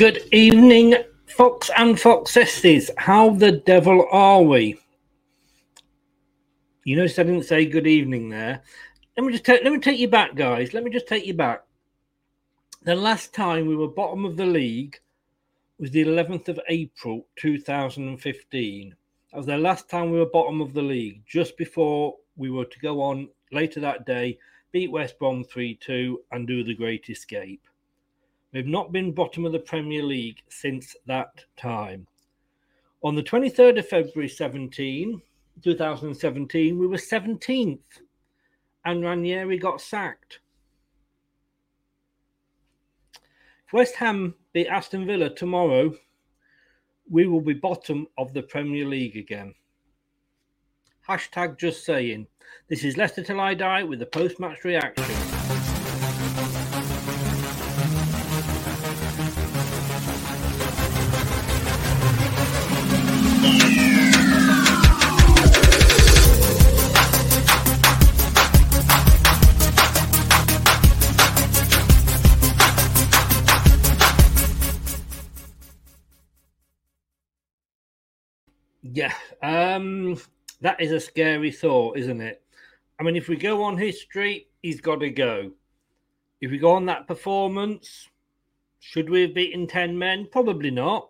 Good evening, Fox and Foxesses. How the devil are we? You notice I didn't say good evening there. Let me just take, let me take you back, guys. Let me just take you back. The last time we were bottom of the league was the 11th of April 2015. That was the last time we were bottom of the league, just before we were to go on later that day, beat West Brom 3 2, and do the great escape. We've not been bottom of the Premier League since that time. On the 23rd of February 17, 2017, we were 17th and Ranieri got sacked. If West Ham beat Aston Villa tomorrow, we will be bottom of the Premier League again. Hashtag just saying. This is Leicester Till I Die with the post match reaction. Yeah, um, that is a scary thought, isn't it? I mean, if we go on history, he's got to go. If we go on that performance, should we have beaten 10 men? Probably not.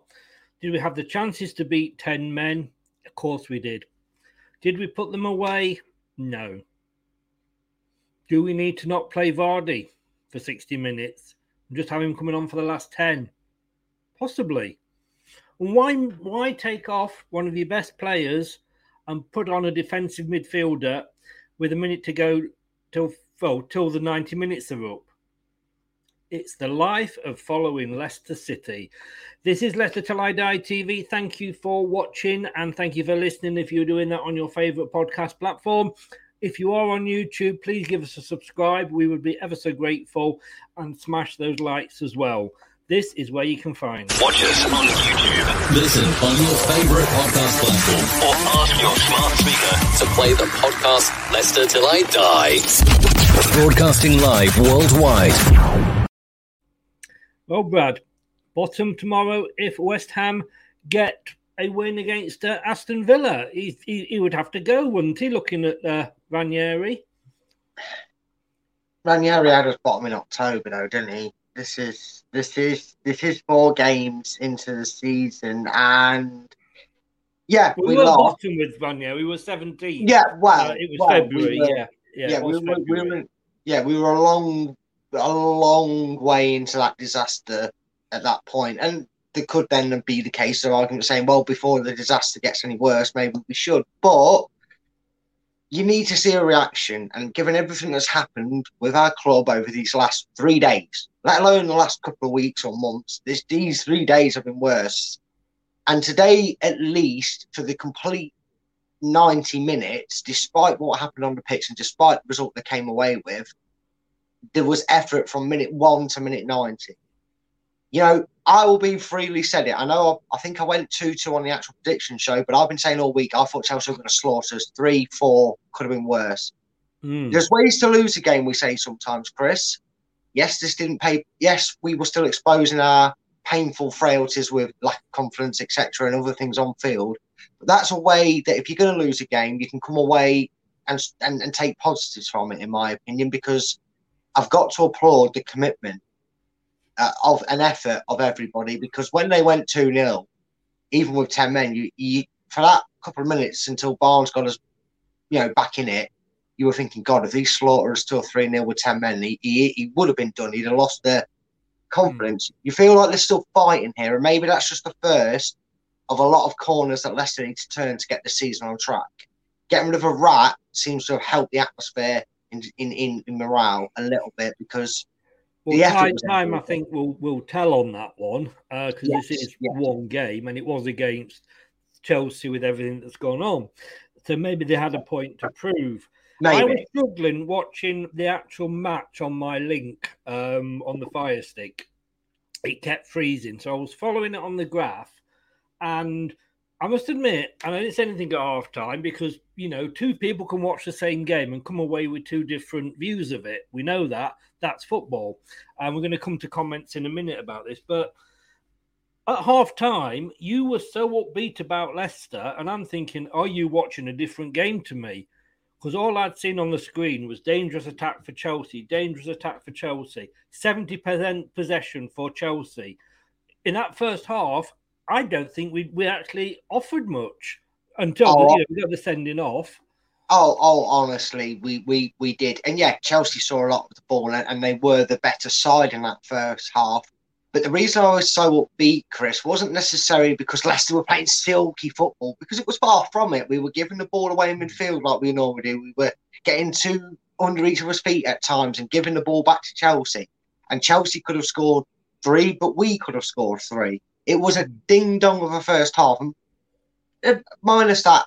Did we have the chances to beat 10 men? Of course we did. Did we put them away? No. Do we need to not play Vardy for 60 minutes and just have him coming on for the last 10? Possibly. Why why take off one of your best players and put on a defensive midfielder with a minute to go till well, till the 90 minutes are up? It's the life of following Leicester City. This is Leicester Till I Die TV. Thank you for watching and thank you for listening if you're doing that on your favorite podcast platform. If you are on YouTube, please give us a subscribe. We would be ever so grateful and smash those likes as well. This is where you can find us. Watch us on YouTube. Listen on your favourite podcast platform. Or ask your smart speaker to play the podcast Leicester Till I Die. Broadcasting live worldwide. Well, Brad, bottom tomorrow if West Ham get a win against uh, Aston Villa. He, he, he would have to go, wouldn't he? Looking at uh, Ranieri. Ranieri had us bottom in October, though, didn't he? This is this is this is four games into the season, and yeah, we, we were lost. bottom with Ranieri. We were 17. Yeah, well, Uh, it was well, February. we were- yeah, yeah, yeah, we were, we were, yeah, we were a long, a long way into that disaster at that point, and there could then be the case of argument saying, well, before the disaster gets any worse, maybe we should. But you need to see a reaction, and given everything that's happened with our club over these last three days, let alone the last couple of weeks or months, this, these three days have been worse. And today, at least, for the complete 90 minutes, despite what happened on the pitch and despite the result they came away with, there was effort from minute one to minute 90. You know, I will be freely said it. I know I, I think I went 2 2 on the actual prediction show, but I've been saying all week I thought Chelsea were going to slaughter us. Three, four could have been worse. Mm. There's ways to lose a game, we say sometimes, Chris. Yes, this didn't pay. Yes, we were still exposing our painful frailties with lack of confidence, etc., and other things on field. But that's a way that if you're going to lose a game, you can come away and, and and take positives from it, in my opinion. Because I've got to applaud the commitment uh, of an effort of everybody. Because when they went two 0 even with ten men, you, you for that couple of minutes until Barnes got us, you know, back in it you were thinking, God, if he slaughtered us two or three nil with ten men, he, he he would have been done. He'd have lost the confidence. You feel like they're still fighting here, and maybe that's just the first of a lot of corners that Leicester need to turn to get the season on track. Getting rid of a rat seems to have helped the atmosphere in in, in, in morale a little bit because Well, the time, time I think will will tell on that one because Yes, this is yes. one game and it was against Chelsea with everything that's gone on. So maybe they had a point to prove. I was struggling watching the actual match on my link um, on the Fire Stick. It kept freezing, so I was following it on the graph, and I must admit, and I didn't say anything at half time because you know two people can watch the same game and come away with two different views of it. We know that that's football, and we're going to come to comments in a minute about this, but. At half time, you were so upbeat about Leicester, and I'm thinking, are you watching a different game to me? because all I'd seen on the screen was dangerous attack for Chelsea, dangerous attack for Chelsea, 70% possession for Chelsea. In that first half, I don't think we we actually offered much until Oh, you know, we got the sending off. Oh, oh, honestly, we, we, we did. And yeah, Chelsea saw a lot of the ball and, and they were the better side in that first half. But the reason I was so upbeat, Chris, wasn't necessarily because Leicester were playing silky football, because it was far from it. We were giving the ball away in midfield like we normally do. We were getting too under each other's feet at times and giving the ball back to Chelsea. And Chelsea could have scored three, but we could have scored three. It was a ding dong of a first half. And uh, minus that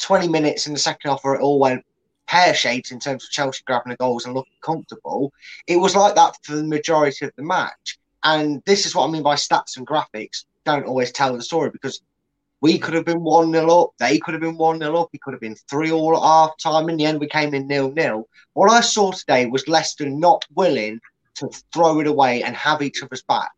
20 minutes in the second half where it all went pear shaped in terms of Chelsea grabbing the goals and looking comfortable. It was like that for the majority of the match. And this is what I mean by stats and graphics don't always tell the story because we could have been 1 0 up, they could have been 1 0 up, it could have been 3 all at half time. In the end, we came in nil nil. What I saw today was Leicester not willing to throw it away and have each other's back.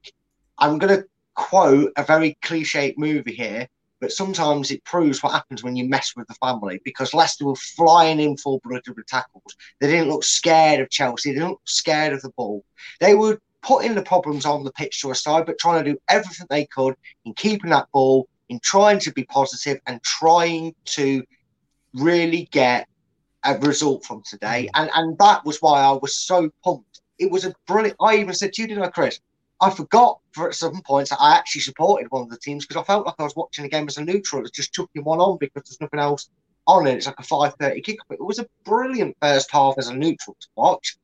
I'm going to quote a very cliched movie here, but sometimes it proves what happens when you mess with the family because Leicester were flying in full blooded with tackles. They didn't look scared of Chelsea, they didn't look scared of the ball. They were putting the problems on the pitch to a side, but trying to do everything they could in keeping that ball, in trying to be positive and trying to really get a result from today. Mm-hmm. And and that was why I was so pumped. It was a brilliant. I even said to you, didn't I, Chris? I forgot for at some points that I actually supported one of the teams because I felt like I was watching a game as a neutral. It's just chucking one on because there's nothing else on it. It's like a five thirty kick. It was a brilliant first half as a neutral to watch.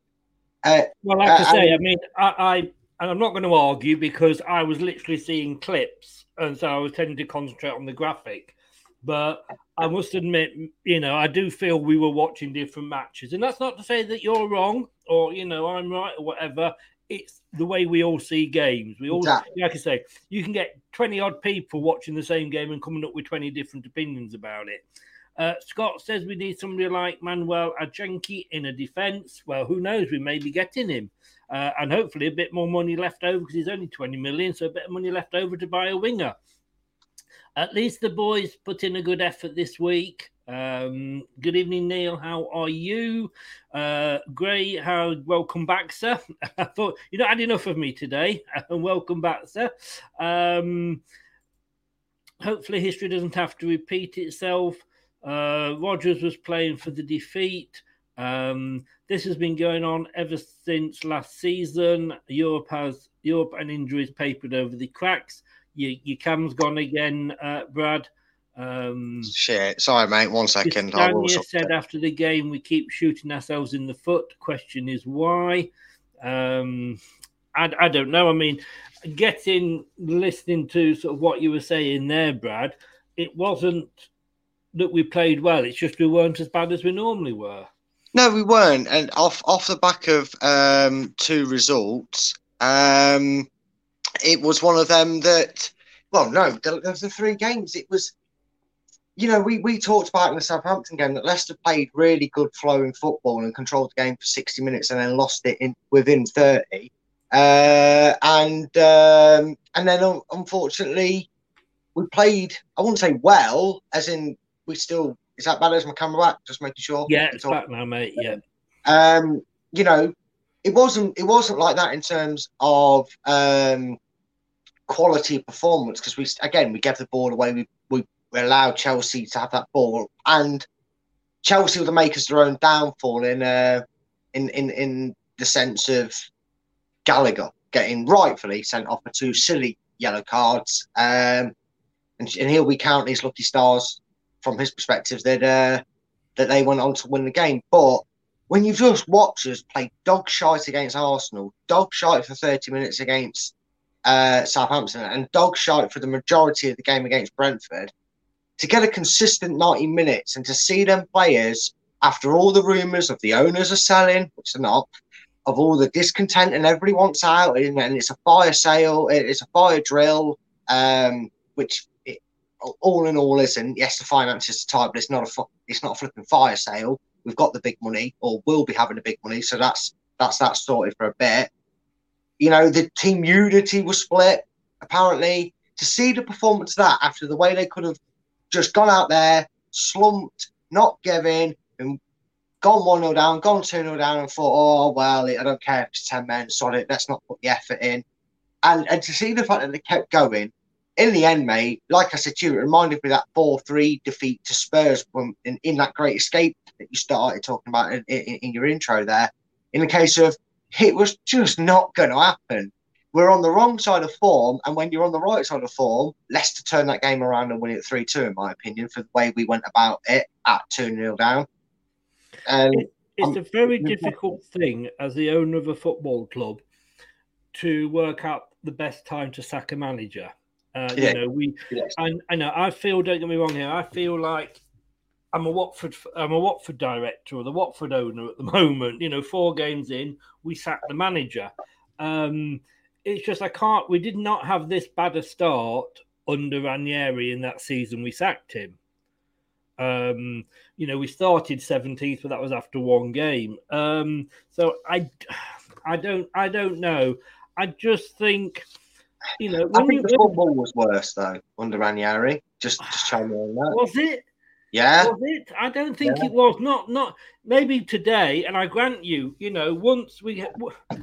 Uh, Well, like Uh, I say, I mean, I, I and I'm not going to argue because I was literally seeing clips, and so I was tending to concentrate on the graphic. But I must admit, you know, I do feel we were watching different matches, and that's not to say that you're wrong or you know I'm right or whatever. It's the way we all see games. We all, Exactly. like I say, you can get 20 odd people watching the same game and coming up with 20 different opinions about it. Uh, Scott says we need somebody like Manuel Akanji in a defence. Well, who knows? We may be getting him. Uh, and hopefully a bit more money left over because he's only 20 million, so a bit of money left over to buy a winger. At least the boys put in a good effort this week. Um, good evening, Neil. How are you? Uh, Gray, how welcome back, sir. I thought you not had enough of me today. And welcome back, sir. Um, hopefully, history doesn't have to repeat itself. Uh, Rodgers was playing for the defeat. Um, this has been going on ever since last season. Europe has Europe and injuries papered over the cracks. Your, your cam's gone again, uh, Brad. Um, Shit. Sorry, mate. One second. I will said it. after the game, we keep shooting ourselves in the foot. Question is why? Um, I, I don't know. I mean, getting listening to sort of what you were saying there, Brad, it wasn't that we played well. It's just we weren't as bad as we normally were. No, we weren't. And off off the back of um, two results, um, it was one of them that. Well, no, there there was the three games. It was, you know, we, we talked about in the Southampton game that Leicester played really good flowing football and controlled the game for sixty minutes and then lost it in within thirty. Uh, and um, and then un- unfortunately, we played. I wouldn't say well, as in we still. Is that bad as my camera back? Just making sure. Yeah, It's back now, mate. Yeah. um, you know, it wasn't it wasn't like that in terms of um, quality performance because we again we gave the ball away. We allowed Chelsea to have that ball, and Chelsea were the makers their own downfall in uh, in in in the sense of Gallagher getting rightfully sent off for two silly yellow cards. Um, and, and here we count these lucky stars from his perspective that uh, that they went on to win the game, but when you just watch us play dog shite against Arsenal, dog shite for 30 minutes against uh, Southampton, and dog shite for the majority of the game against Brentford, to get a consistent 90 minutes and to see them players, after all the rumours of the owners are selling, which they're not, of all the discontent and everybody wants out, and, and it's a fire sale, it's a fire drill, um, which it, all in all isn't. Yes, the finances are tight, but it's not a it's not a flipping fire sale we've got the big money or will be having the big money so that's that's that sorted for a bit you know the team unity was split apparently to see the performance of that after the way they could have just gone out there slumped not giving and gone 1-0 down gone 2-0 down and thought oh well i don't care if it's 10 men solid let's not put the effort in and and to see the fact that they kept going in the end, mate, like I said to you, it reminded me of that 4 3 defeat to Spurs when, in, in that great escape that you started talking about in, in, in your intro there. In the case of it was just not going to happen. We're on the wrong side of form, and when you're on the right side of form, Leicester turn that game around and win it 3 2, in my opinion, for the way we went about it at 2 0 down. Um, It's Um, a very difficult thing as the owner of a football club to work out the best time to sack a manager. Uh, Yeah. You know, we Yes. and I know I feel. Don't get me wrong here. I feel like I'm a Watford. I'm a Watford director or the Watford owner at the moment. You know, four games in, we sacked the manager. Um, it's just I can't. We did not have this bad a start under Ranieri in that season. We sacked him. Um, you know, we started 17th, but that was after one game. Um, so I, I don't, I don't know. I just think, you know, I think you, the football was worse, though, under Ranieri. Just, just chime in on that. was it? Yeah. Was it? I don't think Yeah. it was. Not, not maybe today. And I grant you, you know, once we,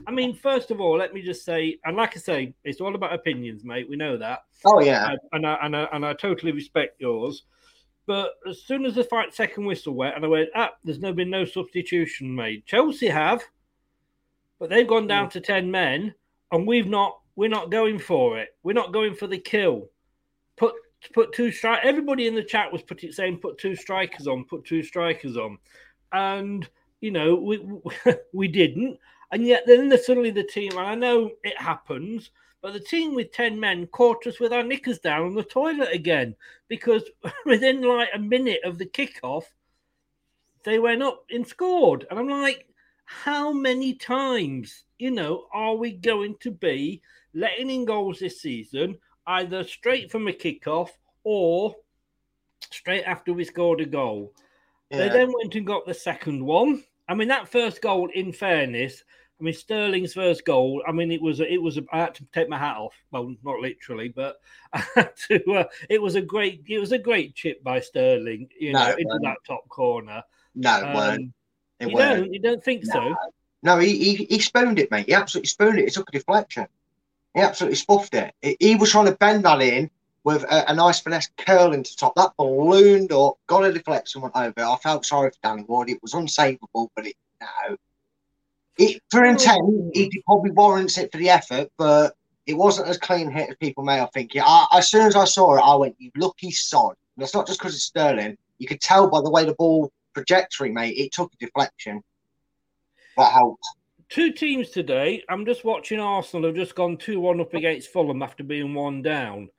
I mean, first of all, let me just say, and like I say, it's all about opinions, mate. We know that. Oh, yeah. And I, and I and I totally respect yours. But as soon as the fight second whistle went, and I went, ah, there's no been no substitution made. Chelsea have, but they've gone down to ten men, and we've not. We're not going for it. We're not going for the kill. Put put two strike. Everybody in the chat was putting saying put two strikers on. Put two strikers on, and you know we we didn't. And yet then the, suddenly the team. And I know it happens. But the team with 10 men caught us with our knickers down on the toilet again because within like a minute of the kickoff, they went up and scored. And I'm like, how many times, you know, are we going to be letting in goals this season, either straight from a kickoff or straight after we scored a goal? They then went and got the second one. I mean, that first goal, in fairness, I mean Sterling's first goal. I mean, it was a, it was. A, I had to take my hat off. Well, not literally, but I had to. Uh, it was a great. It was a great chip by Sterling. You No, know, it into wasn't. that top corner. No, it weren't. Um, It you weren't. don't. You don't think so? No, he, he he spooned it, mate. He absolutely spooned it. He took a deflection. He absolutely spuffed it. He, was trying to bend that in with a, a nice finesse curl into top. That ballooned up, got a deflection, went over. I felt sorry for Danny Ward. It was unsavable, but it no. It, for intent, he probably warrants it for the effort, but it wasn't as clean hit as people may have think. I, as soon as I saw it, I went, "You lucky sod!" And it's not just because it's Sterling. You could tell by the way the ball trajectory, mate. It took a deflection. That helped. Two teams today. I'm just watching Arsenal have just gone 2 1 up against Fulham after being one down.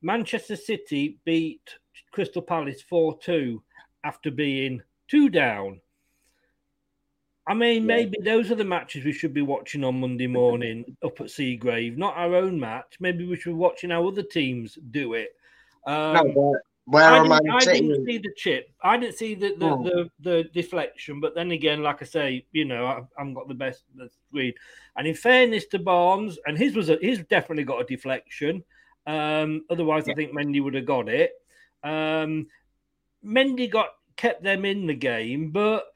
Manchester City beat Crystal Palace 4 2 after being two down. I mean, maybe those are the matches we should be watching on Monday morning up at Seagrave, not our own match. Maybe we should be watching how other teams do it. Um, no, where I am I didn't, I didn't see the chip. I didn't see the the, Oh. the, the deflection. But then again, like I say, you know, I, I've got the best the read. And in fairness to Barnes, and his was a, he's definitely got a deflection. Um, otherwise, I think Mendy would have got it. Um, Mendy got kept them in the game, but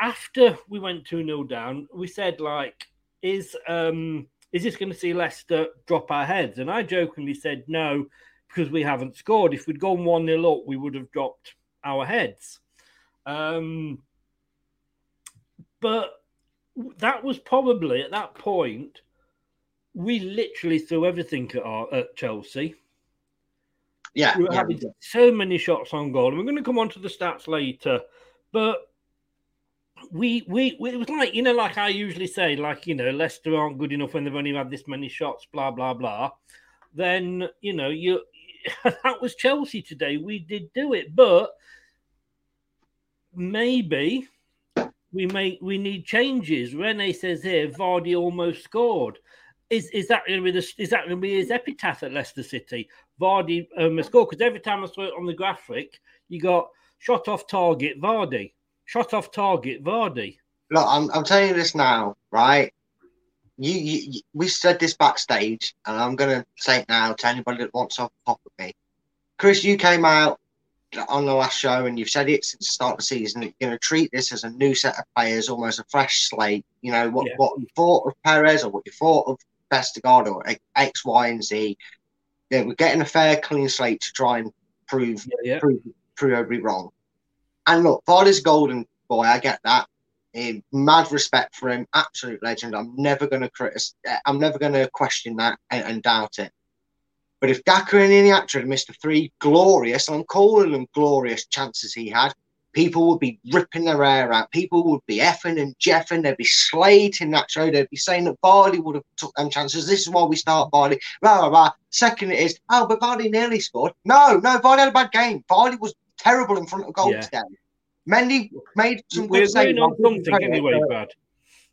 after we went 2 0 down, we said, like, is um is this going to see Leicester drop our heads? And I jokingly said no, because we haven't scored. If we'd gone 1 0 up, we would have dropped our heads. Um, but that was probably at that point, we literally threw everything at, our, at Chelsea. Yeah, We were yeah, having so many shots on goal. And we're going to come on to the stats later. But we, we, we, it was like, you know, like I usually say, like, you know, Leicester aren't good enough when they've only had this many shots, blah, blah, blah. Then, you know, you, that was Chelsea today. We did do it. But maybe we may, we need changes. Rene says here, Vardy almost scored. Is, is that going to be the, is that going to be his epitaph at Leicester City? Vardy um, scored because every time I saw it on the graphic, you got shot off target Vardy, shot off target Vardy. Look, I'm, I'm telling you this now, right? You, you, we said this backstage, and I'm gonna say it now to anybody that wants to pop at me. Chris, you came out on the last show, and you've said it since the start of the season. You're going to treat this as a new set of players, almost a fresh slate. You know what Yeah. what you thought of Perez or what you thought of Vestergaard or X, Y, and Z. Yeah, we're getting a fair, clean slate to try and prove Yeah, yeah. prove, prove everybody wrong. And look, Vardy's golden boy. I get that. Eh, mad respect for him, absolute legend. I'm never going to critic. I'm never going to question that and, and doubt it. But if Daka and Iniatra had missed the three glorious, and I'm calling them glorious chances he had, people would be ripping their hair out. People would be effing and jeffing. They'd be slating that show. They'd be saying that Vardy would have took them chances. This is why we start Vardy. Blah, blah, blah. Second, it is, oh, but Vardy nearly scored. No, no, Vardy had a bad game. Vardy was terrible in front of goal Yeah. today. Mendy made some We're good agreeing on him something credit, anyway, but- Brad.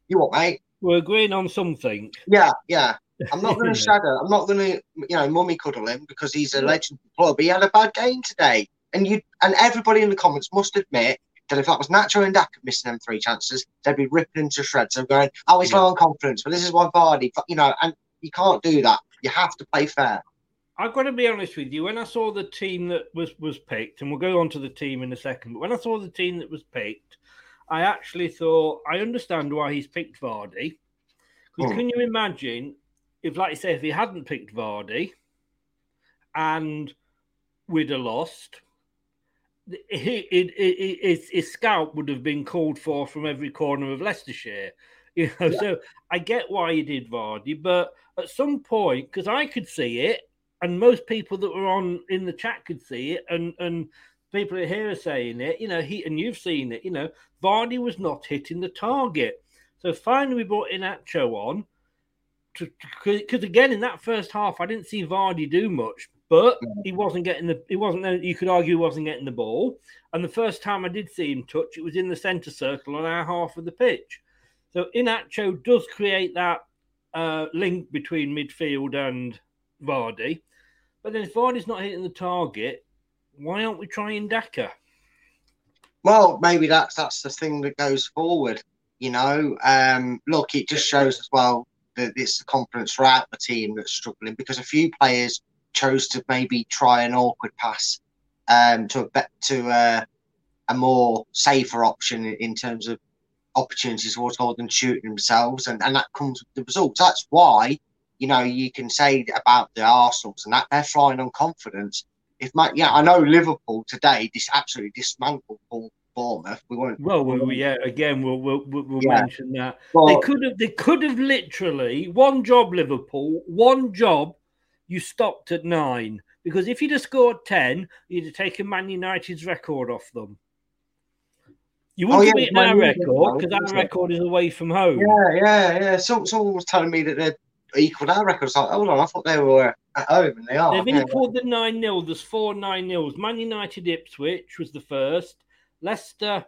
You what, mate? We're agreeing on something. Yeah, yeah. I'm not going to shadow. I'm not going to, you know, mummy cuddle him because he's a legend of the club. He had a bad game today, and you and everybody in the comments must admit that if that was Nacho and Daka missing them three chances, they'd be ripping into shreds. I'm going, "Oh, he's low on confidence," but this is why Vardy, you know, and you can't do that. You have to play fair. I've got to be honest with you. When I saw the team that was was picked, and we'll go on to the team in a second, but when I saw the team that was picked, I actually thought I understand why he's picked Vardy. Because Hmm. can you imagine if, like you say, if he hadn't picked Vardy and we'd have lost, he, it, it, his, his scout would have been called for from every corner of Leicestershire. You know, so I get why he did Vardy, but at some point, because I could see it, and most people that were on in the chat could see it, and and people here are saying it. You know, he and you've seen it. You know, Vardy was not hitting the target. So finally, we brought Inacho on because again in that first half, I didn't see Vardy do much. but he wasn't getting the. He wasn't. You could argue he wasn't getting the ball. And the first time I did see him touch, it was in the centre circle on our half of the pitch. So Iheanacho does create that uh, link between midfield and Vardy. But then if Vardy's not hitting the target, why aren't we trying Daka? Well, maybe that's that's the thing that goes forward. You know, um, look, it just shows as well that it's the confidence throughout the team that's struggling because a few players chose to maybe try an awkward pass um, to a to a, more safer option in terms of opportunities towards goal than shooting themselves, and, and that comes with the results. That's why you know you can say about the Arsenals and that they're flying on confidence. If my yeah, I know Liverpool today this absolutely dismantled Paul Bournemouth. We won't. Well, well, yeah. Again, we'll we'll, we'll yeah. mention that they could have they could have literally one job Liverpool, one job. You stopped at nine because if you'd have scored ten, you'd have taken Man United's record off them. You oh, wouldn't oh, yeah, beat our record because our record is away from home. Yeah, yeah, yeah. So, someone was telling me that they're equal our records. Like, hold on, I thought they were at home, and they are. They've equalled the nine 0 There's four nine nils. Man United, Ipswich was the first. Leicester,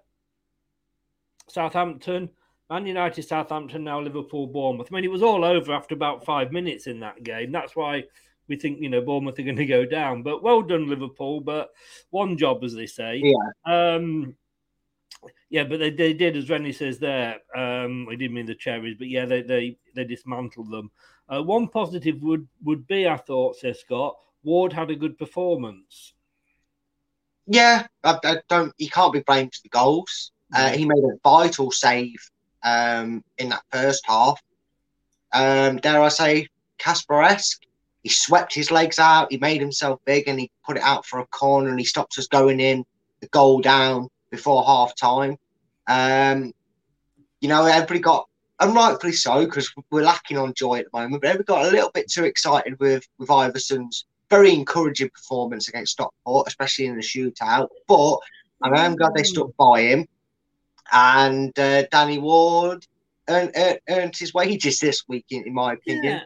Southampton, Man United, Southampton, now Liverpool, Bournemouth. I mean, it was all over after about five minutes in that game. That's why we think you know Bournemouth are going to go down. But well done, Liverpool. But one job, as they say. Yeah. Um, yeah, but they, they did, as Rennie says there. Um, I didn't mean the cherries, but yeah, they they, they dismantled them. Uh, one positive would would be, I thought, says Scott. Ward had a good performance. Yeah, I, I don't. He can't be blamed for the goals. Uh, he made a vital save um, in that first half. Um, dare I say, Kasper-esque. He swept his legs out. He made himself big, and he put it out for a corner, and he stopped us going in. The goal down before half time. Um, you know, everybody got, and rightfully so, because we're lacking on joy at the moment, but everybody got a little bit too excited with with Iversen's very encouraging performance against Stockport, especially in the shootout. But I am glad they stuck by him. And uh, Danny Ward earned, earned, his wages this week, in, in my opinion. Yeah.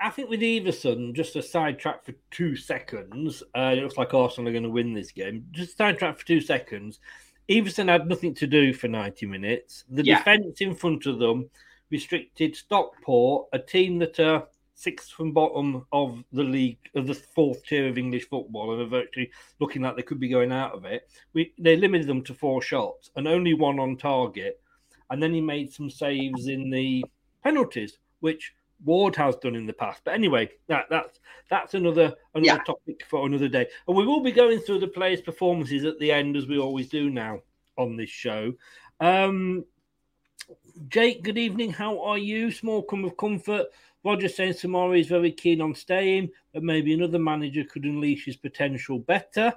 I think with Iversen, just a sidetrack for two seconds. Uh, it looks like Arsenal are going to win this game. Just sidetrack for two seconds. Iversen had nothing to do for 90 minutes. The yeah. defence in front of them restricted Stockport, a team that are sixth from bottom of the league of the fourth tier of English football and are virtually looking like they could be going out of it. We they limited them to four shots and only one on target. And then he made some saves in the penalties, which Ward has done in the past. But anyway, that that's that's another another yeah. topic for another day. And we will be going through the players' performances at the end as we always do now on this show. Um, Jake, good evening. How are you? Small come of comfort Roger saying Soumaré is very keen on staying, but maybe another manager could unleash his potential better.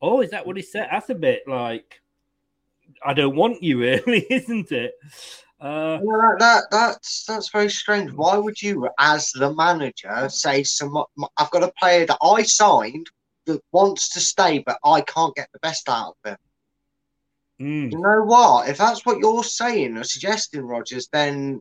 Oh, is that what he said? That's a bit like I don't want you, really, isn't it? Uh, that, that, that's that's very strange. Why would you, as the manager, say some? I've got a player that I signed that wants to stay, but I can't get the best out of him. Mm. You know what? If that's what you're saying or suggesting, Rodgers, then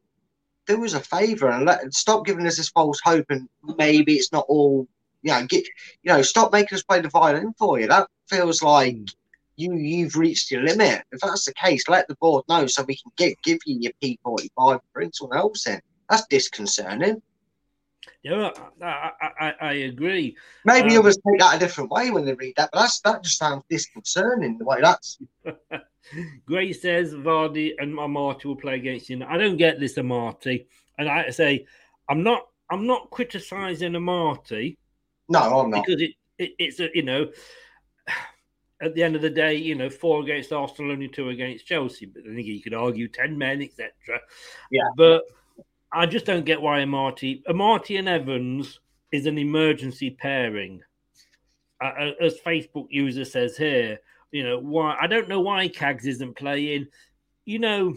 do us a favour and let stop giving us this false hope and maybe it's not all you know get you know stop making us play the violin for you that feels like mm. You you've reached your limit if that's the case let the board know so we can get give you your p45 bring someone else in that's disconcerting yeah, I, I, I agree. Maybe um, others take that a different way when they read that, but that's that just sounds disconcerting the way that's. Gray says Vardy and Amartey will play against you. I don't get this Amartey, and I say I'm not. I'm not criticizing Amartey. No, I'm not because it, it it's a you know. At the end of the day, you know, four against Arsenal, only two against Chelsea. But I think you could argue ten men, etc. Yeah, but I just don't get why Amartey, Amartey and Evans is an emergency pairing. Uh, as Facebook user says here, you know why I don't know why Cags isn't playing. You know,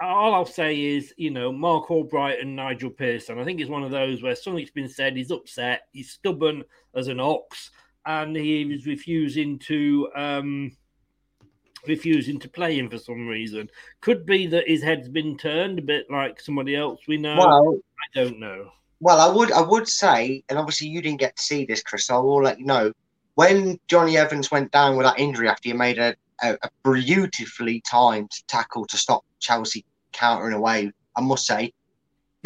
all I'll say is, you know, Marc Albrighton and Nigel Pearson. I think it's one of those where something's been said. He's upset. He's stubborn as an ox, and he was refusing to um, refusing to play him for some reason. Could be that his head's been turned a bit like somebody else we know. Well, I don't know. Well, I would I would say, and obviously you didn't get to see this, Chris. So I will let you know when Jonny Evans went down with that injury after he made a, a, a beautifully timed tackle to stop Chelsea countering away. I must say,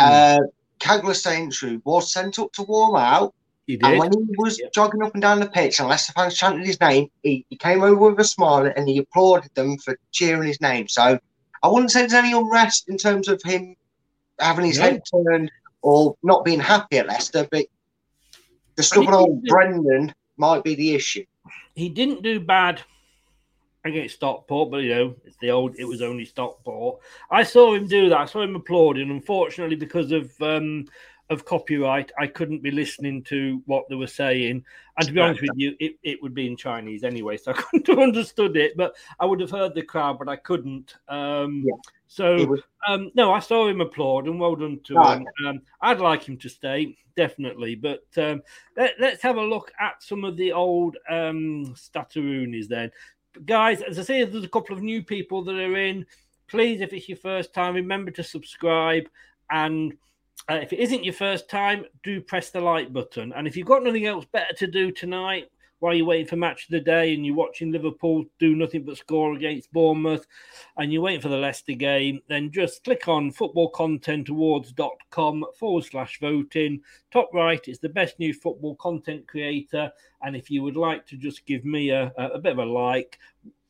Mm. uh, Caglar Soyuncu was sent up to warm out. He And when he was Yep. jogging up and down the pitch, and Leicester fans chanted his name, he, he came over with a smile and he applauded them for cheering his name. So I wouldn't say there's any unrest in terms of him having his No. head turned or not being happy at Leicester, but the stubborn old Brendan might be the issue. he didn't do bad against Stockport, but you know, it's the old it was only Stockport. I saw him do that. I saw him applauding. Unfortunately, because of um of copyright, I couldn't be listening to what they were saying. And to be honest with you, it, it would be in Chinese anyway, so I couldn't have understood it, but I would have heard the crowd, but I couldn't. Um Yeah. so was- um, no, I saw him applaud and well done to Oh, him. Um, I'd like him to stay, definitely. But um, let, us have a look at some of the old um, Stataroonies then. Guys, as I say, there's a couple of new people that are in. Please, if it's your first time, remember to subscribe. And uh, if it isn't your first time, do press the like button. And if you've got nothing else better to do tonight, while you're waiting for match of the day and you're watching Liverpool do nothing but score against Bournemouth and you're waiting for the Leicester game, then just click on footballcontentawards.com forward slash voting. Top right is the best new football content creator. And if you would like to just give me a, a, a bit of a like,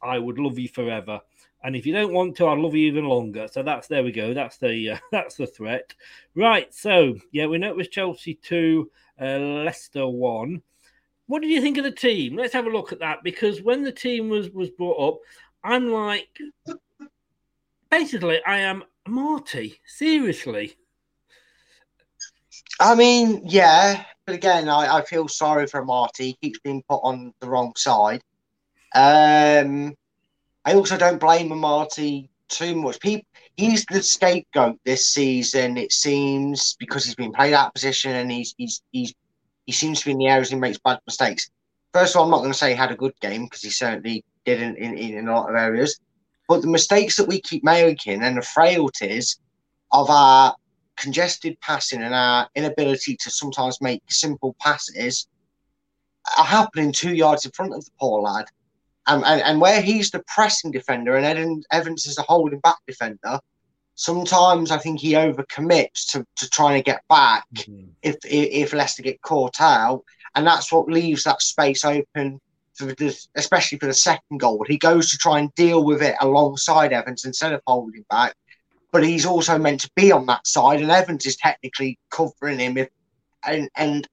I would love you forever. And if you don't want to, I'll love you even longer. So that's there we go. That's the uh, that's the threat. Right. So yeah, we know it was Chelsea two, uh, Leicester one. What did you think of the team? Let's have a look at that because when the team was was brought up, I'm like, basically, I am Marty. Seriously, I mean, yeah, but again, I, I feel sorry for Marty. He keeps being put on the wrong side. Um, I also don't blame Marty too much. He's the scapegoat this season. It seems because he's been played out of position and he's he's he's he seems to be in the areas he makes bad mistakes. First of all, I'm not going to say he had a good game because he certainly didn't in, in, in a lot of areas. But the mistakes that we keep making and the frailties of our congested passing and our inability to sometimes make simple passes are happening two yards in front of the poor lad. Um, and, and where he's the pressing defender and Eden, Evans is the holding back defender, sometimes I think he overcommits to, to trying to get back if, if if Leicester get caught out. And that's what leaves that space open for the, especially for the second goal. He goes to try and deal with it alongside Evans instead of holding back but he's also meant to be on that side, and Evans is technically covering him. If and and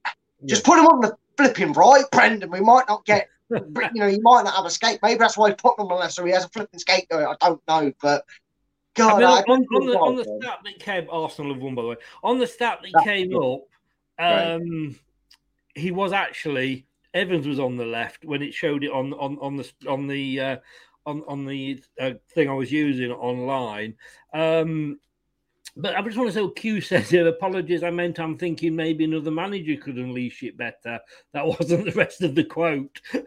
just put him on the flipping right, Brendan. We might not get, you know, he might not have a skate. Maybe that's why he's put him on the left, so he has a flipping skate. I don't know, but I God, mean, I, on, on the, on the stat that came, Arsenal have won by the way. On the stat that That's came good. up, Right. um, he was actually Evans was on the left when it showed it on on on the on the uh, on on the uh, thing I was using online. Um, but I just want to say, what Q says here, apologies. I meant I'm thinking maybe another manager could unleash it better. That wasn't the rest of the quote.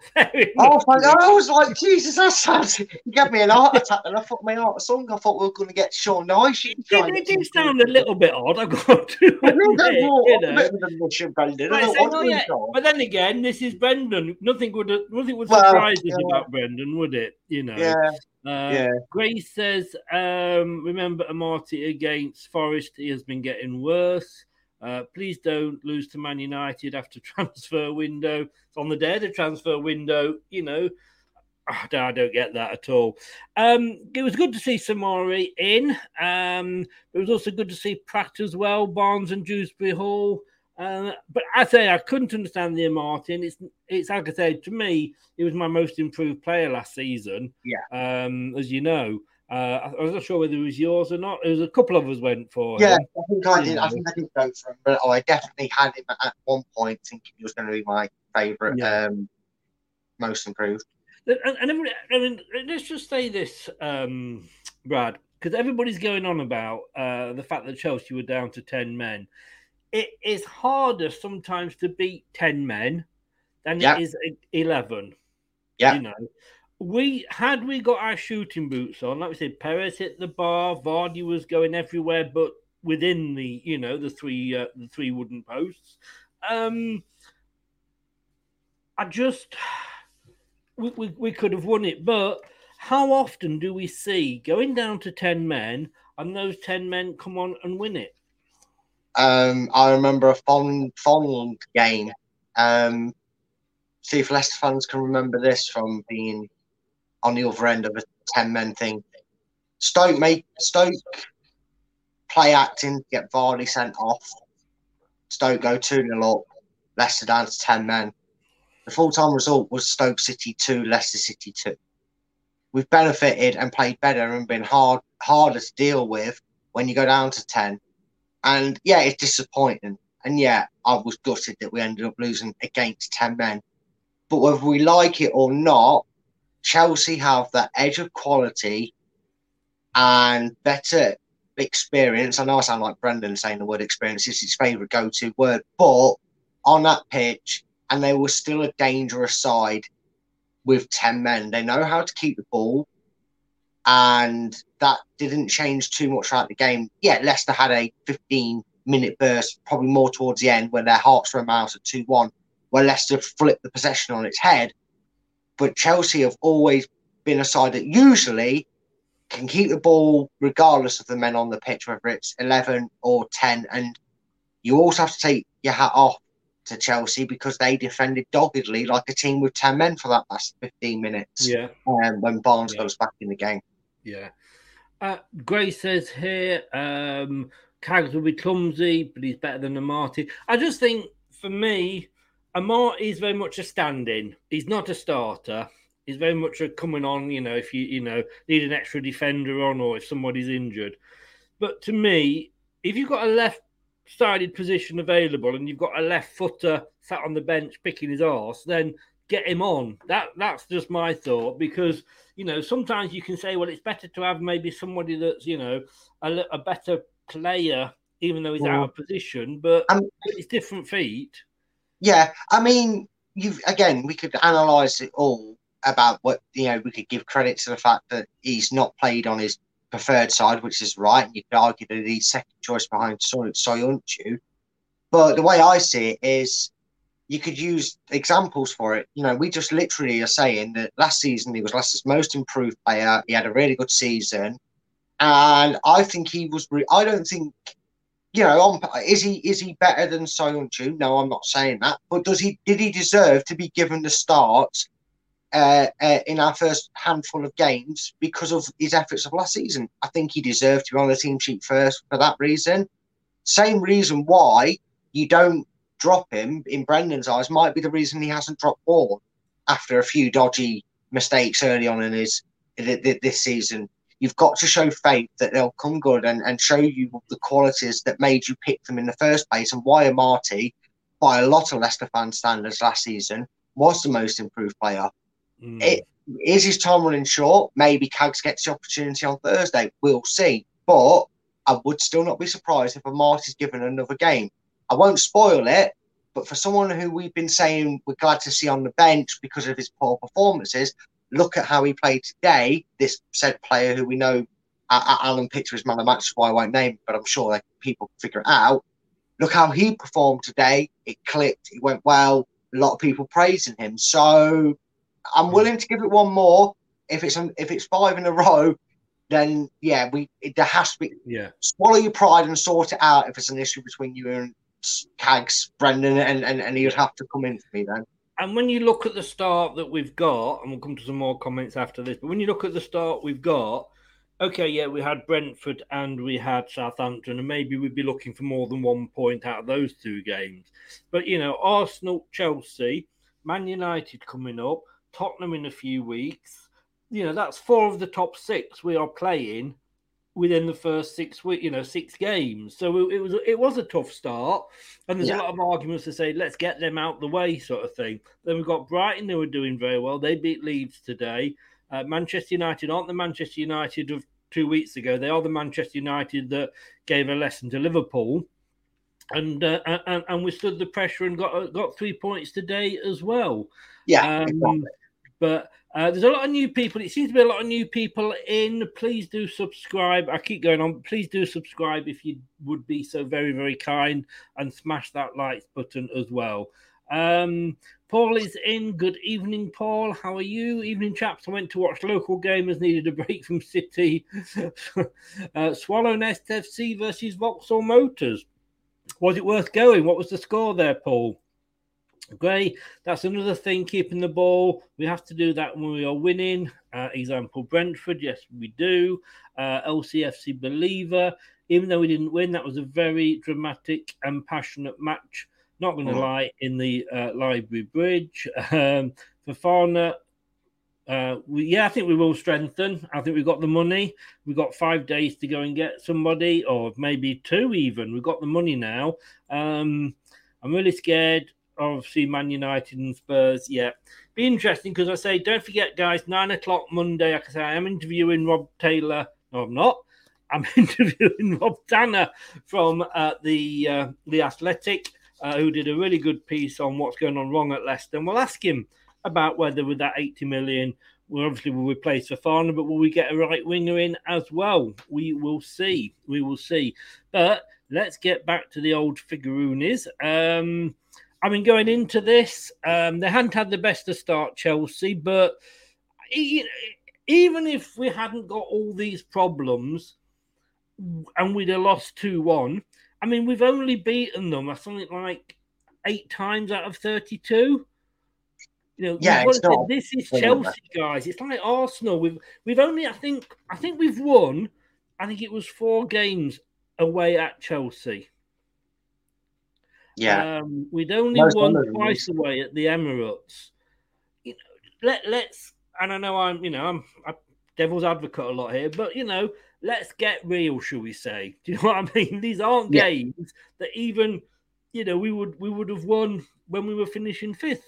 Oh, my God, I was like, Jesus, that sounds. You gave me an heart attack, and I thought my heart song. I thought we were going to get Sean Nice. It, it did sound a little bit odd. I've got to I think admit, you know. bit of an admission, Brendan. Right, so, want oh, yeah. But then again, this is Brendan. Nothing would nothing would Well, surprise us yeah. about Brendan, would it? You know. Yeah, Uh, yeah. Grace says, um, remember Amartey against Forest, he has been getting worse. Uh, please don't lose to Man United after transfer window. It's on the day of the transfer window, you know. I don't, I don't get that at all. Um, it was good to see Soumaré in. Um, it was also good to see Praet as well, Barnes and Dewsbury Hall. Uh, but I say I couldn't understand the Martin. It's it's like I said to me, he was my most improved player last season. Yeah. Um, as you know, uh, I, I was not sure whether it was yours or not. There was a couple of us went for Yeah, him. I think I did. I think I did go for him, but I definitely had him at one point thinking he was going to be my favourite, Yeah. um, most improved. And, and everybody, I mean, let's just say this, um, Brad, because everybody's going on about uh, the fact that Chelsea were down to 10 men. It is harder sometimes to beat 10 men than Yeah. it is e- 11. Yeah. You know, we had we got our shooting boots on, like we said, Perez hit the bar, Vardy was going everywhere, but within the you know the three uh, the three wooden posts. Um, I just we, we, we could have won it, but how often do we see going down to ten men and those ten men come on and win it? Um, I remember a Fond Fond game. Um, see if Leicester fans can remember this from being on the other end of a ten men thing. Stoke make Stoke play acting, get Vardy sent off. Stoke go 2 0 up, Leicester down to 10 men. The full time result was Stoke City 2, Leicester City 2. We've benefited and played better and been hard harder to deal with when you go down to 10. And yeah, it's disappointing. And yeah, I was gutted that we ended up losing against 10 men. But whether we like it or not, Chelsea have that edge of quality and better experience. I know I sound like Brendan saying the word experience is his favourite go to word, but on that pitch, and they were still a dangerous side with 10 men. They know how to keep the ball, and that didn't change too much throughout the game. Yeah, Leicester had a 15 minute burst, probably more towards the end, when their hearts were out at 2 1, where Leicester flipped the possession on its head. But Chelsea have always been a side that usually can keep the ball regardless of the men on the pitch, whether it's 11 or 10. And you also have to take your hat off to Chelsea because they defended doggedly like a team with 10 men for that last 15 minutes. Yeah. Um, when Barnes Yeah. goes back in the game. Yeah. Uh, Gray says here, um, Cags will be clumsy, but he's better than Amartey. I just think, for me, Amartey is very much a stand-in. He's not a starter. He's very much a coming on. You know, if you you know need an extra defender on, or if somebody's injured. But to me, if you've got a left-sided position available and you've got a left footer sat on the bench picking his arse, then get him on. That that's just my thought because you know sometimes you can say, well, it's better to have maybe somebody that's you know a, a better player, even though he's out of position, but Um, it's different feet. Yeah, I mean, you've again, we could analyze it all about what you know. We could give credit to the fact that he's not played on his preferred side, which is right. And you could argue that he's second choice behind Soy- Soyuncu. But the way I see it is, you could use examples for it. You know, we just literally are saying that last season he was Leicester's most improved player. He had a really good season, and I think he was. Re- I don't think you know, on, is he is he better than Soyuncu? No, I'm not saying that. But does he did he deserve to be given the start uh, uh, in our first handful of games because of his efforts of last season? I think he deserved to be on the team sheet first for that reason. Same reason why you don't drop him in Brendan's eyes might be the reason he hasn't dropped ball after a few dodgy mistakes early on in his th- th- this season you've got to show faith that they'll come good and, and show you the qualities that made you pick them in the first place and why Marty, by a lot of Leicester fan standards last season, was the most improved player. Mm. It, is his time running short? Maybe Cags gets the opportunity on Thursday. We'll see. But I would still not be surprised if Marty's given another game. I won't spoil it, but for someone who we've been saying we're glad to see on the bench because of his poor performances, look at how he played today. This said player who we know, Alan Pitcher is man of match, so I won't name, but I'm sure that people can figure it out. Look how he performed today. It clicked. It went well. A lot of people praising him. So I'm hmm. willing to give it one more. If it's if it's five in a row, then yeah, we there has to be Yeah. swallow your pride and sort it out if it's an issue between you and Cags, Brendan, and, and, and he'd have to come in for me then. And when you look at the start that we've got, and we'll come to some more comments after this, but when you look at the start we've got, okay, yeah, we had Brentford and we had Southampton, and maybe we'd be looking for more than one point out of those two games. But, you know, Arsenal, Chelsea, Man United coming up, Tottenham in a few weeks, you know, that's four of the top six we are playing within the first six week, you know, six games. So it, it was it was a tough start, and there's Yeah. a lot of arguments to say let's get them out the way, sort of thing. Then we've got Brighton who are doing very well. They beat Leeds today. Uh, Manchester United aren't the Manchester United of two weeks ago. They are the Manchester United that gave a lesson to Liverpool. And, uh, and and we stood the pressure and got got three points today as well. Yeah, Um, exactly. but Uh, there's a lot of new people. It seems to be a lot of new people in. Please do subscribe. I keep going on. Please do subscribe if you would be so very, very kind and smash that like button as well. Um, Paul is in. Good evening, Paul. How are you? Evening, chaps. I went to watch local gamers needed a break from City. uh, Swallownest FC versus Vauxhall Motors. Was it worth going? What was the score there, Paul? Great. That's another thing, keeping the ball. We have to do that when we are winning. Uh, example, Brentford. Yes, we do. Uh, LCFC Believer. Even though we didn't win, that was a very dramatic and passionate match. Not going to Mhm. lie, in the uh, Library Bridge. Um, Fofana, uh, we, yeah, I think we will strengthen. I think we've got the money. We've got five days to go and get somebody, or maybe two even. We've got the money now. Um, I'm really scared see Man United and Spurs. Yeah, be interesting because I say, don't forget, guys, nine o'clock Monday. Like I say, I am interviewing Rob Taylor. No, I'm not. I'm interviewing Rob Tanner from uh, the uh, the Athletic, uh, who did a really good piece on what's going on wrong at Leicester. And we'll ask him about whether with that 80 million, we obviously will replace Fofana, but will we get a right winger in as well? We will see. We will see. But let's get back to the old figuroonies. Um, I mean, going into this, um, they hadn't had the best of start, Chelsea, but even if we hadn't got all these problems and we'd have lost 2 1, I mean, we've only beaten them, I something like eight times out of 32. You know, Yeah, it's not- this is. Chelsea, guys. It's like Arsenal. We've we've only, I think, I think we've won. I think it was four games away at Chelsea. Yeah. Um, we'd only Most won twice away at the Emirates. You know, let let's and I know I'm you know I'm a devil's advocate a lot here, but you know, let's get real, shall we say? Do you know what I mean? These aren't Yeah. games that even you know we would we would have won when we were finishing fifth.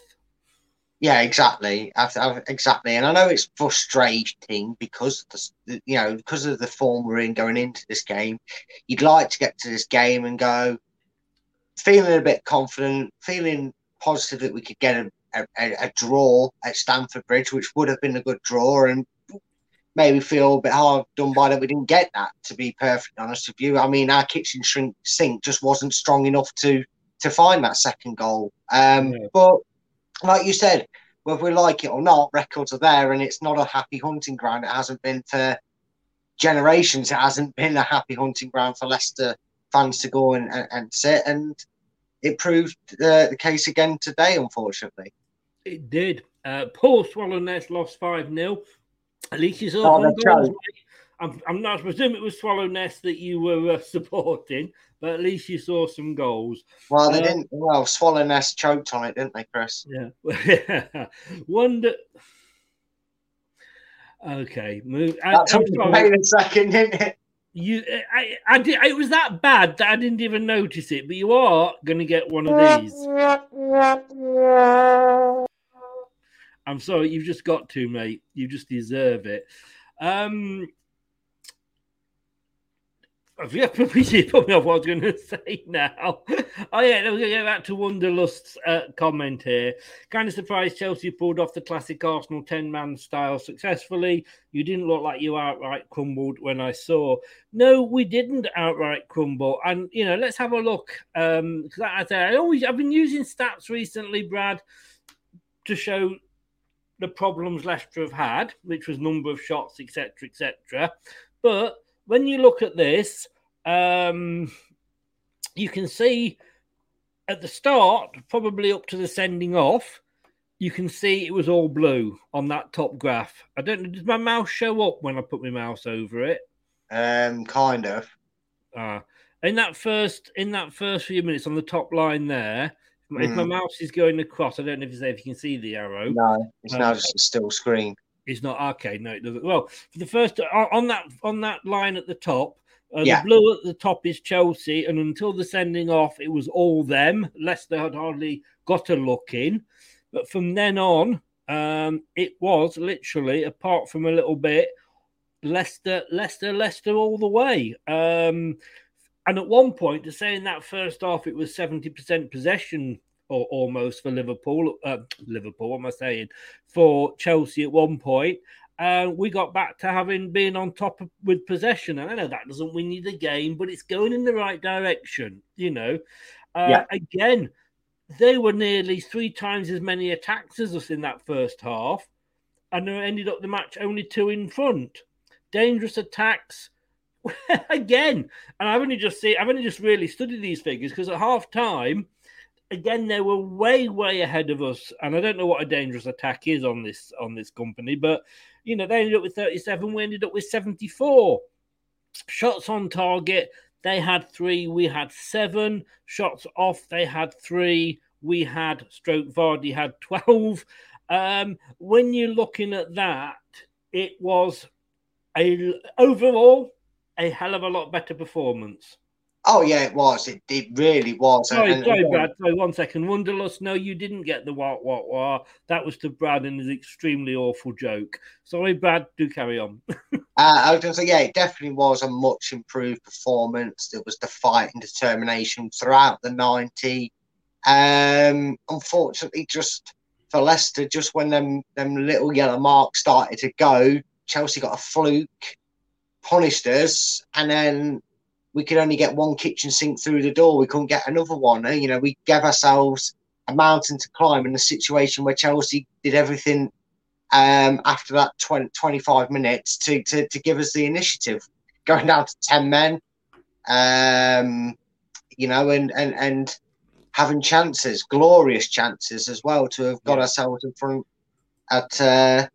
Yeah, exactly. I, I, exactly. And I know it's frustrating because of the, you know because of the form we're in going into this game. You'd like to get to this game and go feeling a bit confident, feeling positive that we could get a, a, a draw at Stamford Bridge, which would have been a good draw, and maybe feel a bit hard done by that we didn't get that. To be perfectly honest with you, I mean our kitchen shrink sink just wasn't strong enough to to find that second goal. Um, Yeah. But like you said, whether we like it or not, records are there, and it's not a happy hunting ground. It hasn't been for generations. It hasn't been a happy hunting ground for Leicester fans to go and, and, and sit, and it proved uh, the case again today, unfortunately. It did. Uh, Paul Swallownest lost 5 0. At least you saw Oh, some goals. I'm, I'm not I presume it was Swallownest that you were uh, supporting, but at least you saw some goals. Well, they Uh, didn't. Well, Swallownest choked on it, didn't they, Chris? Yeah. Wonder. Okay, move. I, That's I'm sorry. a second, didn't it? You, I, I did. It was that bad that I didn't even notice it. But you are to get one of these. I'm sorry, you've just got to, mate. You just deserve it. Um, I've probably me off what I was going to say now. oh yeah, we're going to get back to Wonderlust's uh, comment here. Kind of surprised Chelsea pulled off the classic Arsenal ten-man style successfully. You didn't look like you outright crumbled when I saw. No, we didn't outright crumble. And you know, let's have a look. Um, say I always I've been using stats recently, Brad, to show the problems Leicester have had, which was number of shots, etc., etc. But when you look at this, um, you can see at the start, probably up to the sending off, you can see it was all blue on that top graph. I don't know, does my mouse show up when I put my mouse over it? Um, kind of. Ah, in that first in that first few minutes on the top line there, if my Mm. mouse is going across, I don't know if you say if you can see the arrow. No, it's Um, now just a still screen. It's not okay. No, it doesn't. Well, for the first on on that on that line at the top, uh, Yeah. the blue at the top is Chelsea, and until the sending off, it was all them. Leicester had hardly got a look in, but from then on, um, it was literally, apart from a little bit, Leicester, Leicester, Leicester all the way. Um, and at one point, to say in that first half it was seventy percent possession or almost for Liverpool. Uh, Liverpool, what am I saying? For Chelsea at one point. Uh, we got back to having been on top of, with possession. And I know that doesn't win you the game, but it's going in the right direction, you know. Uh, yeah. Again, they were nearly three times as many attacks as us in that first half, and they ended up the match only two in front. Dangerous attacks again, and I've only just see I've only just really studied these figures because at half time, again they were way way ahead of us, and I don't know what a dangerous attack is on this on this company, but you know they ended up with 37, we ended up with 74 shots on target. They had three, we had seven shots off. They had three, we had stroke Vardy had 12. Um, when you're looking at that, it was a overall a hell of a lot better performance. Oh yeah, it was. It, it really was. Sorry, and, sorry, Brad. Sorry, one second. Wonderlust. No, you didn't get the what, what, what. That was to Brad and his extremely awful joke. Sorry, Brad. Do carry on. uh, I was going to say, yeah, it definitely was a much improved performance. There was the fight and determination throughout the ninety. Um, unfortunately, just for Leicester, just when them them little yellow marks started to go, Chelsea got a fluke, punished us, and then we could only get one kitchen sink through the door. We couldn't get another one. You know, we gave ourselves a mountain to climb in a situation where Chelsea did everything um, after that 20, 25 minutes to, to, to give us the initiative, going down to 10 men, um, you know, and, and, and having chances, glorious chances as well to have got yeah. ourselves in front at, uh,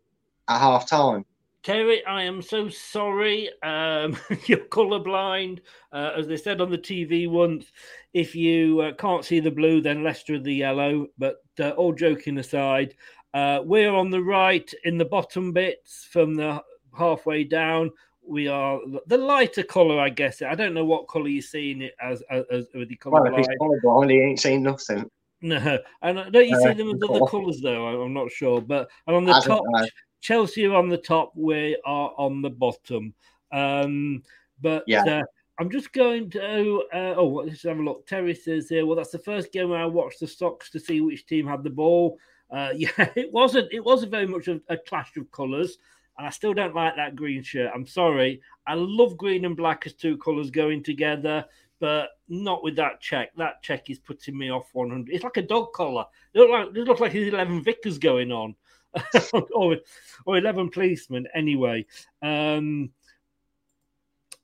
at half time. Terry, I am so sorry. Um, you're colourblind. Uh, as they said on the TV once, if you uh, can't see the blue, then Leicester the yellow. But uh, all joking aside, uh, we're on the right in the bottom bits from the halfway down. We are the lighter colour, I guess. I don't know what colour you're seeing it as, as, as with the colour. Well, if he's colourblind, he ain't seen nothing. No, and don't you see uh, them as other colours though? I'm not sure, but and on the top, Chelsea are on the top, we are on the bottom. Um, but yeah. Uh, I'm just going to. Uh, oh, let's have a look. Terry says here. Well, that's the first game where I watched the stocks to see which team had the ball. Uh, yeah, it wasn't. It wasn't very much of a clash of colours, and I still don't like that green shirt. I'm sorry. I love green and black as two colours going together, but not with that check. That check is putting me off 100. It's like a dog collar. It looks like it looks like his 11 Vickers going on. or, or 11 policemen anyway. Um,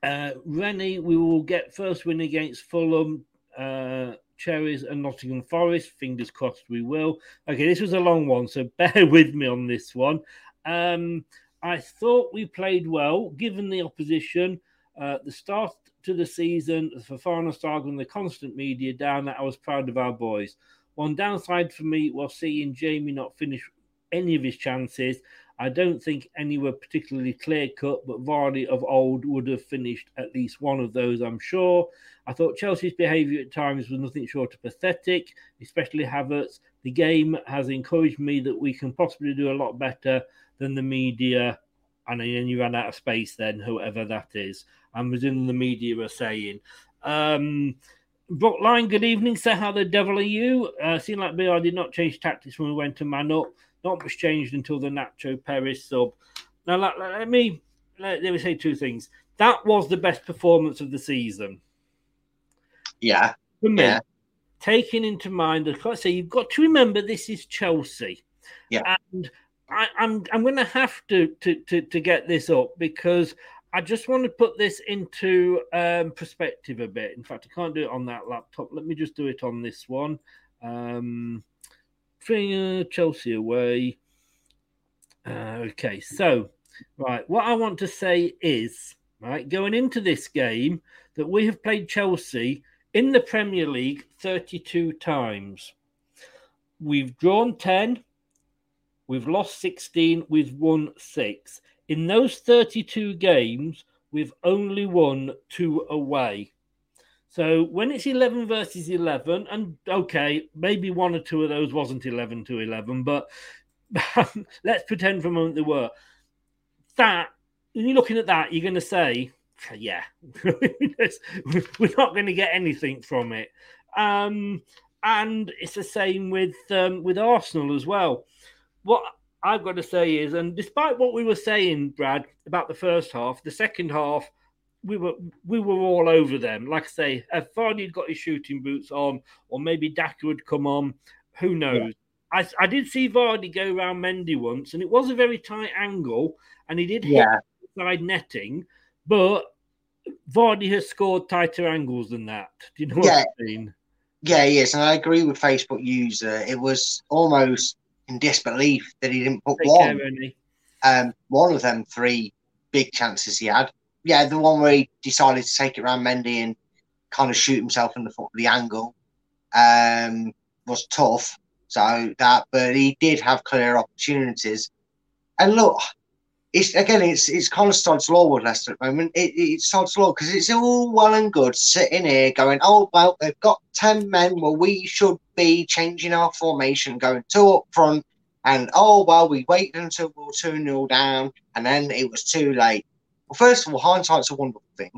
uh, Rennie, we will get first win against Fulham, uh, Cherries, and Nottingham Forest. Fingers crossed we will. Okay, this was a long one, so bear with me on this one. Um, I thought we played well given the opposition. Uh, the start to the season, the Fofana Saga and the constant media down, that I was proud of our boys. One downside for me was seeing Jamie not finish any of his chances. I don't think any were particularly clear cut, but Vardy of old would have finished at least one of those, I'm sure. I thought Chelsea's behaviour at times was nothing short of pathetic, especially Havertz. The game has encouraged me that we can possibly do a lot better than the media. And then you ran out of space, then, whoever that is. I'm presuming the media are saying. Um, good evening. sir. how the devil are you? Uh, seemed like BR did not change tactics when we went to man up. Not much changed until the Nacho Perez sub. Now, let, let me let, let me say two things. That was the best performance of the season. Yeah. For me, yeah. taking into mind, as I say, you've got to remember this is Chelsea. Yeah. And I, am I'm, I'm going to have to, to to to get this up because I just want to put this into um, perspective a bit. In fact, I can't do it on that laptop. Let me just do it on this one. Um, uh, Chelsea away. Uh, okay, so right, what I want to say is right going into this game that we have played Chelsea in the Premier League 32 times. We've drawn 10, we've lost 16, we've won six. In those 32 games, we've only won two away. So when it's 11 versus 11, and okay, maybe one or two of those wasn't 11 to 11, but let's pretend for a moment they were. That, when you're looking at that, you're going to say, yeah, we're not going to get anything from it. Um, and it's the same with um, with Arsenal as well. What I've got to say is, and despite what we were saying, Brad, about the first half, the second half, we were we were all over them. Like I say, if Vardy had got his shooting boots on, or maybe Daka would come on, who knows? Yeah. I, I did see Vardy go around Mendy once, and it was a very tight angle, and he did yeah. hit side netting, but Vardy has scored tighter angles than that. Do you know what Yeah. I mean? Yeah, yes, and I agree with Facebook user. It was almost in disbelief that he didn't put Take one. care, um, one of them three big chances he had. Yeah, the one where he decided to take it around Mendy and kind of shoot himself in the foot the angle um, was tough. So that, but he did have clear opportunities. And look, it's again, it's it's kind of sod's law with Leicester at the moment. It, it's sod's because it's all well and good sitting here going, oh well, they've got ten men. Well, we should be changing our formation, going two up front, and oh well, we waited until we were two 0 down, and then it was too late. Well, first of all, hindsight's a wonderful thing.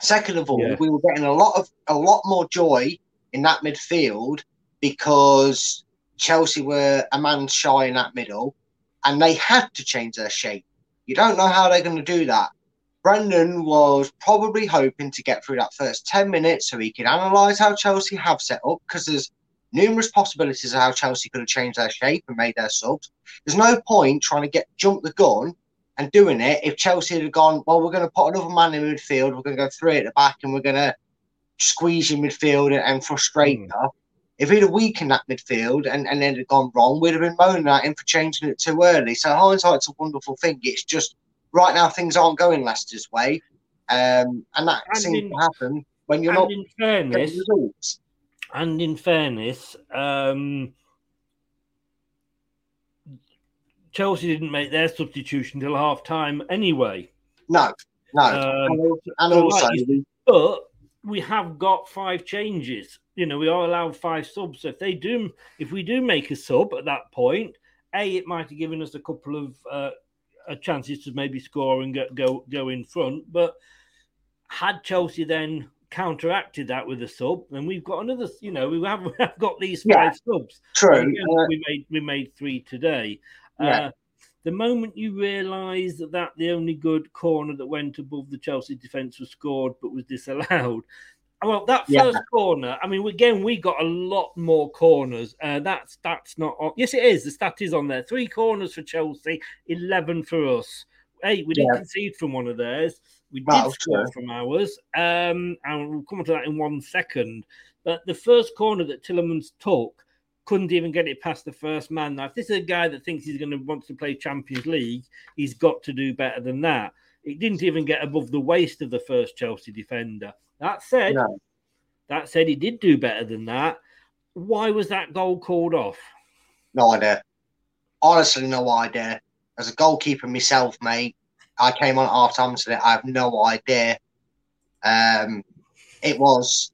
Second of all, Yeah. we were getting a lot of a lot more joy in that midfield because Chelsea were a man shy in that middle, and they had to change their shape. You don't know how they're going to do that. Brendan was probably hoping to get through that first 10 minutes so he could analyse how Chelsea have set up because there's numerous possibilities of how Chelsea could have changed their shape and made their subs. There's no point trying to get jump the gun and doing it if Chelsea had gone, well, we're going to put another man in midfield, we're going to go three at the back, and we're going to squeeze in midfield and, and frustrate Mm. her. If he'd have weakened that midfield and, and then it had gone wrong, we'd have been moaning at him for changing it too early. So hindsight's a wonderful thing. It's just right now things aren't going Leicester's way. Um, and that And seems in- to happen when you're not in getting fairness, results. and in fairness, um, Chelsea didn't make their substitution till half time anyway. No, no. Um, and al- and so also, But we have got five changes. You know, we are allowed five subs. So if they do, if we do make a sub at that point, a it might have given us a couple of uh, uh, chances to maybe score and go, go go in front. But had Chelsea then counteracted that with a sub, then we've got another. You know, we have, we have got these Yeah. five subs. true. Again, uh, we made we made three today. Yeah. Uh, the moment you realise that, that the only good corner that went above the Chelsea defence was scored but was disallowed. Well, that Yeah. first corner. I mean, again, we got a lot more corners. Uh, that's that's not. On, yes, it is. The stat is on there. Three corners for Chelsea, eleven for us. Hey, we didn't Yeah. concede from one of theirs. We did That score true. from ours, um, and we'll come to that in one second. But the first corner that Tielemans took couldn't even get it past the first man. Now, if this is a guy that thinks he's going to want to play Champions League, he's got to do better than that. It didn't even get above the waist of the first Chelsea defender. That said, No. that said, he did do better than that. Why was that goal called off? No idea. Honestly, no idea. As a goalkeeper myself, mate, I came on half time today. I have no idea. Um, it was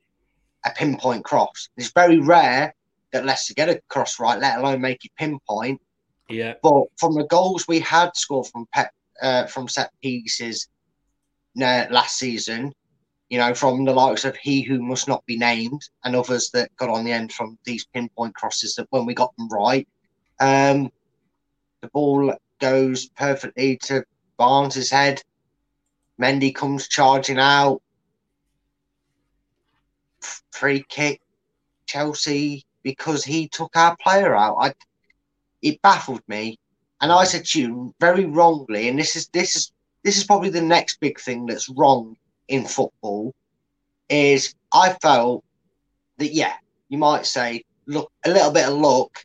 a pinpoint cross. It's very rare that Leicester get across right, let alone make it pinpoint. Yeah, But from the goals we had scored from pep, uh, from set pieces uh, last season, you know, from the likes of he who must not be named and others that got on the end from these pinpoint crosses that when we got them right, um, the ball goes perfectly to Barnes' head. Mendy comes charging out. Free kick, Chelsea, because he took our player out. I, it baffled me, and I said to you very wrongly, and this is this is this is probably the next big thing that's wrong in football, is I felt that yeah, you might say look a little bit of luck,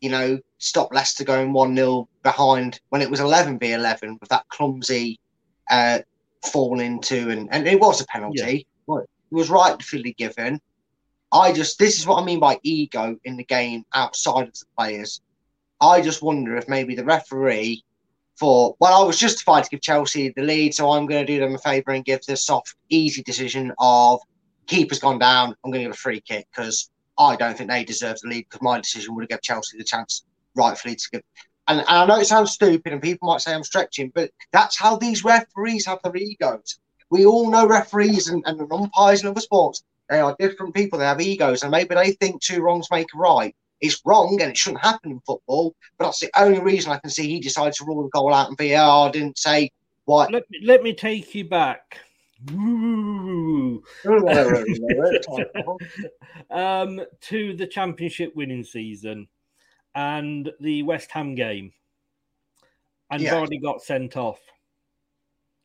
you know, stop Leicester going one 0 behind when it was eleven v eleven with that clumsy uh, fall into and and it was a penalty. Well, It was rightfully given. I just this is what I mean by ego in the game outside of the players. I just wonder if maybe the referee thought, well, I was justified to give Chelsea the lead, so I'm going to do them a favour and give the soft, easy decision of keeper's gone down. I'm going to give a free kick because I don't think they deserve the lead because my decision would have given Chelsea the chance rightfully to give. And, and I know it sounds stupid and people might say I'm stretching, but that's how these referees have their egos. We all know referees and, and umpires in other sports They are different people. They have egos, and maybe they think two wrongs make a right. It's wrong, and it shouldn't happen in football. But that's the only reason I can see he decided to rule the goal out and VAR didn't say what. Let me, let me take you back. Um, to the championship winning season and the West Ham game, and Yeah. Vardy got sent off.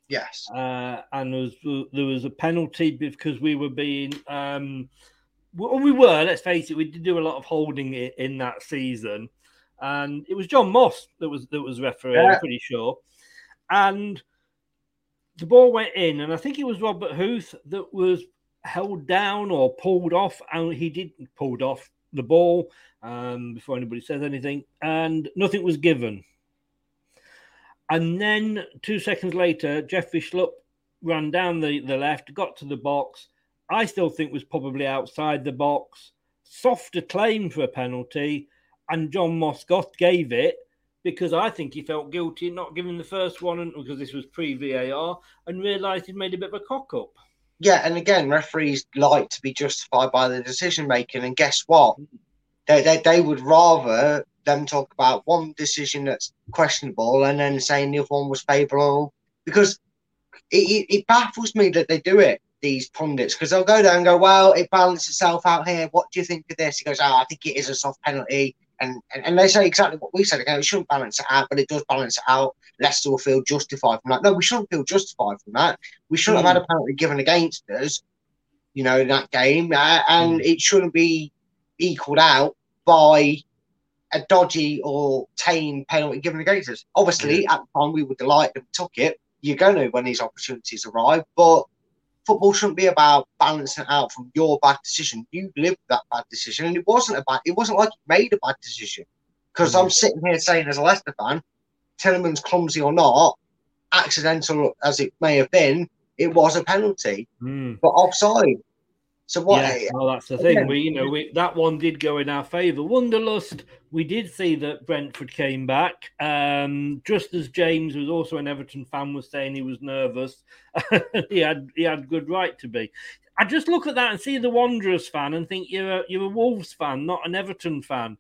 Yes. uh, and there was there was a penalty because we were being um, well, we were. Let's face it, we did do a lot of holding in that season, and it was John Moss that was that was referee. Yeah. I'm pretty sure, and the ball went in, and I think it was Robert Huth that was held down or pulled off, and he did pulled off the ball um, before anybody says anything, and nothing was given. And then two seconds later, Jeffrey Schlupp ran down the, the left, got to the box. I still think was probably outside the box. Softer claim for a penalty, and John Moss gave it because I think he felt guilty not giving the first one and, because this was pre VAR and realised he'd made a bit of a cock up. Yeah, and again, referees like to be justified by their decision making, and guess what? They, they they would rather them talk about one decision that's questionable and then saying the other one was favourable because it, it, it baffles me that they do it. These pundits, because they'll go there and go, "Well, it balanced itself out here. What do you think of this?" He goes, "Oh, I think it is a soft penalty." And, and, and they say exactly what we said again. It shouldn't balance it out, but it does balance it out. Leicester will feel justified from that. No, we shouldn't feel justified from that. We shouldn't have had a penalty given against us, you know, in that game, uh, and it shouldn't be equaled out by a dodgy or tame penalty given against us. Obviously, at the time we were delighted and took it. You're going to when these opportunities arrive, but football shouldn't be about balancing it out from your bad decision. You lived that bad decision, and it wasn't a bad. It wasn't like you made a bad decision. Because I'm mm. sitting here saying, as a Leicester fan, Tielemans clumsy or not, accidental as it may have been, it was a penalty, mm. but offside. So what? Yeah, well, that's the thing. Again, We, you know, we, that one did go in our favour. Wonderlust, we did see that Brentford came back. Um, just as James was also an Everton fan, was saying he was nervous. he had he had good right to be. I just look at that and see the Wanderers fan and think you're a, you're a Wolves fan, not an Everton fan.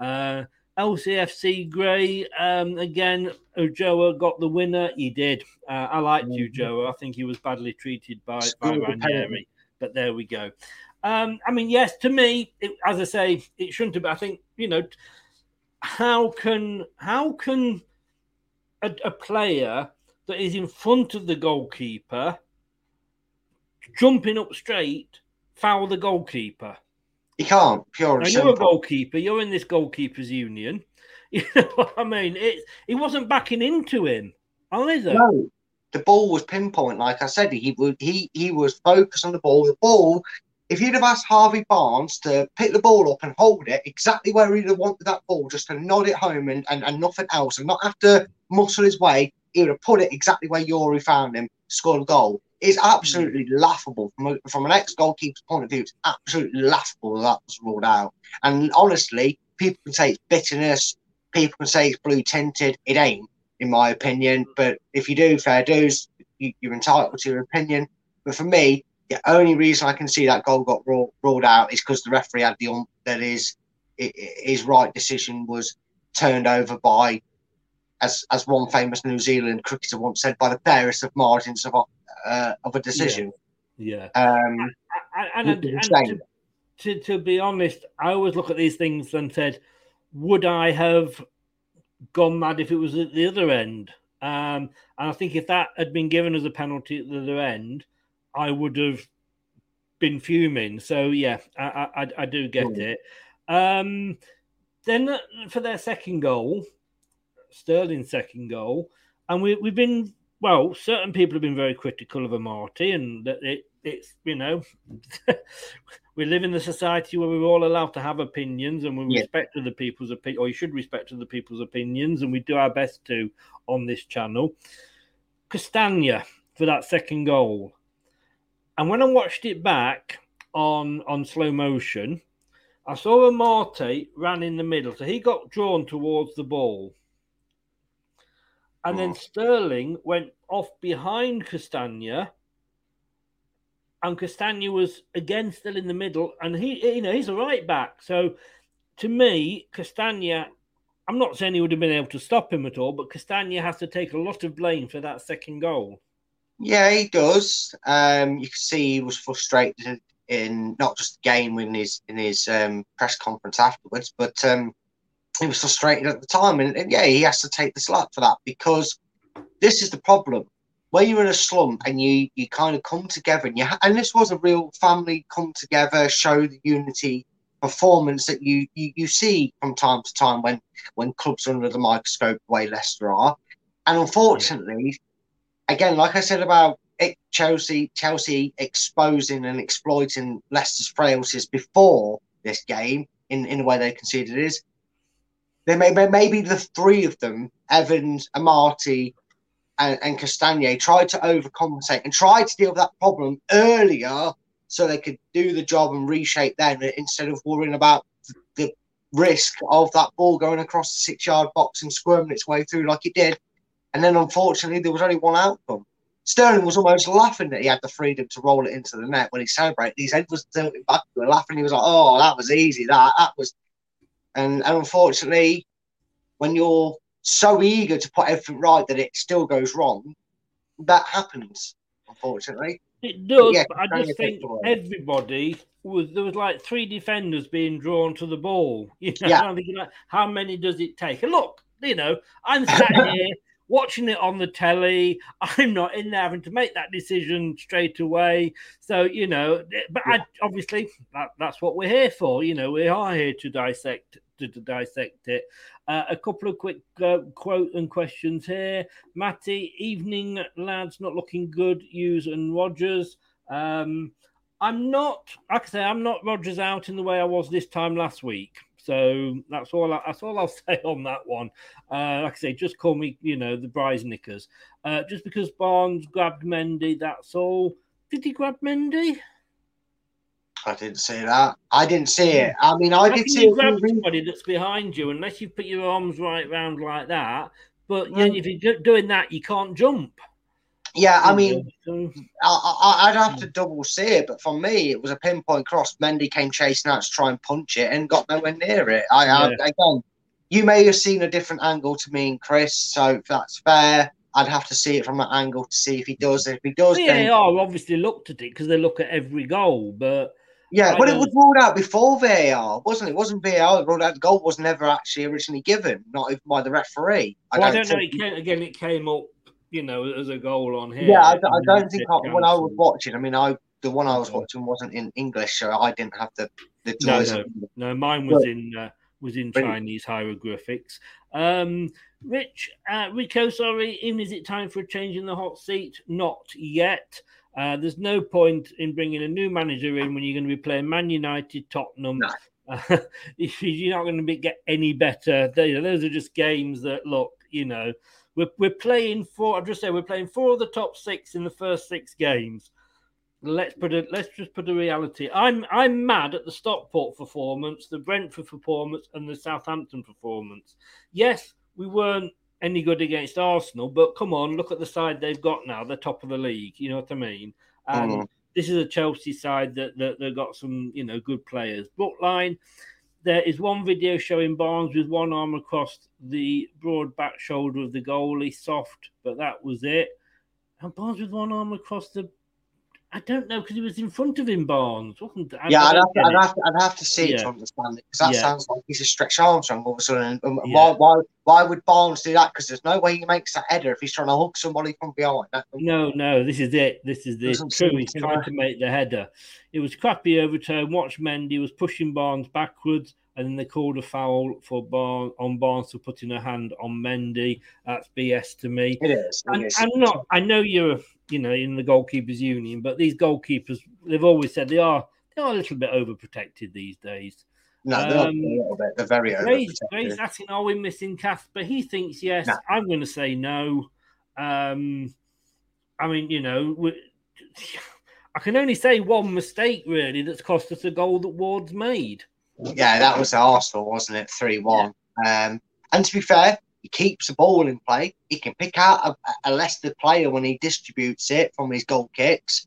Uh, LCFC Gray um, again. Ojoa got the winner. He did. Uh, I liked you, Joe. I think he was badly treated by, by Scored a penalty. Ranieri but there we go. Um, I mean, yes, to me, it, as I say, it shouldn't have. Been. I think you know, how can how can a, a player that is in front of the goalkeeper jumping up straight foul the goalkeeper? You can't. Pure Now, you're a goalkeeper. You're in this goalkeepers union. You know what I mean? It he wasn't backing into him either. No, the ball was pinpoint. Like I said, he would he he was focused on the ball. The ball. If you'd have asked Harvey Barnes to pick the ball up and hold it exactly where he'd have wanted that ball, just to nod it home and, and, and nothing else, and not have to muscle his way, he would have put it exactly where Youri found him, scored a goal. It's absolutely mm. laughable from, a, from an ex goalkeeper's point of view. It's absolutely laughable that was ruled out. And honestly, people can say it's bitterness, people can say it's blue tinted. It ain't, in my opinion. But if you do, fair dues, you, you're entitled to your opinion. But for me, the only reason I can see that goal got ruled, ruled out is because the referee had the um, that his i- i- his right decision was turned over by, as as one famous New Zealand cricketer once said, by the barest of margins of a uh, of a decision. Yeah. Um, and, and, Which is and to, to, to be honest, I always look at these things and said, would I have gone mad if it was at the other end? Um, and I think if that had been given as a penalty at the other end, I would have been fuming. So yeah, I I, I- do get Mm. it. Um, then for their second goal, Sterling's second goal, and we we've been well. Certain people have been very critical of Amartey, and that it it's you know we live in a society where we're all allowed to have opinions, and we Yeah. respect other people's opinion, or you should respect other people's opinions, and we do our best to on this channel. Castagna for that second goal, and when I watched it back on on slow motion. I saw Amartey ran in the middle, so he got drawn towards the ball. And then oh. Sterling went off behind Castagna and Castagna was again still in the middle, and he, you know, he's a right back. So to me, Castagna, I'm not saying he would have been able to stop him at all, but Castagna has to take a lot of blame for that second goal. Yeah, he does. Um, you can see he was frustrated in not just the game in his in his um, press conference afterwards, but um, he was frustrated at the time, and, and yeah, he has to take the slack for that because this is the problem. When you're in a slump and you you kind of come together, and you and this was a real family come together, show the unity performance that you, you you see from time to time when when clubs are under the microscope the way Leicester are, and unfortunately, again, like I said about it, Chelsea, Chelsea exposing and exploiting Leicester's frailties before this game in, in the way they conceded is. They may, maybe the three of them, Evans, Amartey, and, and Castagna, tried to overcompensate and tried to deal with that problem earlier so they could do the job and reshape then instead of worrying about the risk of that ball going across the six yard box and squirming its way through like it did. And then unfortunately, there was only one outcome. Sterling was almost laughing that he had the freedom to roll it into the net when he celebrated. His head was tilting back. We were laughing. He was like, "Oh, that was easy. That that was." And, and unfortunately, when you're so eager to put everything right that it still goes wrong, that happens. Unfortunately, it does. Yeah, but I just think everybody was there was like three defenders being drawn to the ball. You know, Yeah. Like, how many does it take? And look, you know, I'm sat here watching it on the telly. I'm not in there having to make that decision straight away. So you know, but I, obviously that, that's what we're here for. You know, we are here to dissect to, to dissect it. Uh, a couple of quick uh, quote and questions here. Matty, evening lads, not looking good. Hughes and Rodgers. Um, I'm not, like I say, I'm not Rodgers out in the way I was this time last week. So that's all. I, that's all I'll say on that one. Uh, like I say, just call me, you know, the Bryce. Uh, just because Barnes grabbed Mendy, that's all. Did he grab Mendy? I didn't see that. I didn't see it. I mean, I How did see you grab somebody that's behind you unless you put your arms right round like that? But yeah, Mm. if you're doing that, you can't jump. Yeah, I mean, I, I, I'd have to double see it, but for me, it was a pinpoint cross. Mendy came chasing out to try and punch it and got nowhere near it. I, I Yeah. again, you may have seen a different angle to me and Chris, so if that's fair. I'd have to see it from that angle to see if he does. If he does, yeah, then they are obviously looked at it because they look at every goal. But yeah. I But it was ruled out before VAR, wasn't it? It wasn't VAR. Ruled out the goal was never actually originally given, not even by the referee. well, I don't know. It came, again, it came up, you know, as a goal on here. Yeah, I, I don't think I, when I was watching. I mean, I the one I was watching wasn't in English, so I didn't have the the No, choice. no. No, mine was But- in uh, was in Brilliant. Chinese hieroglyphics. Um, Rich, uh, Rico, sorry, in is it time for a change in the hot seat? Not yet. Uh, there's no point in bringing a new manager in when you're going to be playing Man United, Tottenham. No. Uh, you're not going to be, get any better, they, those are just games that look, you know, we're, we're playing four. I'll just said we're playing four of the top six in the first six games. Let's put a let's just put a reality. I'm I'm mad at the Stockport performance, the Brentford performance, and the Southampton performance. Yes, we weren't any good against Arsenal, but come on, look at the side they've got now. They're top of the league. You know what I mean? And Mhm. this is a Chelsea side that that they've got some you know good players. Brookline, there is one video showing Barnes with one arm across the broad back shoulder of the goalie, soft, but that was it. And Barnes with one arm across the. I don't know because he was in front of him, Barnes, wasn't? I- Yeah, I I'd have, I'd, have to, I'd have to see it Yeah. to understand it because that Yeah. sounds like he's a stretch Armstrong all of a sudden. And Yeah. Why, why, why would Barnes do that? Because there's no way he makes that header if he's trying to hook somebody from behind. No, no, this is it. This is the true. He's trying to make the header. It was crappy overturn. Watch Mendy was pushing Barnes backwards, and then they called a foul for Barnes on Barnes for putting a hand on Mendy. That's BS to me. it is. It And is. I'm not. I know you're, you know, in the goalkeepers union, but these goalkeepers, they've always said they are. They are a little bit overprotected these days. no, they're um, a little bit. They're very Grace, overprotected. Grace asking, are we missing Kasper? He thinks yes. No. I'm going to say no. Um, I mean, you know, we, I can only say one mistake really that's cost us a goal that Ward's made. Yeah, that was Arsenal, wasn't it? 3 1. Um, and to be fair, he keeps the ball in play. He can pick out a, a Leicester player when he distributes it from his goal kicks.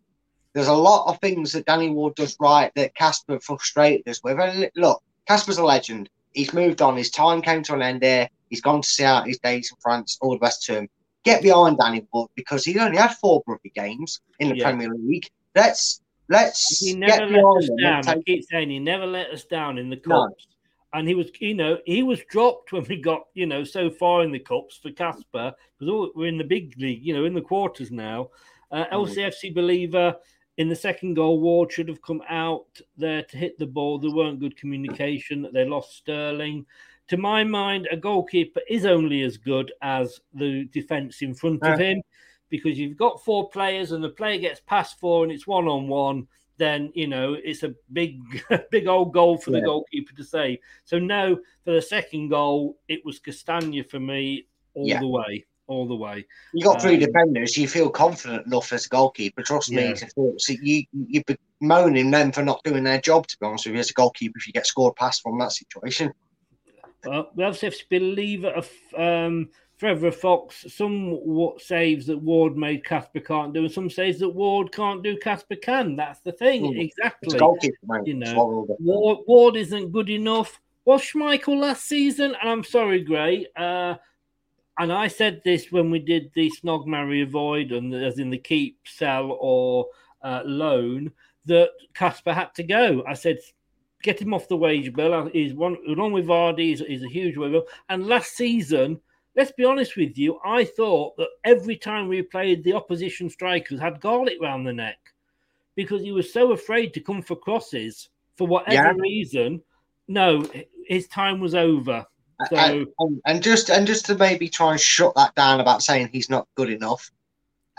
there's a lot of things that Danny Ward does right that Kasper frustrated us with. And look, Kasper's a legend. He's moved on. His time came to an end there. He's gone to see out his days in France. All the best to him. Get behind Danny Ward because he only had four rugby games in the Yeah. Premier League. Let's let's He get never let us down. and I keep saying he never let us down in the No. cups. And he was, you know, he was dropped when we got, you know, so far in the cups for Kasper because we're in the big league, you know, in the quarters now. Uh, Mm. LCFC believer in the second goal, Ward should have come out there to hit the ball. There weren't good communication. They lost Sterling. To my mind, a goalkeeper is only as good as the defence in front of Yeah. him because you've got four players and the player gets past four and it's one on one, then you know it's a big, big old goal for the goalkeeper to save. So no, for the second goal, it was Castagna for me all Yeah. the way, all the way. You got three Um, defenders. You feel confident enough as a goalkeeper. Trust Yeah. me. So you you be moaning them for not doing their job. To be honest with you, as a goalkeeper, if you get scored past from that situation, Well, we obviously have to believe of um, Trevor Fox. Some saves that Ward made Kasper can't do, and some saves that Ward can't do Kasper can. That's the thing, Mm. exactly. a goalkeeper, mate. you know, what we'll do. Ward, Ward isn't good enough. Was Schmeichel last season? And I'm sorry, Gray. Uh, and I said this when we did the Snog Marry Avoid, and as in the keep, sell, or uh, loan, that Kasper had to go. I said, get him off the wage bill. He's one along with Vardy. He's, he's a huge wage bill. And last season, let's be honest with you, I thought that every time we played, the opposition strikers had garlic round the neck because he was so afraid to come for crosses for whatever Yeah. reason. No, his time was over. So and, and- and just and just to maybe try and shut that down about saying he's not good enough.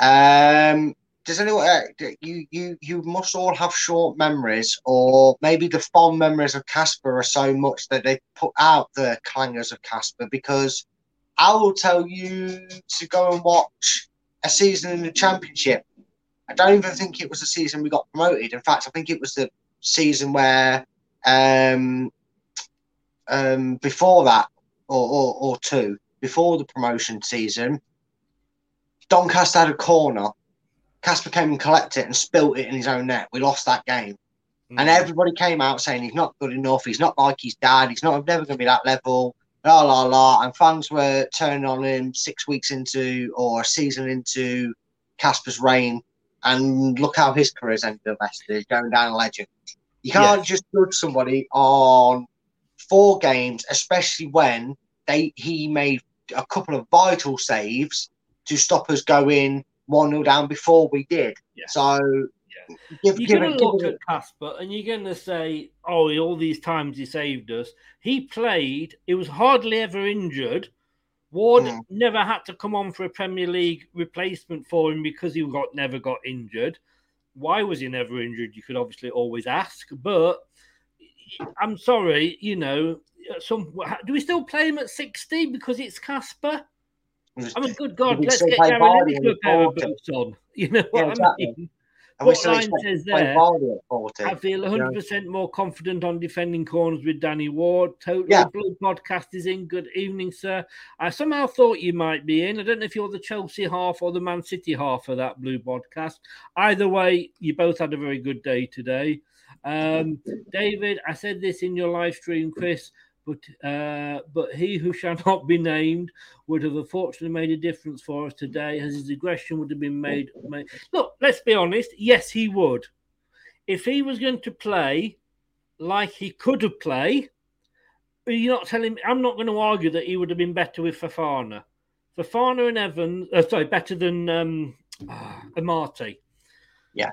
Um, does anyone uh, you you you must all have short memories, or maybe the fond memories of Kasper are so much that they put out the clangers of Kasper. Because I will tell you to go and watch a season in the Championship. I don't even think it was the season we got promoted. In fact, I think it was the season where um, um, before that, or, or, or two, before the promotion season, Doncaster had a corner. Kasper came and collected it and spilt it in his own net. We lost that game. And everybody came out saying he's not good enough. He's not like his dad. He's not never going to be that level. La la la. And fans were turning on him six weeks into or a season into Kasper's reign. And look how his career's ended Leicester. He's going down a legend. You can't just judge somebody on four games, especially when they he made a couple of vital saves to stop us going one 0 down before we did. Yeah. So give, You're going to look it, at Kasper and you're going to say, oh, all these times he saved us. He played, he was hardly ever injured. Ward Mm. never had to come on for a Premier League replacement for him because he got never got injured. Why was he never injured? You could obviously always ask, but I'm sorry, you know. Some do we still play him at 60 because it's Kasper? I mean, good God, let's get Gary Lineker a pair of boots on. You know Yeah, what exactly. I mean? And what line says there? Vardy at 40. I feel 100% more confident on defending corners with Danny Ward. Totally Yeah. Blue podcast is in. Good evening, sir. I somehow thought you might be in. I don't know if you're the Chelsea half or the Man City half of that Blue podcast. Either way, you both had a very good day today. Um, David, I said this in your live stream, Chris, but uh, but he who shall not be named would have unfortunately made a difference for us today, as his aggression would have been made. made. Look, let's be honest. Yes, he would. If he was going to play like he could have played, you're not telling me. I'm not going to argue that he would have been better with Fofana. Fofana and Evans, uh, sorry, better than um, uh, Amartey. Yeah.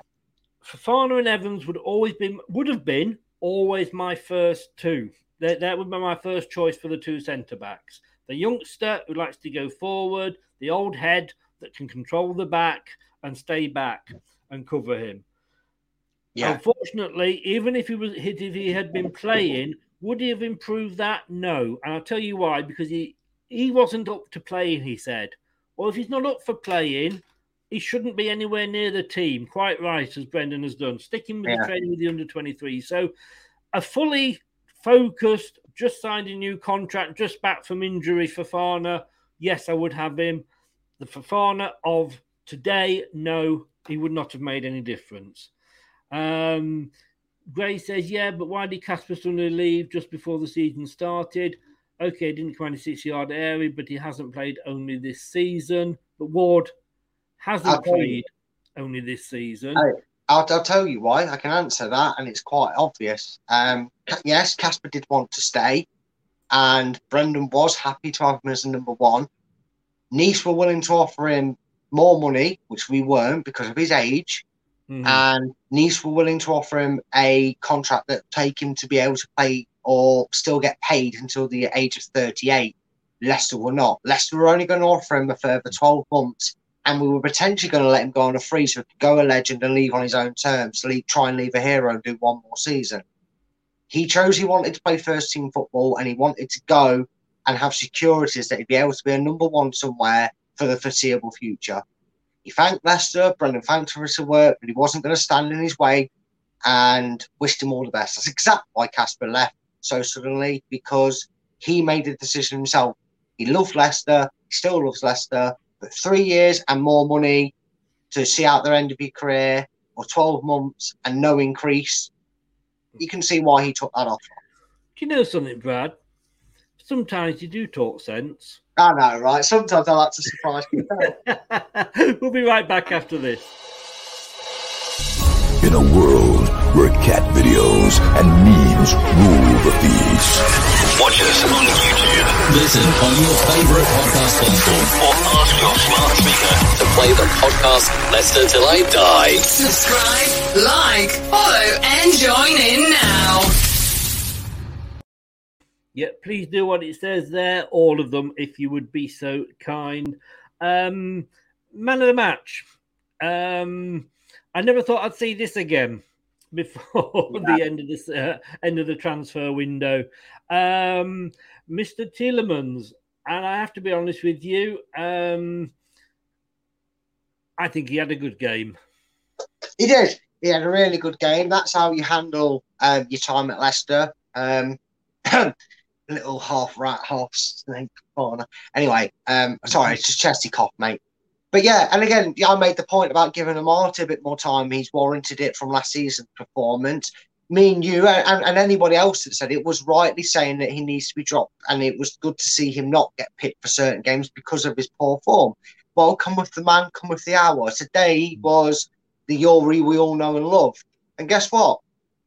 Fofana and Evans would always been would have been always my first two. That that would be my first choice for the two centre backs. The youngster who likes to go forward, the old head that can control the back and stay back and cover him. Yeah. Unfortunately, even if he was if he had been playing, would he have improved that? No. And I'll tell you why, because he he wasn't up to playing, he said. Well, if he's not up for playing, he shouldn't be anywhere near the team. Quite right, as Brendan has done, sticking with Yeah. the training with the under 23. So a fully focused, just signed a new contract, just back from injury Fofana. Yes, I would have him. The Fofana of today, no. he would not have made any difference. Um, Gray says, yeah, but why did Kasper suddenly leave just before the season started? Okay, didn't command a six yard area, but he hasn't played only this season. But Ward hasn't played only this season. I'll, I'll, tell you why. I can answer that, and it's quite obvious. Um, yes, Kasper did want to stay, and Brendan was happy to have him as a number one. Nice were willing to offer him more money, which we weren't because of his age. Mm-hmm. And Nice were willing to offer him a contract that take him to be able to play or still get paid until the age of 38. Leicester were not. Leicester were only going to offer him a further 12 months, and we were potentially going to let him go on a free so go a legend and leave on his own terms, leave, try and leave a hero and do one more season. He chose he wanted to play first team football and he wanted to go and have securities that he'd be able to be a number one somewhere for the foreseeable future. He thanked Leicester, Brendan thanked him for his work, but he wasn't going to stand in his way and wished him all the best. That's exactly why Kasper left so suddenly because he made the decision himself. He loved Leicester, he still loves Leicester, three years and more money to see out their end of your career or 12 months and no increase, you can see why he took that offer. Do you know something, Brad? Sometimes you do talk sense. I know, right? Sometimes I like to surprise people. we'll be right back after this. In a world where cat videos and memes rule the feeds. Watch us on YouTube. Listen on your favorite podcast platform or ask your smart speaker to play the podcast Leicester Till I Die. Subscribe, like, follow, and join in now. Yeah, please do what it says there, all of them, if you would be so kind. Um, man of the match. Um, I never thought I'd see this again before yeah. the end of this uh, end of the transfer window. Um, Mr. Tielemans, and I have to be honest with you, um, I think he had a good game. He did. He had a really good game. That's how you handle um, your time at Leicester. Um, little half rat, half snake corner. Anyway, um, sorry, it's just chesty cough, mate. But yeah, and again, I made the point about giving Amartey a bit more time. He's warranted it from last season's performance. Me and you, and, and anybody else that said it, was rightly saying that he needs to be dropped, and it was good to see him not get picked for certain games because of his poor form. Well, come with the man, come with the hour. Today was the Youri we all know and love, and guess what?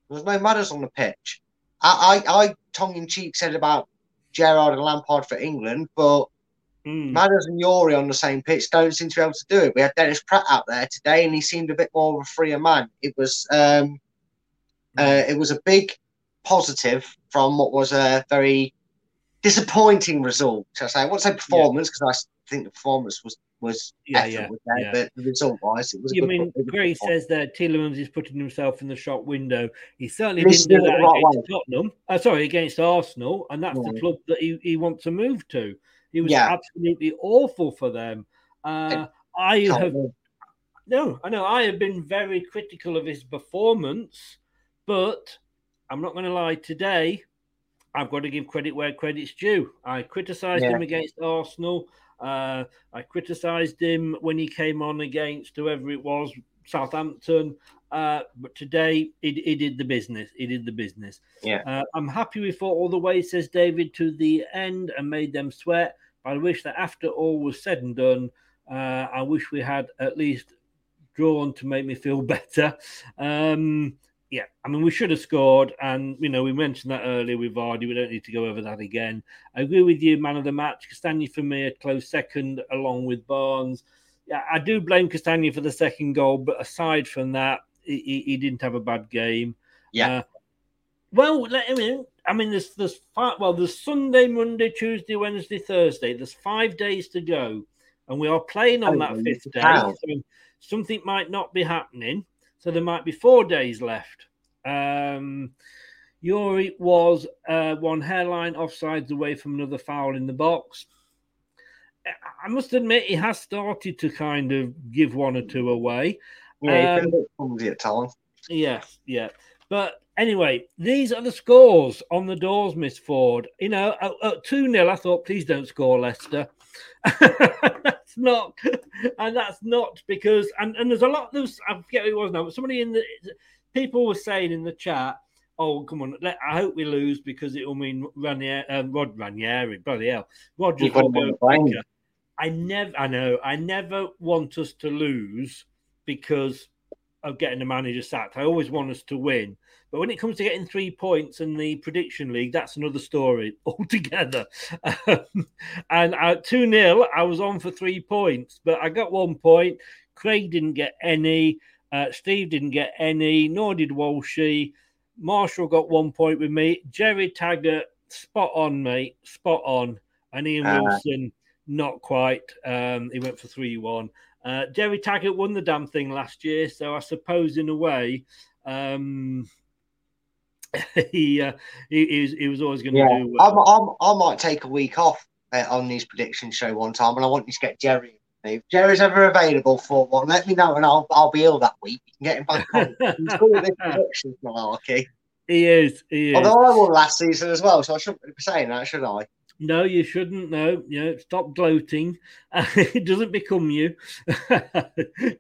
There was no Madders on the pitch. I, I, I tongue in cheek said about Gerrard and Lampard for England, but Mm. Madders and Youri on the same pitch don't seem to be able to do it. We had Dennis Praet out there today, and he seemed a bit more of a freer man. It was um, uh, it was a big positive from what was a very disappointing result. I say I won't say performance because yeah. I think the performance was was yeah, yeah, there, yeah. but the result wise, it was. You mean Gray says that Tielemans is putting himself in the shop window. He certainly didn't do that right against way. Tottenham. Uh, sorry, against Arsenal, and that's yeah. the club that he, he wants to move to. He was yeah. absolutely awful for them. Uh, I have no, I know I have been very critical of his performance, but I'm not going to lie. Today, I've got to give credit where credit's due. I criticised yeah. him against Arsenal. Uh, I criticised him when he came on against whoever it was, Southampton. Uh, but today he, he, did the business. He did the business. Yeah. Uh, I'm happy we fought all the way, says David, to the end and made them sweat. But I wish that after all was said and done, uh, I wish we had at least drawn to make me feel better. Um, yeah, I mean, we should have scored. And, you know, we mentioned that earlier with Vardy. We don't need to go over that again. I agree with you, man of the match. Castagne for me, a close second along with Barnes. Yeah, I do blame Castagne for the second goal. But aside from that, he, he didn't have a bad game. Yeah. Uh, well, I mean, I mean, there's there's five, well, there's Sunday, Monday, Tuesday, Wednesday, Thursday. There's five days to go, and we are playing on that fifth day. So something might not be happening, so there might be four days left. Um, Youri was uh, one hairline offsides away from another foul in the box. I must admit, he has started to kind of give one or two away. Yeah, um, at times. Yes, yeah. But anyway, these are the scores on the doors, Miss Ford. You know, at, 2 0, I thought, please don't score Leicester. that's not, and that's not because, and, and there's a lot. There's I forget who it was now, but somebody in the people were saying in the chat, "Oh, come on, let, I hope we lose because it will mean Ranieri, um, Rod Ranieri, bloody hell, Roger You've got him on the brain. I never, I know, I never want us to lose because of getting the manager sacked. I always want us to win. But when it comes to getting three points in the prediction league, that's another story altogether. Um, and at 2 0, I was on for three points, but I got one point. Craig didn't get any. Uh, Steve didn't get any, nor did Walshy. Marshall got one point with me. Jerry Taggart, spot on, mate, spot on. And Ian Ah. Wilson, not quite. Um, he went for 3 1. Uh, Jerry Taggart won the damn thing last year, so I suppose in a way, um, he, uh, he he was, he was always going to Yeah, do. I'm. I'm, I might take a week off uh, on these prediction show one time, and I want you to get Jerry. If Jerry's ever available for one, let me know, and I'll I'll be ill that week. You can get him back on. He's good at this predictions malarkey. He is. He is. Although I won last season as well, so I shouldn't be saying that, should I? No, you shouldn't. No, you know, stop gloating. it doesn't become you.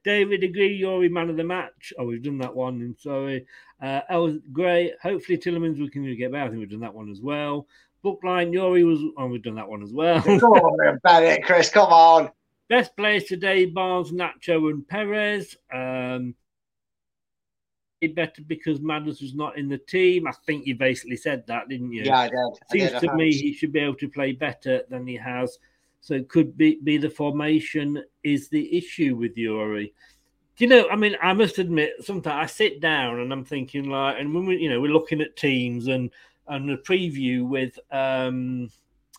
David, agree. You're a man of the match. Oh, we've done that one. I'm sorry. Uh, El Gray. Hopefully, Tielemans we can get better. I think we've done that one as well. Bookline. Youri was. Oh, we've done that one as well. Come on, then, Bennett, Chris. Come on. Best players today: Barnes, Nacho, and Perez. Um, did better because Madness was not in the team. I think you basically said that, didn't you? Yeah, I did. I Seems did, I to me he should be able to play better than he has. So it could be, be the formation is the issue with Youri. You know? I mean, I must admit, sometimes I sit down and I'm thinking like, and when we, you know, we're looking at teams and and a preview with um,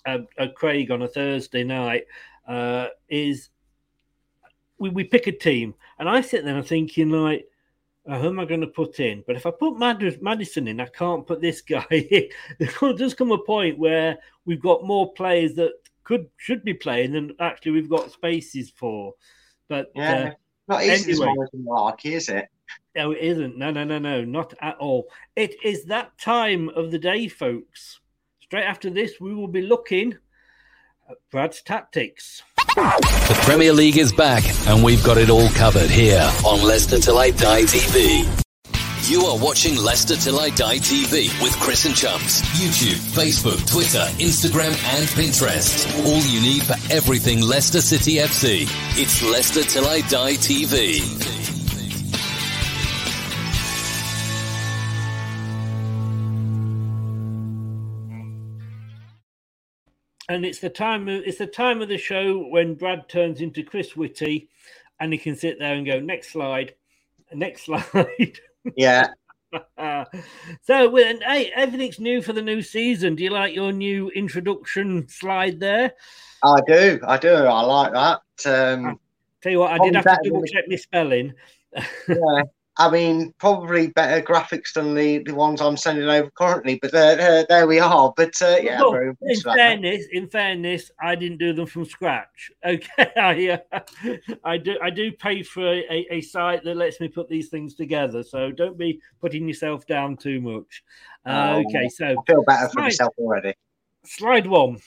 uh, uh, Craig on a Thursday night uh, is we, we pick a team, and I sit there and thinking like, uh, who am I going to put in? But if I put Mad- Maddison in, I can't put this guy in. there does come a point where we've got more players that could should be playing than actually we've got spaces for. But Yeah. uh, Not easy this anyway. morning from malarkey, is it? no, it isn't. No, no, no, no, not at all. It is that time of the day, folks. Straight after this, we will be looking at Brad's tactics. The Premier League is back, and we've got it all covered here on Leicester Till I Die TV. You are watching Leicester Till I Die TV with Chris and Chums. YouTube, Facebook, Twitter, Instagram, and Pinterest. All you need for everything Leicester City FC. It's Leicester Till I Die TV. and it's the time of, it's the time of the show when Brad turns into Chris Whitty, and he can sit there and go next slide, next slide. Yeah. so, well, hey, everything's new for the new season. Do you like your new introduction slide there? I do. I do. I like that. Um, Tell you what, I did have to double check my spelling. yeah. I mean, probably better graphics than the, the ones I'm sending over currently, but there, there, there we are. But uh, yeah, in impressed with that, fairness, in fairness, I didn't do them from scratch. Okay, I, uh, I do I do pay for a, a, a site that lets me put these things together. So don't be putting yourself down too much. Uh, Oh, okay, so I feel better for Right. myself already. slide one.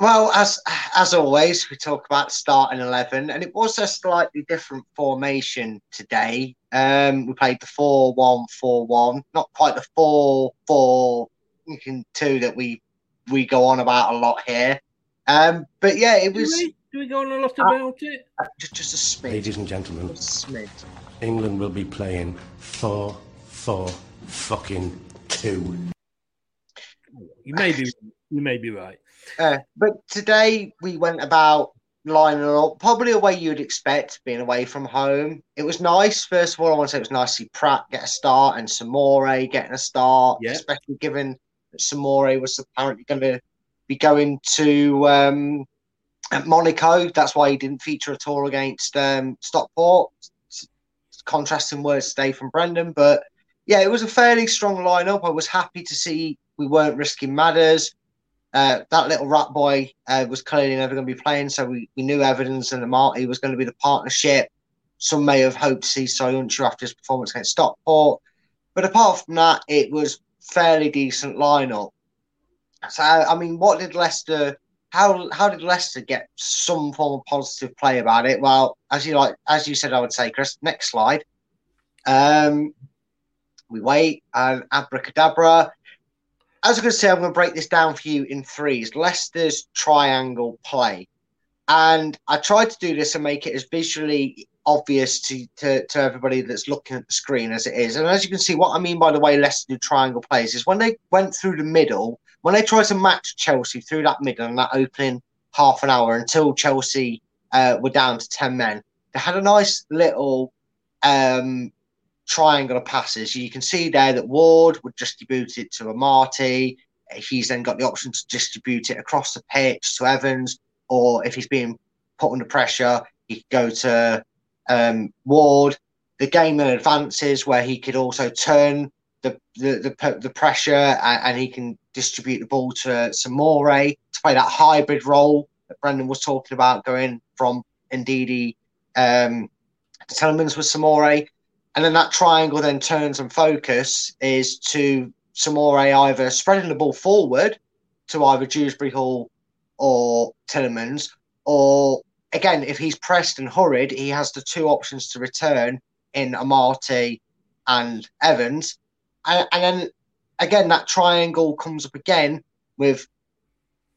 Well, as as always, we talk about starting eleven, and it was a slightly different formation today. Um, we played the four-one-four-one, not quite the four-four two that we we go on about a lot here. Um, but yeah, it Do was we, do we go on a lot Uh, about it? uh, just just a smidge. Ladies and gentlemen, smidge. England will be playing 4 4 fucking 2. You may be you may be right. Uh, but today we went about lining up probably a way you'd expect being away from home. It was nice. First of all, I want to say it was nice to see Praet get a start and Soumaré getting a start, especially given that Soumaré was apparently going to be going to um, Monaco. That's why he didn't feature at all against um, Stockport. Contrasting words today from Brendan, but yeah, it was a fairly strong lineup. I was happy to see we weren't risking Madders. Uh, that little rat boy uh, was clearly never going to be playing, so we, we knew Evans and Amartey was going to be the partnership. Some may have hoped to see Soyuncu after his performance against Stockport, but apart from that, it was fairly decent lineup. So, I mean, what did Leicester how how did Leicester get some form of positive play about it? Well, as you like, as you said, I would say, Chris. Next slide. Um, we wait and abracadabra. As I'm going to say, I'm going to break this down for you in threes. Leicester's triangle play, and I tried to do this and make it as visually obvious to, to, to everybody that's looking at the screen as it is. And as you can see, what I mean by the way Leicester do triangle plays is when they went through the middle, when they tried to match Chelsea through that middle and that opening half an hour until Chelsea uh, were down to 10 men, they had a nice little um, triangle of passes. You can see there that Ward would just distribute it to Amartey. He's then got the option to distribute it across the pitch to Evans, or if he's being put under pressure, he could go to um, Ward. The game then advances where he could also turn the the the, the pressure and, and, he can distribute the ball to Soumaré to play that hybrid role that Brendan was talking about, going from Ndidi um, to Tielemans with Soumaré. And then that triangle then turns and focus is to Soumaré either spreading the ball forward to either Dewsbury Hall or Tielemans, or again, if he's pressed and hurried, he has the two options to return in Amartey and Evans. And, and then again, that triangle comes up again with,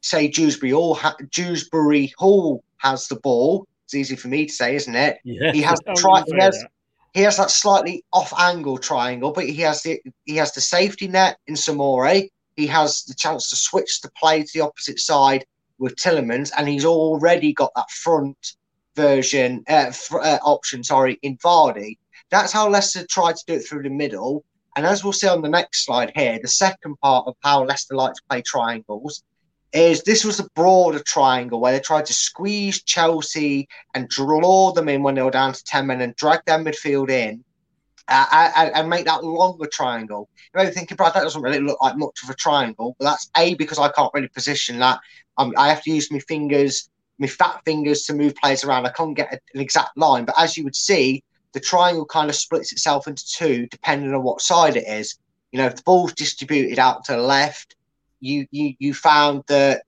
say, Dewsbury Hall. Ha- Dewsbury Hall has the ball. It's easy for me to say, isn't it? Yeah, he has, tri- he has he has that slightly off angle triangle, but he has the he has the safety net in Soumaré. He has the chance to switch the play to the opposite side with Tielemans, and he's already got that front version uh, fr- uh, option. Sorry, in Vardy. That's how Leicester tried to do it through the middle. And as we'll see on the next slide here, the second part of how Leicester like to play triangles is this was a broader triangle where they tried to squeeze Chelsea and draw them in when they were down to 10 men and drag their midfield in uh, and, and, make that longer triangle. You may be thinking, Brad, that doesn't really look like much of a triangle, but that's A, because I can't really position that. Um, I have to use my fingers, my fat fingers to move players around. I can't get an exact line, but as you would see, the triangle kind of splits itself into two depending on what side it is. You know, if the ball's distributed out to the left, you you you found that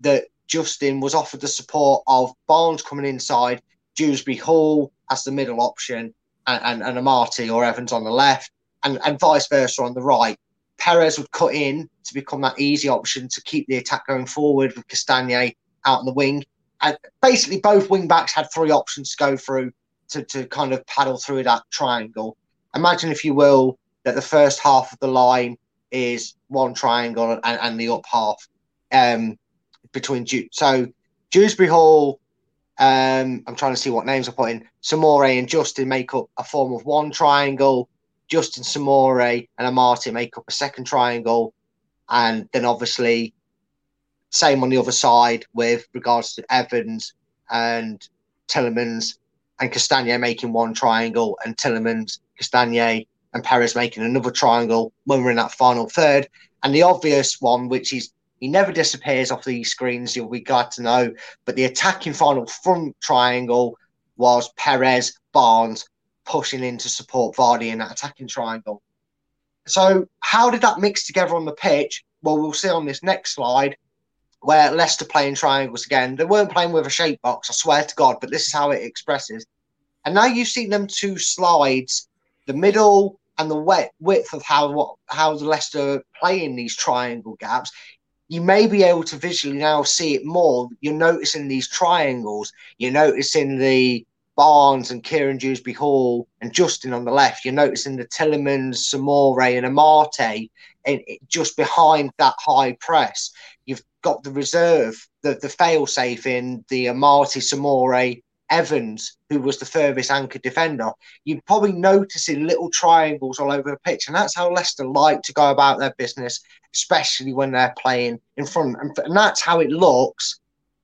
that Justin was offered the support of Barnes coming inside, Dewsbury Hall as the middle option, and, and, and Amartey or Evans on the left, and, and vice versa on the right. Perez would cut in to become that easy option to keep the attack going forward with Castagne out on the wing. And basically, both wing backs had three options to go through to, to kind of paddle through that triangle. Imagine, if you will, that the first half of the line is one triangle and, and the up half um, between Dew- so Dewsbury Hall. Um, I'm trying to see what names I put in. Soumaré and Justin make up a form of one triangle. Justin Soumaré and Amartey make up a second triangle, and then obviously same on the other side with regards to Evans and Tielemans and Castagne making one triangle, and Tielemans, Castagne, and Perez making another triangle when we're in that final third. And the obvious one, which is he never disappears off these screens, you'll be glad to know. But the attacking final front triangle was Perez, Barnes pushing in to support Vardy in that attacking triangle. So, how did that mix together on the pitch? Well, we'll see on this next slide where Leicester playing triangles again. They weren't playing with a shape box, I swear to God, but this is how it expresses. And now you've seen them two slides, the middle and the width of how what how the Leicester play in these triangle gaps, you may be able to visually now see it more. You're noticing these triangles. You're noticing the Barnes and Kieran Dewsbury Hall and Justin on the left. You're noticing the Tielemans, Soumaré, and Amartey and just behind that high press. You've got the reserve, the, the fail safe in the Amartey, Soumaré, Evans, who was the furthest anchor defender, you'd probably notice in little triangles all over the pitch. And that's how Leicester like to go about their business, especially when they're playing in front. And, and that's how it looks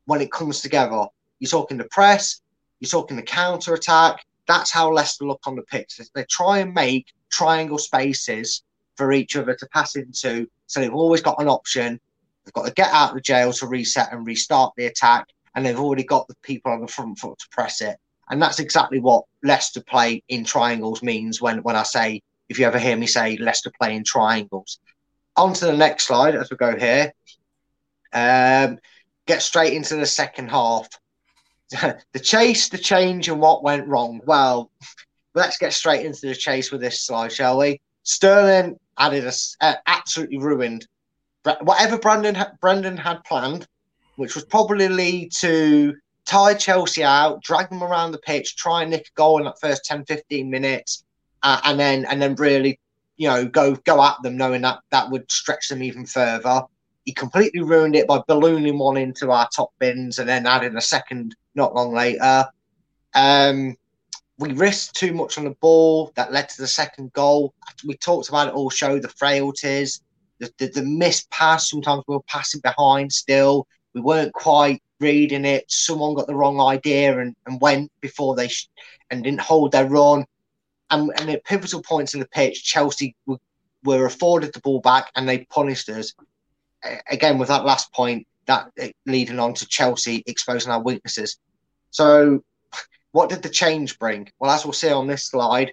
when it comes together. You're talking the press, you're talking the counter attack. That's how Leicester look on the pitch. They try and make triangle spaces for each other to pass into. So they've always got an option. They've got to get out of the jail to reset and restart the attack and they've already got the people on the front foot to press it. And that's exactly what Leicester play in triangles means when, when I say, if you ever hear me say Leicester play in triangles. On to the next slide as we go here. Um, get straight into the second half. the chase, the change, and what went wrong. Well, let's get straight into the chase with this slide, shall we? Sterling added a uh, absolutely ruined whatever Brandon Brendan had planned, which was probably lead to tie Chelsea out, drag them around the pitch, try and nick a goal in that first 10, 15 minutes, uh, and then and then really, you know, go go at them, knowing that that would stretch them even further. He completely ruined it by ballooning one into our top bins and then adding a second not long later. Um, we risked too much on the ball that led to the second goal. We talked about it all show the frailties, the, the, the missed pass. Sometimes we were passing behind still. We weren't quite reading it. Someone got the wrong idea and, and went before they sh- and didn't hold their run. And, and at pivotal points in the pitch, Chelsea were, were afforded the ball back and they punished us. Again, with that last point, that leading on to Chelsea exposing our weaknesses. So, what did the change bring? Well, as we'll see on this slide,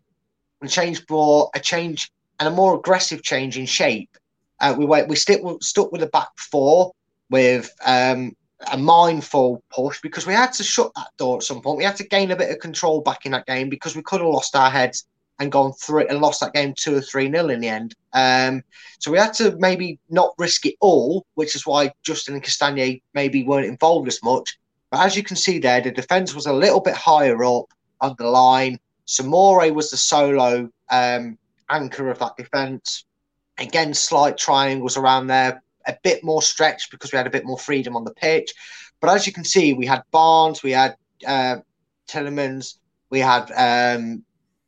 the change brought a change and a more aggressive change in shape. Uh, we went, we stick, stuck with the back four with um, a mindful push because we had to shut that door at some point. We had to gain a bit of control back in that game because we could have lost our heads and gone through it and lost that game two or three nil in the end. Um, so we had to maybe not risk it all, which is why Justin and Castagne maybe weren't involved as much. But as you can see there, the defence was a little bit higher up on the line. Soumaré was the solo um, anchor of that defence. Again, slight triangles around there, a bit more stretched because we had a bit more freedom on the pitch. But as you can see, we had Barnes, we had uh, Tielemans, we had um,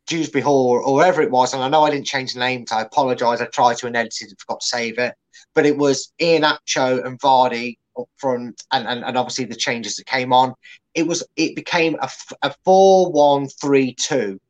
Dewsbury Hall or, wherever it was. And I know I didn't change the name, so I apologise. I tried to and edited and forgot to save it. But it was Iheanacho and Vardy up front, and, and, and obviously the changes that came on. It was it became a, a 4 1 3 2.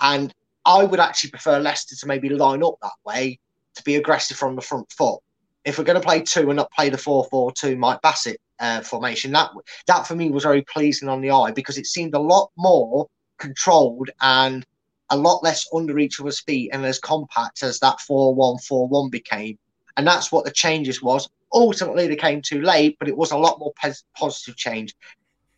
And I would actually prefer Leicester to maybe line up that way to be aggressive from the front foot if we're going to play two and not play the 4-4-2 Mike Bassett uh, formation, that that for me was very pleasing on the eye because it seemed a lot more controlled and a lot less under each other's feet and as compact as that 4-1-4-1 became. And that's what the changes was. Ultimately, they came too late, but it was a lot more positive change.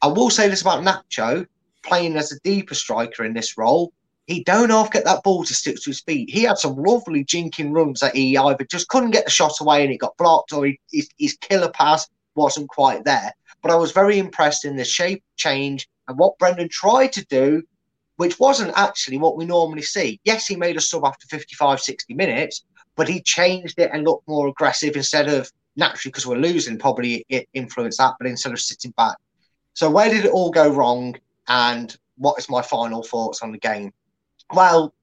I will say this about Nacho playing as a deeper striker in this role he don't half get that ball to stick to his feet. He had some lovely jinking runs that he either just couldn't get the shot away and it got blocked, or he, his, his killer pass wasn't quite there. But I was very impressed in the shape change and what Brendan tried to do, which wasn't actually what we normally see. Yes, he made a sub after 55, 60 minutes, but he changed it and looked more aggressive instead of naturally because we're losing, probably it influenced that, but instead of sitting back. So where did it all go wrong? And what is my final thoughts on the game? Well,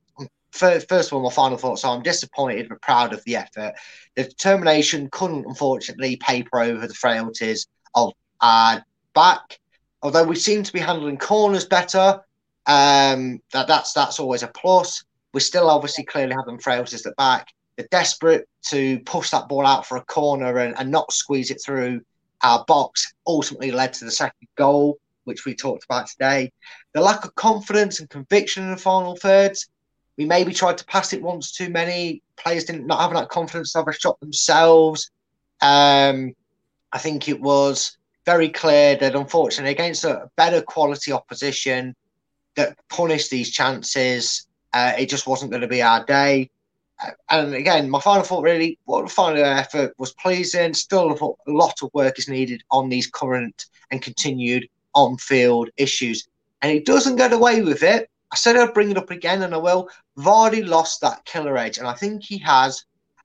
first, of all, my final thoughts I'm disappointed but proud of the effort. The determination couldn't, unfortunately, paper over the frailties of our back. Although we seem to be handling corners better, um, that, that's that's always a plus. We're still obviously clearly them frailties at back. They're desperate to push that ball out for a corner and, and not squeeze it through our box. Ultimately led to the second goal which we talked about today. The lack of confidence and conviction in the final thirds. We maybe tried to pass it once too many. Players didn't not having that confidence to have a shot themselves. Um, I think it was very clear that unfortunately against a better quality opposition that punished these chances, uh, it just wasn't going to be our day. Uh, and again, my final thought really, what the final effort was pleasing. Still, a lot of work is needed on these current and continued on field issues. And he doesn't get away with it. I said I'd bring it up again, and I will. Vardy lost that killer edge, and I think he has.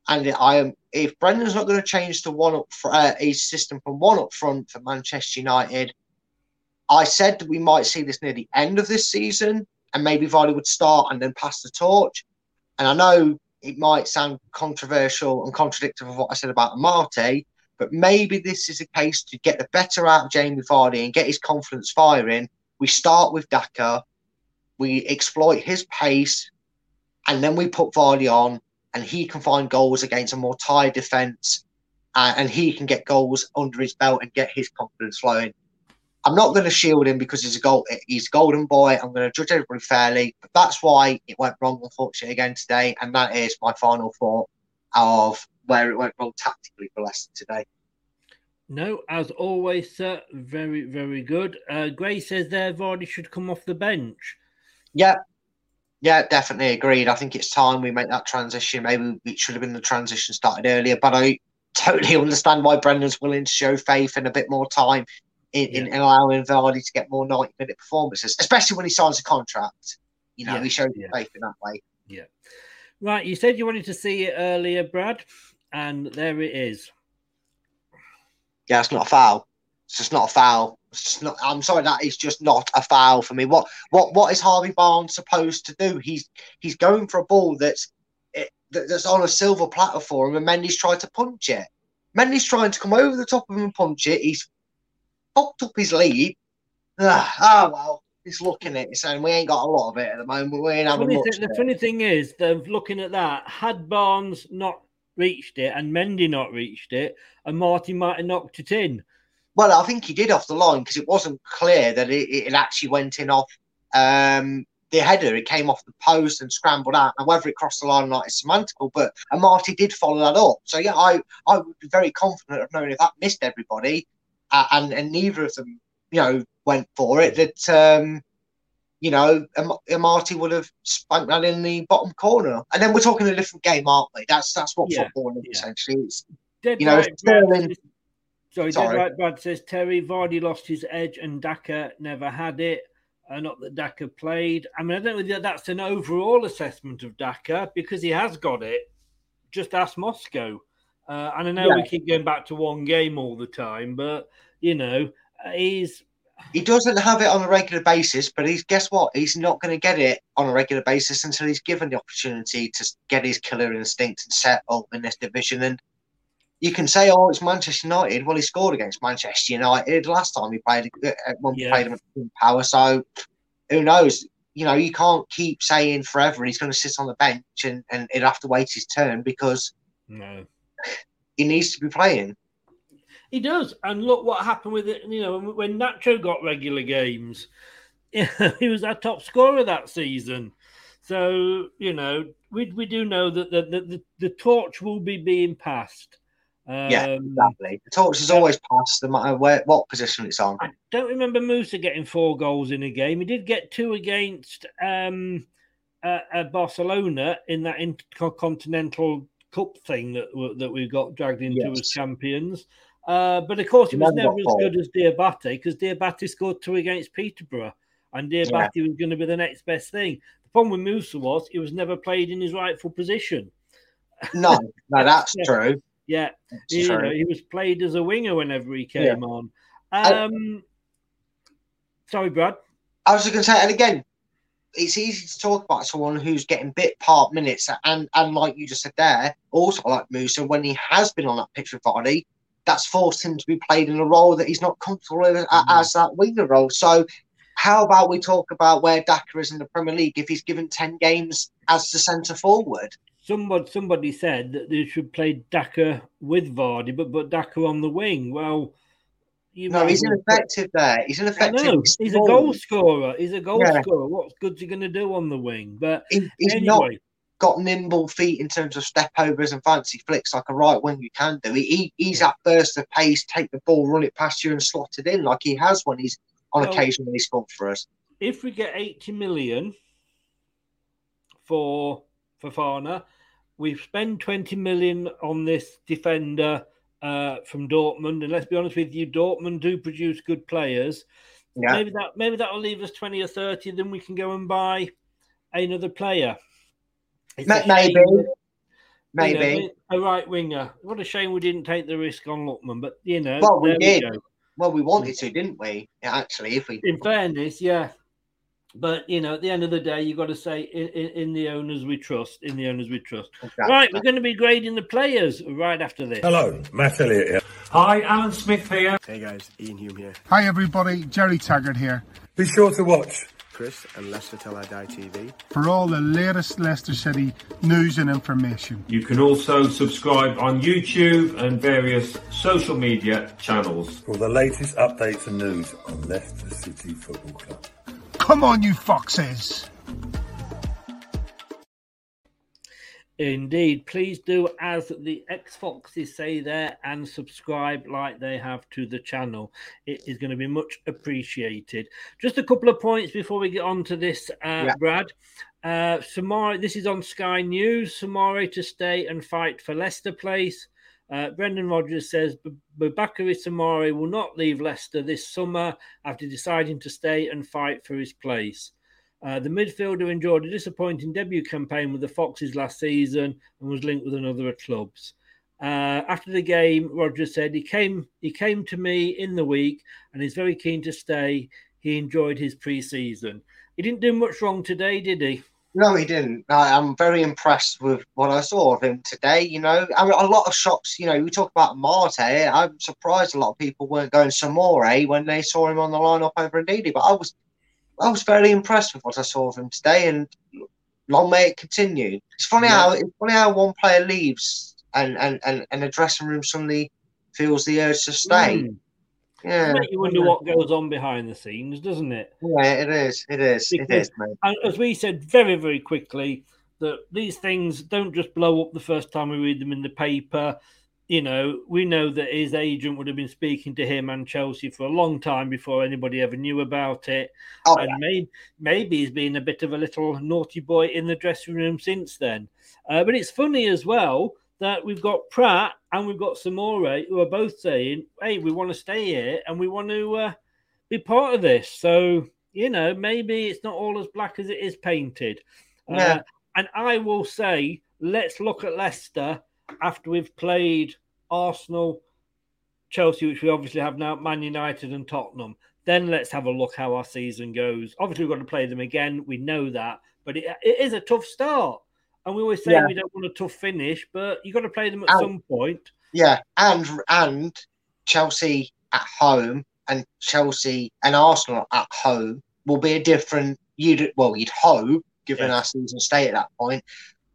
And I am if Brendan's not going to change to one up for, uh, his system from one up front for Manchester United, I said that we might see this near the end of this season, and maybe Vardy would start and then pass the torch. And I know it might sound controversial and contradictory of what I said about Amartey, but maybe this is a case to get the better out of Jamie Vardy and get his confidence firing. We start with Daka, we exploit his pace, and then we put Vardy on, and he can find goals against a more tired defence, uh, and he can get goals under his belt and get his confidence flowing. I'm not going to shield him because he's a gold, he's a golden boy. I'm going to judge everybody fairly, but that's why it went wrong, unfortunately, again today, and that is my final thought of where it went wrong tactically for Leicester today. No, as always, sir. Very, very good. Uh, Gray says there Vardy should come off the bench. Yeah, yeah, definitely agreed. I think it's time we make that transition. Maybe it should have been the transition started earlier, but I totally understand why Brendan's willing to show faith and a bit more time in, in allowing Vardy to get more 90 minute performances, especially when he signs a contract. You know, Yeah, he shows yeah. faith in that way. Yeah. Right, you said you wanted to see it earlier, Brad, and there it is. Yeah, it's not a foul. It's just not a foul. It's just not. I'm sorry, that is just not a foul for me. What what what is Harvey Barnes supposed to do? He's he's going for a ball that's it, that- that's on a silver platter for him, and Mendy's tried to punch it. Mendy's trying to come over the top of him and punch it. He's fucked up his lead. Ah, oh well, he's looking at it saying we ain't got a lot of it at the moment. We ain't having Funny much. thing- the funny thing is, that looking at that, had Barnes not reached it and Mendy not reached it, and Marty might have knocked it in. Well, I think he did off the line because it wasn't clear that it, it actually went in off um, the header. It came off the post and scrambled out. Now, whether it crossed the line or not is semantical, but and Marty did follow that up. So, yeah, I, I would be very confident of knowing if that missed everybody uh, and, and neither of them, you know, went for it, that, um, you know, Marty would have spanked that in the bottom corner. And then we're talking a different game, aren't we? That's that's what Yeah, football is, essentially. It's, Dead you know, right, Sterling- sorry, Sorry. dead right, Brad says Terry Vardy lost his edge and Daka never had it. Uh, not that Daka played. I mean, I don't know that's an overall assessment of Daka because he has got it. Just ask Moscow. Uh, and I know we keep going back to one game all the time, but you know, uh, he's He doesn't have it on a regular basis, but he's guess what? He's not going to get it on a regular basis until he's given the opportunity to get his killer instinct and set up in this division. And you can say, "Oh, it's Manchester United." Well, he scored against Manchester United last time he played uh, when we Yeah. played him at Power. So who knows? You know, you can't keep saying forever he's going to sit on the bench and and he'll have to wait his turn because no. he needs to be playing. He does, and look what happened with it. You know, when- when Nacho got regular games, he was our top scorer that season. So you know, we we do know that the the, the, torch will be being passed. Um, yeah, exactly. The torch is always passed, no matter where what position it's on. I don't remember Musa getting four goals in a game. He did get two against um, uh, uh, Barcelona in that intercontinental cup thing that that we got dragged into as champions. Uh, but of course, he was Never as good as Diabate because Diabate scored two against Peterborough, and Diabate was going to be the next best thing. The problem with Musa was he was never played in his rightful position. No, no, that's Yeah. true. Yeah, That's you know, true. he was played as a winger whenever he Yeah. came on. I- Um, sorry, Brad. I was just going to say, and again, it's easy to talk about someone who's getting bit part minutes, and and like you just said there, also like Musa, when he has been on that pitch with Vardy, that's forced him to be played in a role that he's not comfortable in a- mm. as that winger role. So, how about we talk about where Daka is in the Premier League if he's given ten games as the centre forward? Somebody somebody said that they should play Daka with Vardy, but but Daka on the wing. Well, you No, he's ineffective there. He's ineffective. know he's a goal scorer. He's a goal Yeah. scorer. What good's he going to do on the wing? But He, he's not anyway, got nimble feet in terms of step overs and fancy flicks like a right wing you can do. He, he he's at burst of pace, take the ball, run it past you, and slot it in like he has when he's on Well- occasion when he scored for us. if we get eighty million for Fofana, we've spent twenty million on this defender uh, from Dortmund, and let's be honest with you, Dortmund do produce good players. Yeah. Maybe that maybe that will leave us twenty or thirty. Then we can go and buy another player. It's maybe. Maybe. you know, a right winger. What a shame we didn't take the risk on Lookman, but you know, Well, we did. go. Well, we wanted to, didn't we? Actually, if we In fairness, yeah. But you know, at the end of the day, you've got to say in, in, in the owners we trust. In the owners we trust. Exactly. Right, we're going to be grading the players right after this. Hello, Matt Elliott here. Hi, Alan Smith here. Hey guys, Ian Hume here. Hi everybody, Jerry Taggart here. Be sure to watch Chris and Leicester Till I Die TV. For all the latest Leicester City news and information. You can also subscribe on YouTube and various social media channels. for the latest updates and news on Leicester City Football Club. Come on, you foxes! Indeed. Please do as the X Foxes say there and subscribe like they have to the channel. It is going to be much appreciated. Just a couple of points before we get on to this, uh, Yeah. Brad. Uh, Soumaré, this is on Sky News. Soumaré to stay and fight for Leicester Place. Uh, Brendan Rodgers says "B- Boubakary Soumaré will not leave Leicester this summer after deciding to stay and fight for his place. Uh, the midfielder enjoyed a disappointing debut campaign with the Foxes last season and was linked with another at clubs. Uh, after the game, Rodgers said he came he came to me in the week and he's very keen to stay. He enjoyed his pre-season. He didn't do much wrong today, did he? No, he didn't. I, I'm very impressed with what I saw of him today. You know, I mean, a lot of shops. You know, we talk about Marte. I'm surprised a lot of people weren't going Soumaré when they saw him on the lineup over Ndidi. But I was, I was very impressed with what I saw of him today, and long may it continue. It's funny Yeah. how it's funny how one player leaves and and and, and the dressing room suddenly feels the urge to stay. Hmm. Yeah, you wonder what goes on behind the scenes, doesn't it? Yeah, it is. It is. It Because- is, mate. As we said very, very quickly, that these things don't just blow up the first time we read them in the paper. You know, we know that his agent would have been speaking to him and Chelsea for a long time before anybody ever knew about it. Oh, and maybe, maybe he's been a bit of a little naughty boy in the dressing room since then. Uh, but it's funny as well that we've got Praet and we've got Soumaré who are both saying, hey, we want to stay here and we want to uh, be part of this. So, you know, maybe it's not all as black as it is painted. Yeah. Uh, and I will say, let's look at Leicester after we've played Arsenal, Chelsea, which we obviously have now, Man United and Tottenham. Then let's have a look how our season goes. Obviously, we've got to play them again. We know that, but it, it is a tough start. And we always say Yeah. we don't want a tough finish, but you've got to play them at And- some point. Yeah, and and Chelsea at home and Chelsea and Arsenal at home will be a different. You'd well, you'd hope, given Yeah. our season state at that point,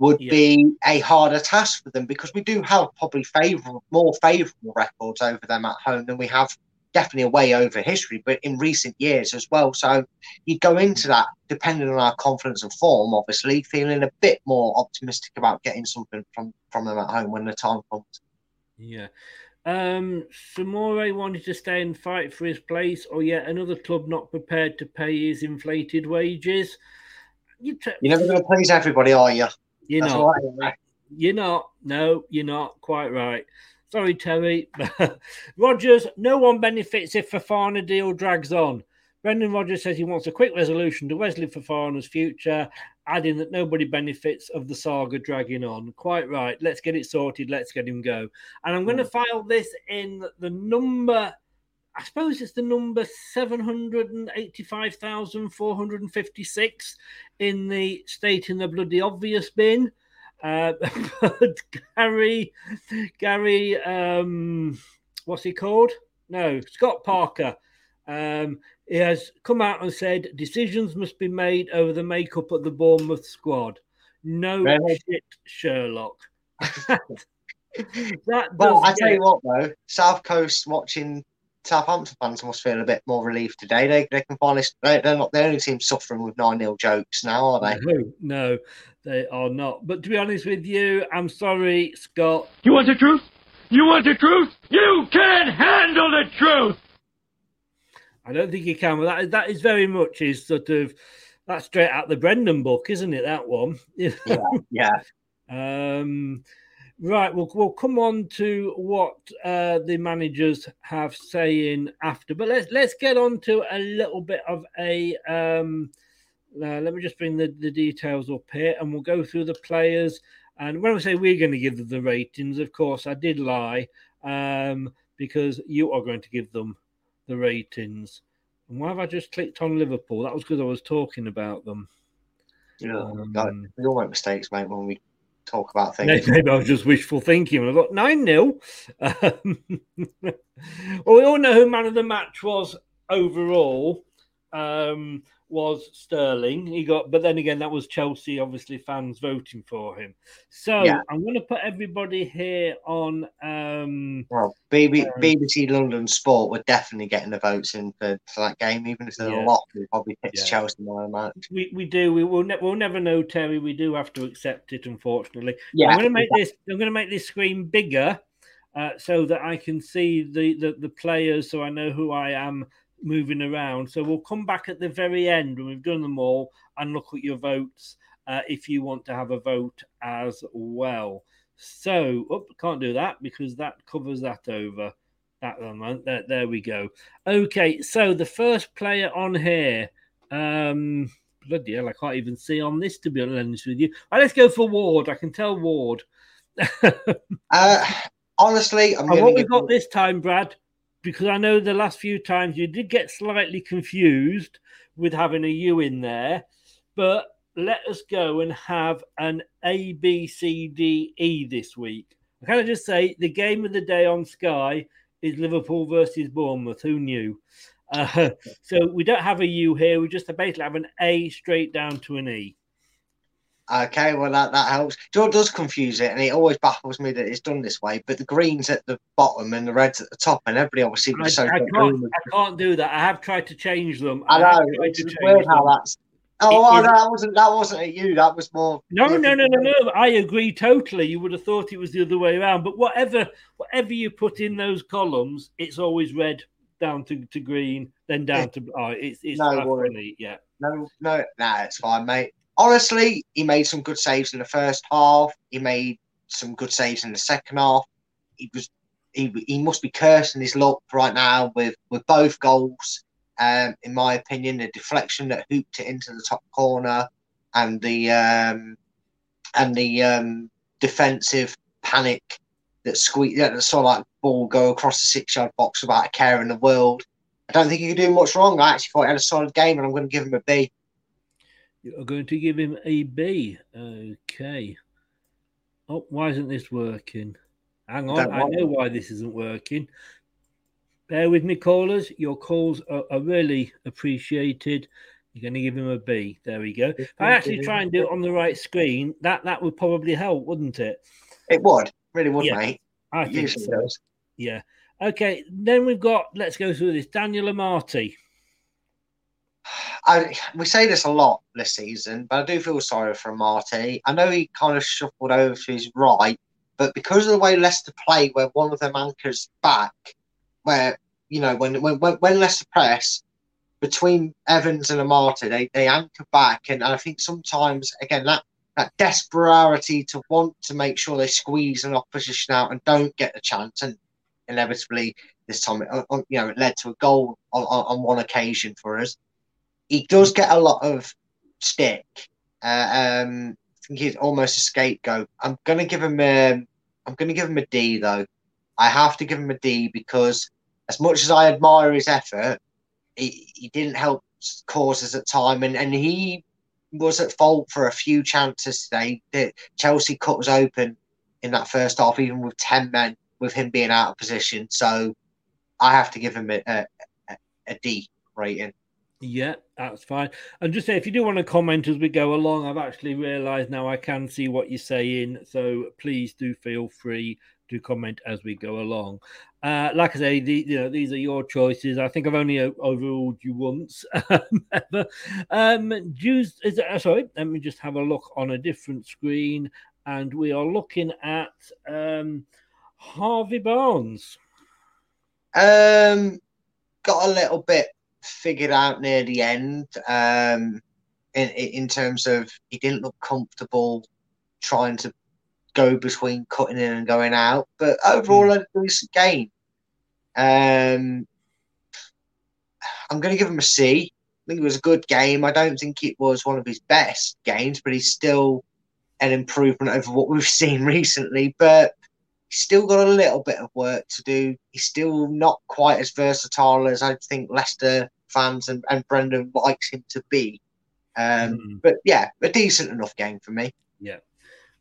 would Yeah. be a harder task for them because we do have probably more favourable records over them at home than we have definitely away over history, but in recent years as well. So you go into that, depending on our confidence and form, obviously, feeling a bit more optimistic about getting something from from them at home when the time comes. Yeah. Um, Soumaré wanted to stay and fight for his place, or yet another club not prepared to pay his inflated wages. You t- You're never going to please everybody, are you? You're That's right. You're not. No, you're not. Quite right. Sorry, Terry. Rodgers, no one benefits if Fofana deal drags on. Brendan Rodgers says he wants a quick resolution to Wesley Fofana's future, adding that nobody benefits of the saga dragging on. Quite right. Let's get it sorted. Let's get him go. And I'm going to hmm. file this in the number. I suppose it's the number 785,456 in the state in the bloody obvious bin. Uh, but Gary, Gary, um, what's he called? No, Scott Parker. Um, he has come out and said decisions must be made over the makeup of the Bournemouth squad. No Really? shit, Sherlock. that Well, I tell you what, though, South Coast watching Southampton fans must feel a bit more relieved today. They, they can finally they, they're not the only team suffering with nine 0 jokes now, are they? No, no, they are not. But to be honest with you, I'm sorry, Scott. You want the truth? You want the truth? You can't handle the truth! I don't think you can. But that that is very much is sort of that's straight out the Brendan book, isn't it? That one. Yeah, yeah. Um, right. We'll we'll come on to what uh, the managers have saying after, but let's let's get on to a little bit of a. Um, uh, let me just bring the, the details up here, and we'll go through the players. And when I say we're going to give them the ratings, of course, I did lie um, because you are going to give them the ratings. And why have I just clicked on Liverpool? That was because I was talking about them. Yeah, Um, we all make mistakes, mate, when we talk about things. Maybe I was just wishful thinking. I got 9 0. well, we all know who man of the match was overall. Um, was Sterling. He got, but then again, that was Chelsea, obviously fans voting for him. So Yeah. I'm going to put everybody here on. Um, Well, BB, Um, BBC London Sport were definitely getting the votes in for, for that game, even if they're Yeah. a lot. They probably picked Yeah. Chelsea by a match. we, we do. We will. Ne- we'll never know, Terry. We do have to accept it, unfortunately. Yeah, I'm going to make this. I'm going to make this screen bigger, uh, so that I can see the, the the players, so I know who I am moving around. So we'll come back at the very end when we've done them all and look at your votes uh, if you want to have a vote as well. So, oh, can't do that because that covers that over. That one, there, there we go. Okay, so the first player on here, um, bloody hell, I can't even see on this to be honest with you. Right, let's go for Ward. I can tell Ward. Uh, honestly, I'm And what we got this time, Brad, because I know the last few times you did get slightly confused with having a U in there, but let us go and have an A, B, C, D, E this week. Can I just say the game of the day on Sky is Liverpool versus Bournemouth? Who knew? Uh, so we don't have a U here. We just basically have an A straight down to an E. Okay, well that, that helps. Joe does confuse it, and it always baffles me that it's done this way. But the greens at the bottom and the reds at the top, and everybody obviously I, was so I can't, I can't do that. I have tried to change them. I have know it's just weird how that's. Oh, It oh, well, that wasn't that wasn't at you. That was more. No, no, no, no, no. I agree totally. You would have thought it was the other way around. But whatever, whatever you put in those columns, it's always red down to, to green, then down to oh, it's it's No. Yeah, No, no, nah, it's fine, mate. Honestly, he made some good saves in the first half. He made some good saves in the second half. He was he, he must be cursing his luck right now with with both goals. Um, in my opinion, the deflection that hooped it into the top corner, and the um, and the um, defensive panic that squeaked that saw like ball go across the six yard box without a care in the world. I don't think he could do much wrong. I actually thought he had a solid game, and I'm going to give him a B. you're going to give him a B. Okay. Oh, why isn't this working? Hang on, I know why this isn't working. Bear with me, callers. Your calls are, are really appreciated. You're going to give him a B. There we go. If I actually try and do it on the right screen, that that would probably help, wouldn't it? It would, really would, Yeah, mate. I It think usually so. does. Yeah. Okay. Then we've got. Let's go through this. Daniel Amartey. I, we say this a lot this season, but I do feel sorry for Marty. I know he kind of shuffled over to his right, but because of the way Leicester play, where one of them anchors back, where you know when when when, Leicester press between Evans and Amartey, they they anchor back, and I think sometimes again that that desperity to want to make sure they squeeze an opposition out and don't get the chance, and inevitably this time it, uh, you know it led to a goal on, on one occasion for us he does get a lot of stick. Uh, um, I think he's almost a scapegoat. I'm gonna give him a, I'm gonna give him a D though. I have to give him a D because as much as I admire his effort, he, he didn't help causes at time, and, and he was at fault for a few chances today that Chelsea cut was open in that first half, even with ten men, with him being out of position. So I have to give him a, a, a- a D rating. Yeah, that's fine. And just say if you do want to comment as we go along, I've actually realised now I can see what you're saying. So please do feel free to comment as we go along. Uh, like I say, the, you know these are your choices. I think I've only overruled you once. um, Jews, is it, uh, sorry, let me just have a look on a different screen, and we are looking at um, Harvey Barnes. Um, got a little bit figured out near the end. Um, in in terms of he didn't look comfortable trying to go between cutting in and going out, but overall a decent game. Um, I'm going to give him a C. I think it was a good game. I don't think it was one of his best games, but he's still an improvement over what we've seen recently. But he's still got a little bit of work to do. He's still not quite as versatile as I think Leicester fans and, and Brendan likes him to be. Um, But yeah, a decent enough game for me. Yeah.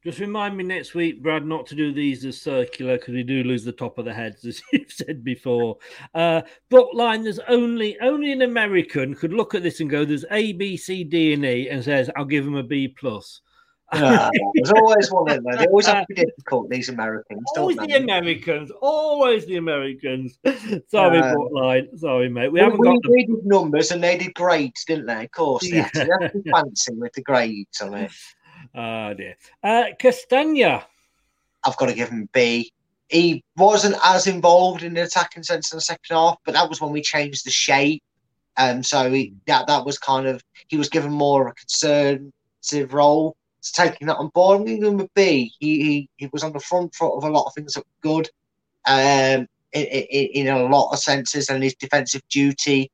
Just remind me next week, Brad, not to do these as circular because we do lose the top of the heads, as you've said before. Uh, book line, there's only only an American could look at this and go, "There's A, B, C, D, and E," and says, "I'll give him a B plus." There's always one in there. They always have to be difficult, these Americans, Always the Americans, always the Americans. Sorry, Uh, book line. Sorry, mate. We We, haven't we, got the we did numbers and they did grades, didn't they? Of course, they had to. They to be fancy with the grades on it. Oh dear. Uh, Castagna. I've got to give him B. He wasn't as involved in the attacking sense in the second half, but that was when we changed the shape. Um, so he, that that was kind of he was given more of a conservative role. So taking that on board, I'm going to give him a B. He, he he was on the front foot of a lot of things that were good, um, in, in, in a lot of senses, and his defensive duty.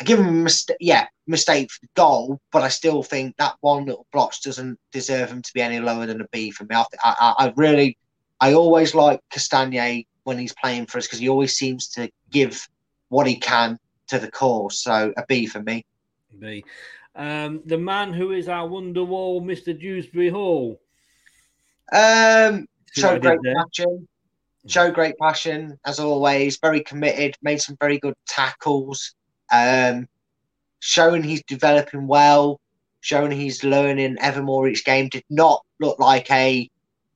I give him a mistake, yeah, mistake for the goal, but I still think that one little blotch doesn't deserve him to be any lower than a B for me. I, I, I really, I always like Castagna when he's playing for us because he always seems to give what he can to the cause. So a B for me. B. Um, the man who is our Wonderwall, Mr. Dewsbury Hall. Um, See what I show great passion. Show great passion as always. Very committed. Made some very good tackles. Um, showing he's developing well. Showing he's learning ever more each game. Did not look like a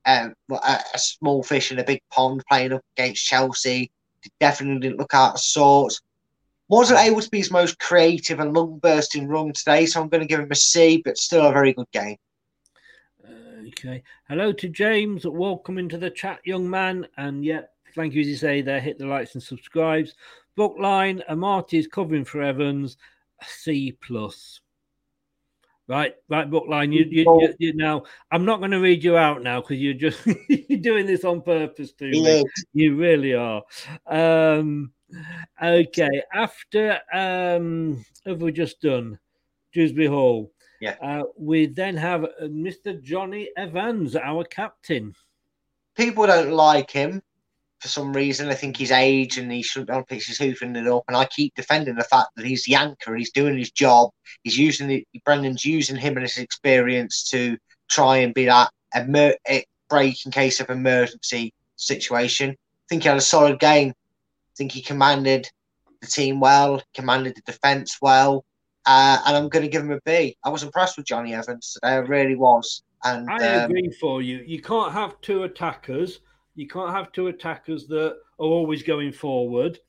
um, a, a small fish in a big pond playing up against Chelsea. Definitely didn't look out of sorts. Wasn't able to be his most creative and lung bursting run today, so I'm going to give him a C, but still a very good game. Okay. Hello to James. Welcome into the chat, young man. And yeah, thank you as you say there. Hit the likes and subscribes. Bookline, Amartey is covering for Evans. C plus. Right, right, Bookline. You, you, you, you now. I'm not going to read you out now because you're just you're doing this on purpose to me. You really are. Um, okay. After um, have we just done Dewsbury Hall? Yeah. Uh, we then have uh, Mr. Jonny Evans, our captain. people don't like him for some reason. I think his age and he shouldn't be on pitch. He's hoofing it up, and I keep defending the fact that he's the anchor. He's doing his job. He's using it. Brendan's using him and his experience to try and be that emer- eh, break in case of emergency situation. I think he had a solid game. I think he commanded the team well, commanded the defense well. Uh, and I'm going to give him a B. I was impressed with Jonny Evans today. I really was. And I um, agree for you. You can't have two attackers. You can't have two attackers that are always going forward.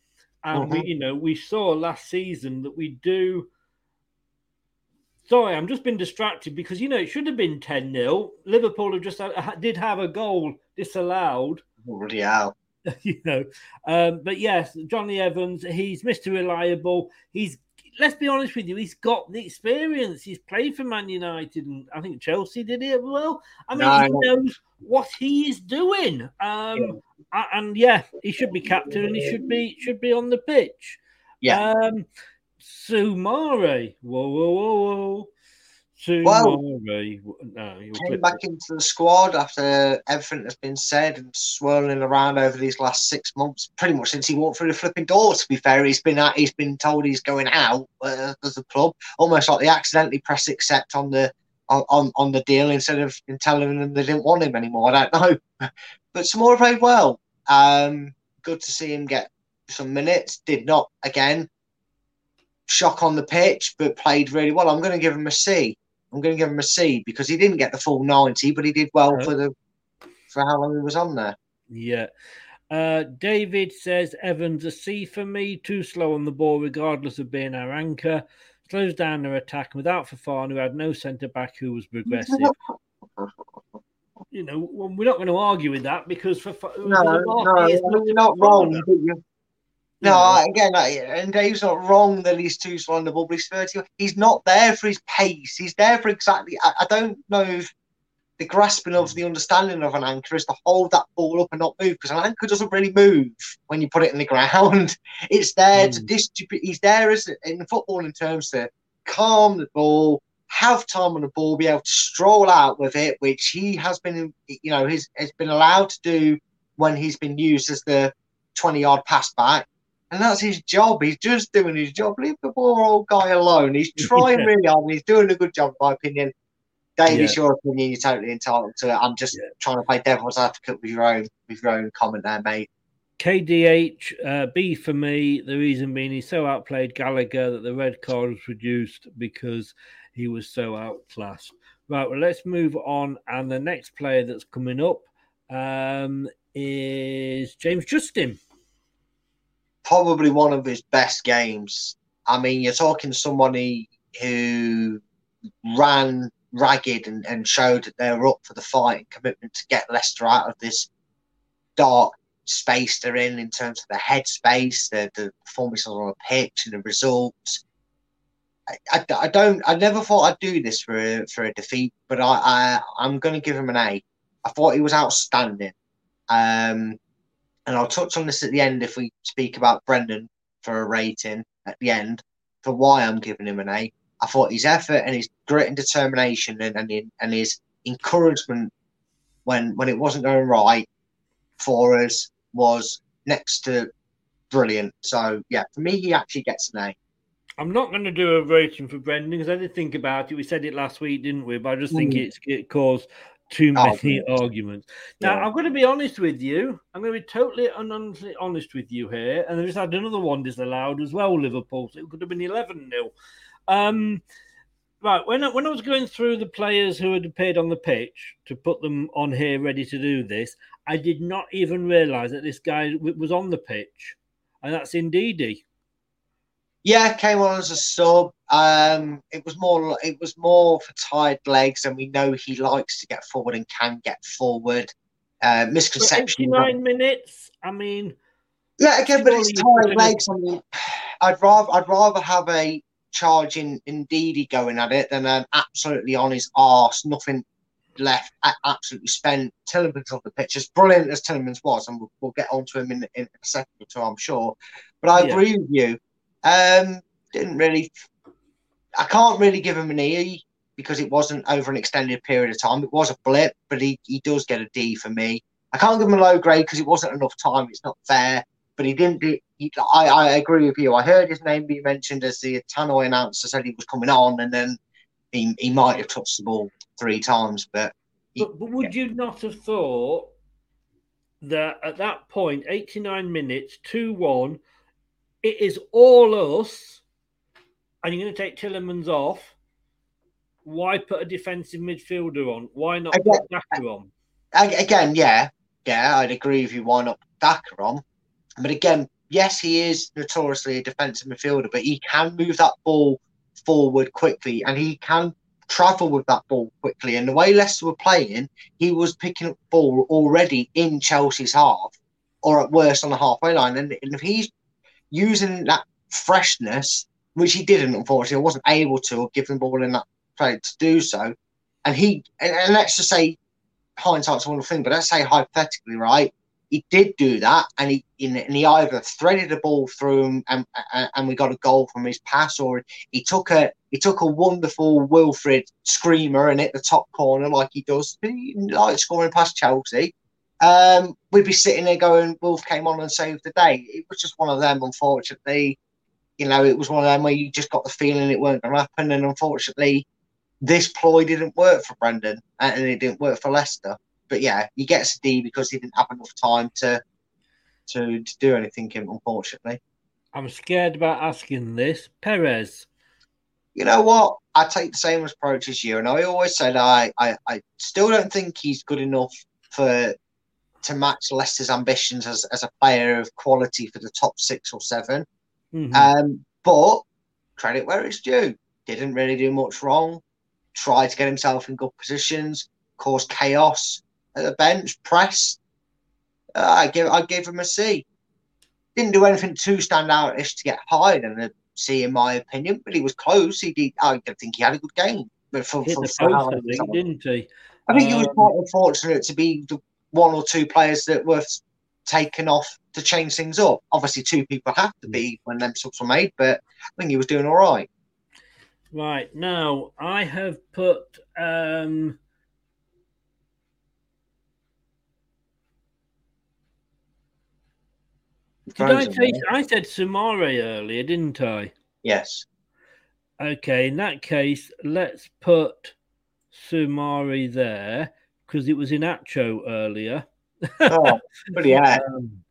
And we, Mhm. you know, we saw last season that we do. Sorry, I'm just been distracted because you know it should have been 10 0. Liverpool have just had, did have a goal disallowed. bloody hell. you know. Um, but yes, Jonny Evans, he's Mr. Reliable. He's let's be honest with you, he's got the experience. He's played for Man United and I think Chelsea did it as well. I mean, No, he knows what he is doing. Um a- and yeah, he should be captain and he should be should be on the pitch. Yeah. Um Soumaré. Whoa, whoa, whoa, whoa. Well, Soumaré. No, came back into the squad after everything that's been said and swirling around over these last six months, pretty much since he walked through the flipping door. To be fair, he's been at, he's been told he's going out uh, as a club, almost like they accidentally press accept on the on, on, on the deal instead of in telling them they didn't want him anymore. I don't know, but Soumaré played well. Um, good to see him get some minutes. Did not again shock on the pitch, but played really well. I'm going to give him a C. I'm going to give him a C because he didn't get the full 90, but he did well No. for the for how long he was on there. Yeah. Uh, David says Evans a C for me, too slow on the ball, regardless of being our anchor. Slows down their attack. Without Fofana, who had no centre back who was progressive. you know, we're not going to argue with that because for No, no, you're not wrong. But you, no, again, I, and Dave's not wrong that he's too slow on the ball, but he's 30. He's not there for his pace. He's there for exactly. I, I don't know if the grasping of the understanding of an anchor is to hold that ball up and not move because an anchor doesn't really move when you put it in the ground. It's there to hmm. distribute. He's there as in football in terms to calm the ball, have time on the ball, be able to stroll out with it, which he has been, you know, he's has been allowed to do when he's been used as the 20 yard pass back. And that's his job. He's just doing his job. Leave the poor old guy alone. He's trying Yeah. really hard and he's doing a good job, in my opinion. Dave, Yeah. it's your opinion. You're totally entitled to it. I'm just trying to play devil's advocate with your own with your own comment there, mate. KDH uh, B for me. The reason being he so outplayed Gallagher that the red card was reduced because he was so outclassed. Right, well, let's move on. And the next player that's coming up um, is James Justin. Probably one of his best games. I mean, you're talking somebody who ran ragged and, and showed that they were up for the fight and commitment to get Leicester out of this dark space they're in in terms of the headspace, the the performances on the pitch, and the results. I, I, I don't. I never thought I'd do this for a, for a defeat, but I, I I'm going to give him an A. I thought he was outstanding. Um, and I'll touch on this at the end if we speak about Brendan for a rating at the end for why I'm giving him an A. I thought his effort and his grit and determination and and, and his encouragement when when it wasn't going right for us was next to brilliant. So yeah, for me, he actually gets an A. I'm not going to do a rating for Brendan because I did think about it. We said it last week, didn't we? But I just think Mm. it's it caused too many arguments. Now, Yeah. I'm going to be honest with you. I'm going to be totally and honestly honest with you here. And I just had another one disallowed as well, Liverpool. So it could have been 11 0. Um, right. When I, when I was going through the players who had appeared on the pitch to put them on here ready to do this, I did not even realize that this guy was on the pitch. And that's Ndidi. Yeah, came on as a sub. Um, it was more it was more for tired legs, and we know he likes to get forward and can get forward. Uh, misconception. 89 minutes. I mean, yeah, again, but it's tired legs. I mean, I'd rather I'd rather have a charging in Ndidi going at it than an absolutely on his arse, nothing left, absolutely spent. Tielemans on the pitch, as brilliant as Tielemans was, and we'll, we'll get onto him in, in a second or two, I'm sure. But I Yeah. agree with you. Um, didn't really, I can't really give him an E because it wasn't over an extended period of time. It was a blip, but he, he does get a D for me. I can't give him a low grade because it wasn't enough time. It's not fair. But he didn't do. He, I, I agree with you. I heard his name be mentioned as the Tannoy announcer said he was coming on, and then he, he might have touched the ball three times. But but, but would you not have thought that at that point, 89 minutes, 2 1, it is all us, and you're going to take Tielemans off? Why put a defensive midfielder on? Why not Again- put Daka on? Again, yeah, yeah, I'd agree with you. Why not Daka on? But again, yes, he is notoriously a defensive midfielder, but he can move that ball forward quickly, and he can travel with that ball quickly. And the way Leicester were playing, he was picking up ball already in Chelsea's half, or at worst on the halfway line. And, and if he's using that freshness, which he didn't, unfortunately, wasn't able to, give the ball in that play to do so. And he, and, and let's just say, hindsight's a wonderful thing, but let's say hypothetically, right? He did do that, and he and he either threaded the ball through him, and, and and we got a goal from his pass, or he took a he took a wonderful Wilfred screamer and hit the top corner like he does. like scoring past Chelsea. Um, we'd be sitting there going, Wolf came on and saved the day. It was just one of them, unfortunately. You know, it was one of them where you just got the feeling it weren't going to happen, and unfortunately, this ploy didn't work for Brendan, and it didn't work for Leicester. But yeah, he gets a D because he didn't have enough time to to, to do anything. Unfortunately, I'm scared about asking this. Perez. you know what? I take the same approach as you, and I always said I, I, I still don't think he's good enough for to match Leicester's ambitions as, as a player of quality for the top six or 7 Mhm. Um, but credit where it's due. Didn't really do much wrong. Tried to get himself in good positions. Caused chaos at the bench. Press. Uh, I give I gave him a C. Didn't do anything too stand out-ish to get higher than a C in my opinion, but he was close. He did. I don't think he had a good game. But for, for, the for post, I think, didn't he? I think he was Um, quite unfortunate to be the one or two players that were taken off to change things up. Obviously, two people have to be when them subs were made, but I think he was doing all right. Right now, I have put um, Did I say. I said Soumaré earlier, didn't I? Yes. Okay, in that case, let's put Soumaré there because it was Iheanacho earlier. Oh, but yeah. Um,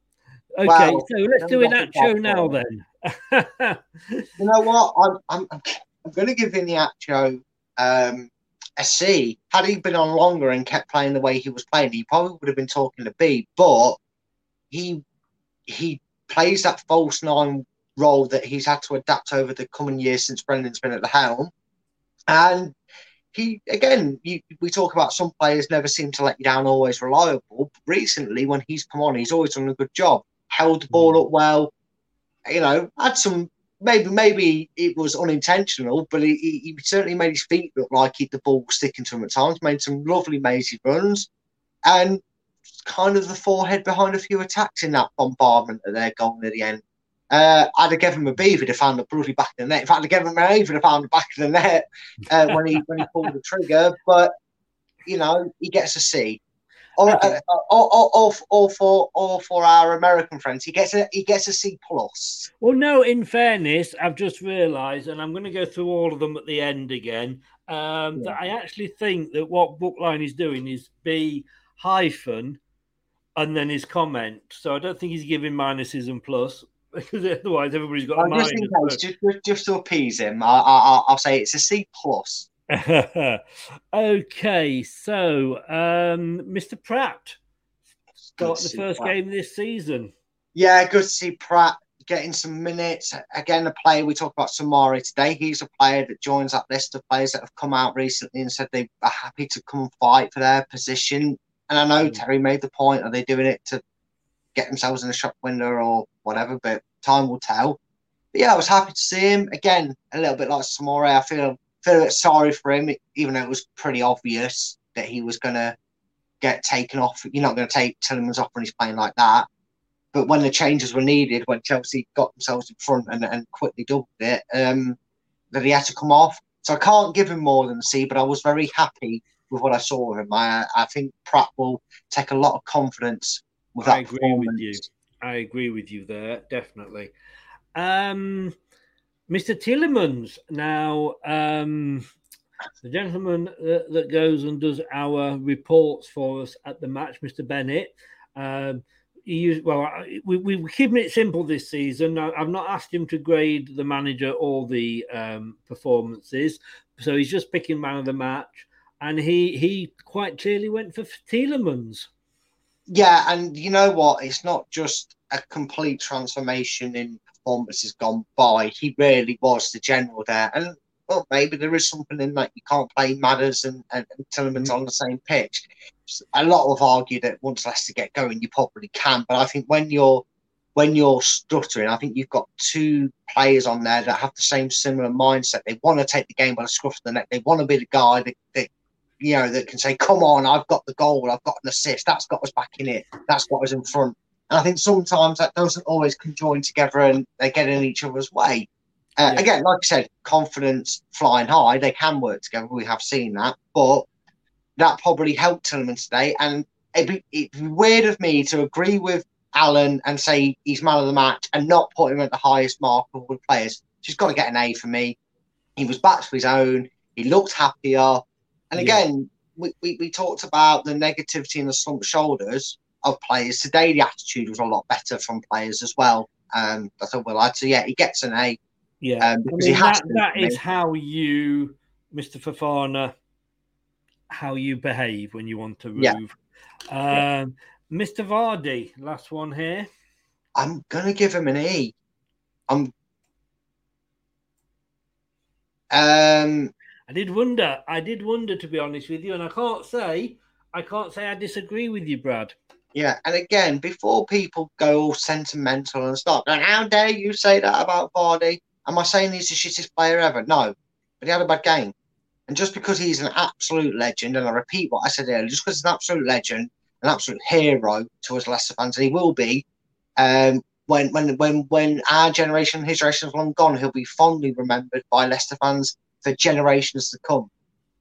okay, so let's do Iheanacho about now then. You know what? I'm I'm I'm going to give Iheanacho um, a C. Had he been on longer and kept playing the way he was playing, he probably would have been talking to B. But he he plays that false nine role that he's had to adapt over the coming years since Brendan's been at the helm, and he again you, we talk about some players never seem to let you down, always reliable. But recently, when he's come on, he's always done a good job. Held the ball mm. up well, you know, had some maybe maybe it was unintentional, but he, he, certainly made his feet look like he, the ball was sticking to him at times. Made some lovely mazy runs, and kind of the forehead behind a few attacks in that bombardment of their goal near the end. Uh, I'd have given him a B if he'd have found the bloody back of the net. In fact, I'd have given him an A if he'd have found the back of the net uh, when he when he pulled the trigger. But you know, he gets a C. Or, uh, or, or, or, or for or for our American friends, he gets a he gets a C plus. Well, no, in fairness, I've just realised, and I'm going to go through all of them at the end again, um, that I actually think that what Bookline is doing is B hyphen and then his comment. So I don't think he's giving minuses and plus because otherwise everybody's got a Well, just in case, just, just, just to appease him, I, I, I'll- say it's a C plus. okay, so um, Mr. Praet start the first Praet. game this season. Yeah, good to see Praet getting some minutes. Again, a player we talked about Soumaré today. He's a player that joins that list of players that have come out recently and said they are happy to come and fight for their position. And I know Terry made the point: are they doing it to get themselves in a shop window or whatever? But time will tell. But yeah, I was happy to see him again. A little bit like Soumaré. I feel feel a bit sorry for him, even though it was pretty obvious that he was going to get taken off. You're not going to take Tillemans off when he's playing like that. But when the changes were needed, when Chelsea got themselves in front and, and quickly doubled it, um, that he had to come off. So I can't give him more than a C, but I was very happy with what I saw of him. I, I think Praet will take a lot of confidence I agree with you. I agree with you there, definitely. Um, Mr. Tielemans, now um, the gentleman that, that goes and does our reports for us at the match, Mr. Bennett. Um, he used, well, we, we we're keeping it simple this season. I, I've not asked him to grade the manager or the um, performances, so he's just picking man of the match, and he he quite clearly went for Tielemans. Yeah, and you know what? It's not just a complete transformation in performances gone by. He really was the general there. And well, maybe there is something in that you can't play Madders and, and, and Tielemans mm. on the same pitch. A lot have argue that once Leicester get going, you probably can. But I think when you're when you're stuttering, I think you've got two players on there that have the same similar mindset. They want to take the game by the scruff of the neck. They want to be the guy that, that you know that can say, "Come on, I've got the goal. I've got an assist. That's got us back in it. That's got us in front." And I think sometimes that doesn't always conjoin together, and they get in each other's way. Uh, Yeah. Again, like I said, confidence flying high. They can work together. We have seen that, but that probably helped Tielemans today. And it'd be, it'd be weird of me to agree with Alan and say he's man of the match and not put him at the highest mark of all the players. She's got to get an A for me. He was back to his own. He looked happier. And Yeah. again, we, we, we talked about the negativity and the slumped shoulders of players. Today, the attitude was a lot better from players as well. Um, I thought, well, I'd say, yeah, he gets an A. Yeah, Um, I because mean, he has that, to, that is how you, Mr. Fofana, how you behave when you want to Yeah. move. Um, Mr. Vardy, last one here. I'm gonna give him an E. I'm. Um, I did wonder. I did wonder, to be honest with you, and I can't say, I can't say I disagree with you, Brad. yeah, and again, before people go all sentimental and start going, "How dare you say that about Vardy?" Am I saying he's the shittest player ever? No, but he had a bad game, and just because he's an absolute legend, and I repeat what I said earlier, just because he's an absolute legend, an absolute hero to us Leicester fans, and he will be. Um, when when when when our generation, his generation is long gone, he'll be fondly remembered by Leicester fans for generations to come.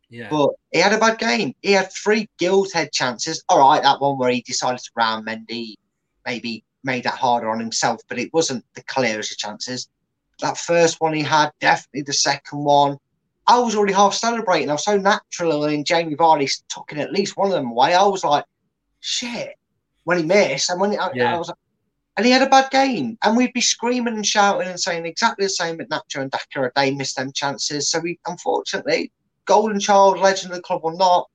Yeah. But he had a bad game. He had three gilt head chances. All right, that one where he decided to round Mendy maybe made that harder on himself, but it wasn't the clearest of chances. That first one he had, definitely the second one. I was already half celebrating. I was so natural, and Jamie Vardy tucking at least one of them away. I was like, shit, when he missed, and when he, Yeah. I was like, and he had a bad game, and we'd be screaming and shouting and saying exactly the same at Nacho and Daka. They missed them chances, so we unfortunately, golden child, legend of the club or not,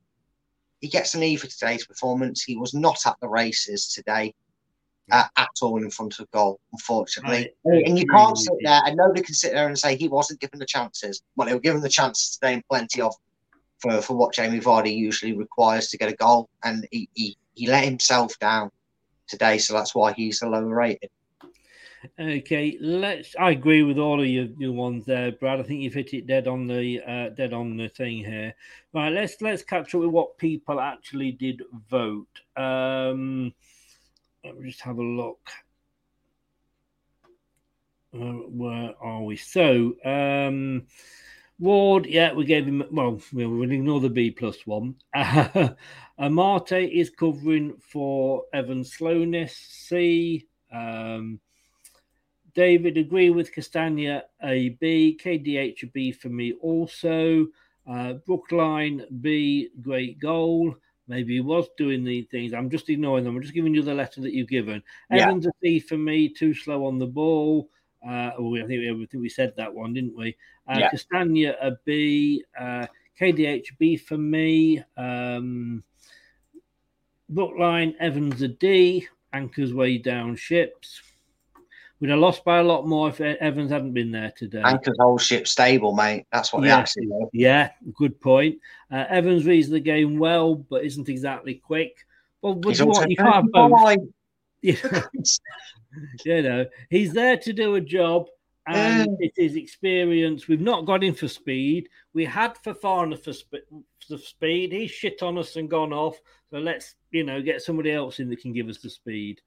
he gets an E for today's performance. He was not at the races today. Uh, at all in front of goal, unfortunately. I and you can't sit there and nobody can sit there and say he wasn't given the chances. Well, they were given the chances today and plenty of for, for what Jamie Vardy usually requires to get a goal. And he, he, he let himself down today, so that's why he's a lower rated. Okay, let's. I agree with all of your, your ones there, Brad. I think you've hit it dead on the uh, dead on the thing here. Right, let's let's catch up with what people actually did vote. Um, let me just have a look. Uh, where are we? So, um, Ward, yeah, we gave him. Well, we will ignore the B plus one. Uh, Amartey is covering for Evan Slowness. C. Um, David, agree with Castagna, a B. KDH, a B for me also. Uh, Brookline, B, great goal. Maybe he was doing these things. I'm just ignoring them. I'm just giving you the letter that you've given. Yeah. Evans, a C for me, too slow on the ball. Uh, oh, I think we, I think we said that one, didn't we? Uh, Yeah. Castagna, a B. Uh, KDH, B for me. Um, Brookline, Evans, a D. Anchors way down ships. We'd have lost by a lot more if Evans hadn't been there today. Anchor's whole ship stable, mate. That's what they Yeah. actually do. Yeah, good point. Uh, Evans reads the game well, but isn't exactly quick. Well, what do you want? You can't have both. 35. Yeah. you know, he's there to do a job, and it is experience. We've not got him for speed. We had Fofana for, sp- for speed. He's shit on us and gone off. So let's, you know, get somebody else in that can give us the speed.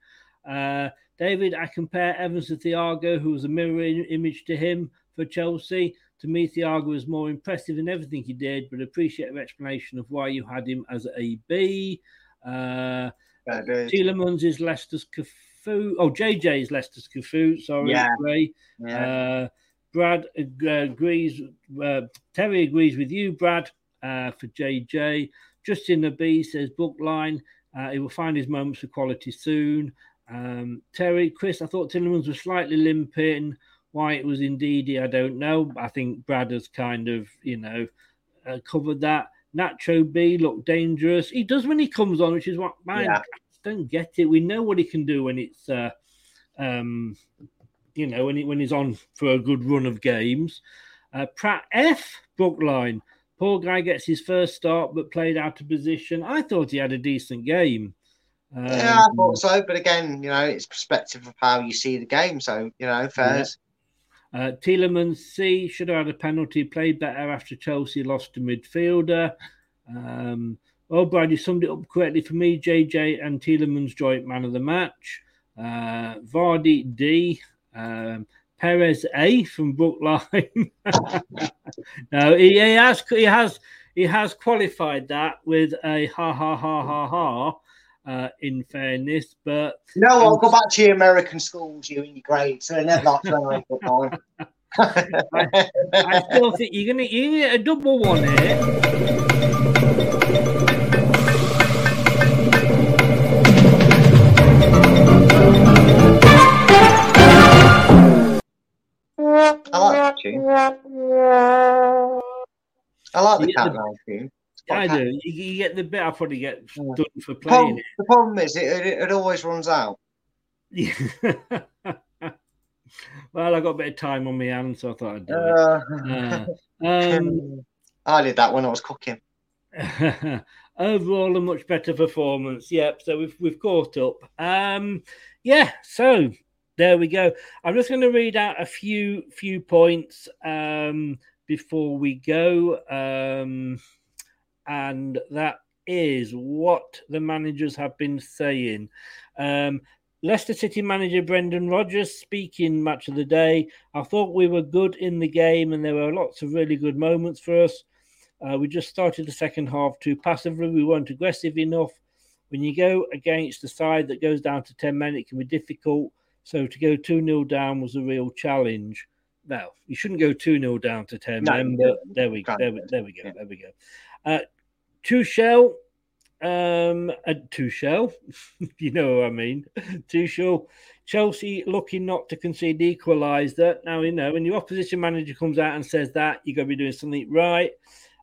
Uh, David, I compare Evans to Thiago, who was a mirror im- image to him for Chelsea. To me, Thiago was more impressive in everything he did, but appreciate your explanation of why you had him as a B. Uh, Tielemans is Leicester's Cafu. Oh, JJ is Leicester's Cafu. Sorry, Yeah. Ray. Yeah. Uh, Brad agrees. Uh, Terry agrees with you, Brad, uh, for JJ. Justin the B says Bookline. Uh, he will find his moments of quality soon. Um, Terry, Chris, I thought Tielemans was slightly limping. Why it was Ndidi, I don't know. I think Brad has kind of, you know, uh, covered that. Nacho B looked dangerous. He does when he comes on, which is what man, Yeah. I don't get it. We know what he can do when it's, uh, um, you know, when he, when he's on for a good run of games. Uh, Praet F Brookline. Poor guy gets his first start, but played out of position. I thought he had a decent game. Um, yeah, I thought so. But again, you know, it's perspective of how you see the game. So, you know, fairs. Uh, Tielemans C should have had a penalty. Played better after Chelsea lost to midfielder. Um, oh, Brad, you summed it up correctly for me. JJ and Tielemans joint man of the match. Uh, Vardy D. Um, Perez A from Brookline. no, he, he has he has he has qualified that with a ha ha ha ha ha. Uh, in fairness, but No, I'll go back to your American schools, you in your grades. So never like trying football. I still think you're gonna you get a double one here. I like that tune. I like the You get the- tune. I do. You, you get the bit. I probably get done for The problem, playing the problem is, it, it, it always runs out. it. well, I got a bit of time on my hands, so I thought I'd do Uh, it. Uh, um, I did that when I was cooking. overall, a much better performance. Yep. So we've we've caught up. Um, yeah. So there we go. I'm just going to read out a few few points um, before we go, um, and that is what the managers have been saying. Um, Leicester City manager Brendan Rodgers speaking match of the day. I thought we were good in the game, and there were lots of really good moments for us. Uh, we just started the second half too passively. We weren't aggressive enough. When you go against a side that goes down to 10 men, it can be difficult. So to go 2 0 down was a real challenge. well, you shouldn't go 2 0 down to 10 No, men, but there we go. There we, there we go. Yeah. There we go. Uh, Tuchel, um, uh, Tuchel, you know what I mean. Tuchel, Chelsea looking not to concede the equaliser. Now, you know, when your opposition manager comes out and says that, you're going to be doing something right.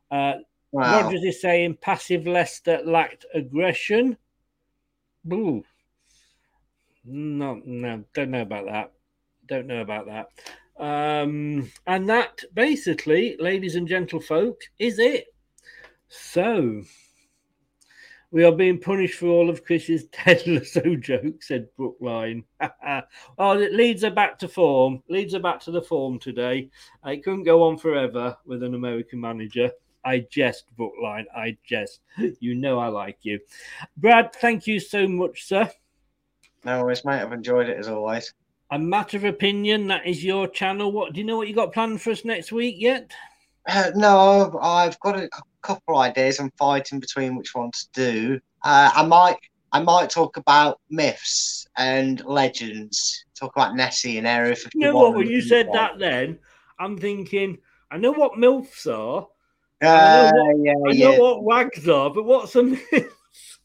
Uh, Wow. Rodgers is saying passive Leicester lacked aggression. Boo. No, no, don't know about that. Don't know about that. Um, and that basically, ladies and gentlefolk, is it. So we are being punished for all of Chris's Ted Lasso joke, said Brookline. oh, it leads her back to form. Leads her back to the form today. It couldn't go on forever with an American manager. I jest, Brookline. I jest. You know I like you. Brad, thank you so much, sir. No worries, mate. I've enjoyed it as always. A matter of opinion, that is your channel. What do you know what you got planned for us next week yet? Uh, no, I've got a cou- couple ideas. I'm fighting between which one to do. Uh, I might, I might talk about myths and legends. Talk about Nessie and Area 51. You know what? When you said that, then I'm thinking, I know what MILFs are. Uh, I know what, yeah, I yeah. know what wags are, but what's a myth?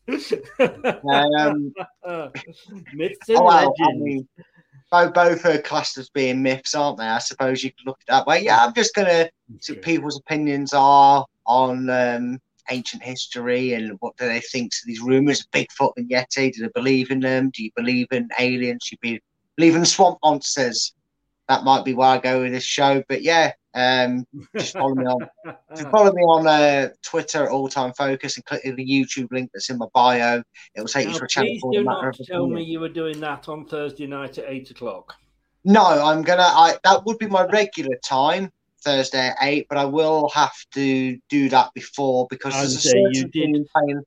Um, Myths and Oh, well, I legends. mean, both, both are classed as being myths, aren't they? I suppose you could look at that way. Yeah, I'm just going to see people's opinions are on um, ancient history and what do they think to these rumours of Bigfoot and Yeti. Do they believe in them? Do you believe in aliens? Do you believe in swamp monsters? That might be where I go with this show. But yeah, um, just follow me on. You follow me on uh, Twitter at All Time Focus and click the YouTube link that's in my bio, it will take you to a channel please do not tell me you were doing that on Thursday night at eight o'clock. No, I'm gonna. I that would be my regular time, Thursday at eight, but I will have to do that before because I'd there's a certain team playing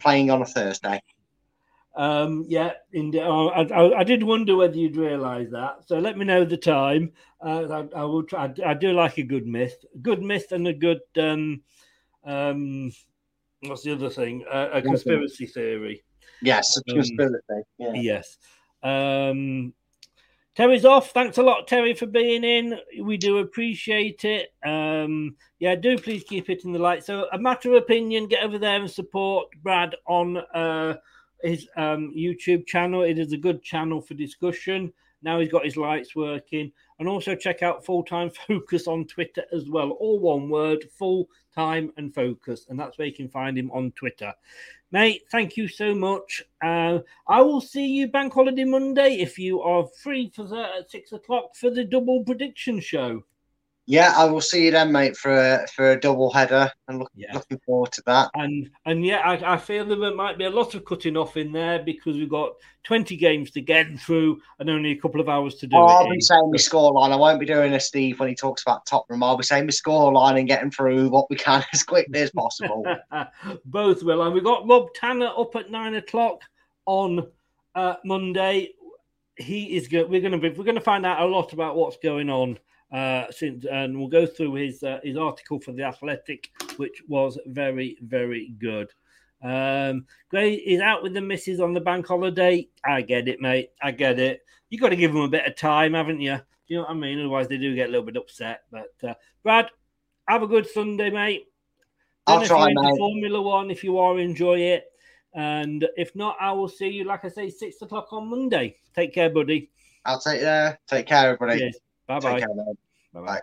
playing on a Thursday. Um, yeah, indeed. I, I, I did wonder whether you'd realise that. So let me know the time. Uh, I, I will try. I, I do like a good myth, a good myth, and a good um, um, what's the other thing? Uh, a conspiracy theory. Yes, a Um, conspiracy. Yeah. Yes. Terry's off. Thanks a lot, Terry, for being in. We do appreciate it. Um, yeah, do please keep hitting the like. So, a matter of opinion, get over there and support Brad on uh, his um, YouTube channel. It is a good channel for discussion. Now he's got his lights working. And also check out Full Time Focus on Twitter as well. All one word, full time and focus. And that's where you can find him on Twitter. Mate, thank you so much. Uh, I will see you Bank Holiday Monday if you are free for the, at six o'clock for the double prediction show. Yeah, I will see you then, mate, for a for a double header. and look, Yeah. looking forward to that. And and yeah, I, I feel there might be a lot of cutting off in there because we've got 20 games to get through and only a couple of hours to do Oh, it. I'll in. be saying the scoreline. I won't be doing a Steve when he talks about Tottenham. I'll be saying the scoreline and getting through what we can as quickly as possible. Both will. And we've got Rob Tanner up at nine o'clock on uh, Monday. He is good. We're going to be. We're going to find out a lot about what's going on uh, since, and we'll go through his uh, his article for the Athletic, which was very very good. Um, Gray is out with the missus on the bank holiday. I get it, mate. I get it. You got to give them a bit of time, haven't you? Do you know what I mean? Otherwise, they do get a little bit upset. But uh, Brad, have a good Sunday, mate. I'll Don't try, mate. Formula One. If you are, enjoy it. And if not, I will see you, like I say, six o'clock on Monday. Take care, buddy. I'll take there. Take care, everybody. Yes. Bye Take bye. Bye-bye.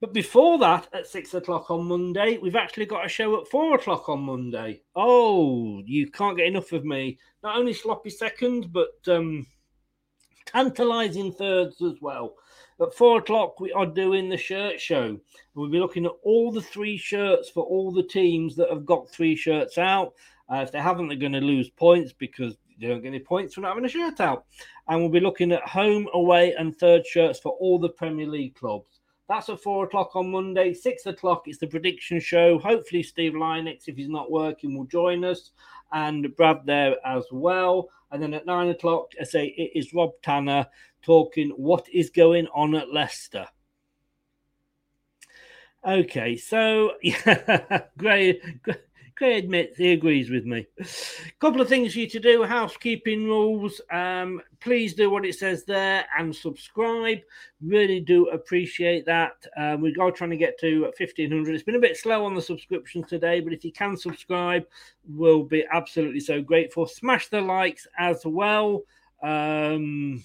But before that, at six o'clock on Monday, we've actually got a show at four o'clock on Monday. Oh, you can't get enough of me. Not only sloppy second, but um, tantalizing thirds as well. At four o'clock, we are doing the shirt show. We'll be looking at all the three shirts for all the teams that have got three shirts out. Uh, if they haven't, they're going to lose points because they don't get any points for not having a shirt out. And we'll be looking at home, away, and third shirts for all the Premier League clubs. That's at four o'clock on Monday. Six o'clock, it's the prediction show. Hopefully, Steve Linux, if he's not working, will join us, and Brad there as well. And then at nine o'clock, I say it is Rob Tanner talking what is going on at Leicester. Okay, so yeah, Gray, Clay admits he agrees with me. A couple of things for you to do housekeeping rules. Um, please do what it says there and subscribe. Really do appreciate that. Um, we are trying to get to 1500. It's been a bit slow on the subscriptions today, but if you can subscribe, we'll be absolutely so grateful. Smash the likes as well. Um,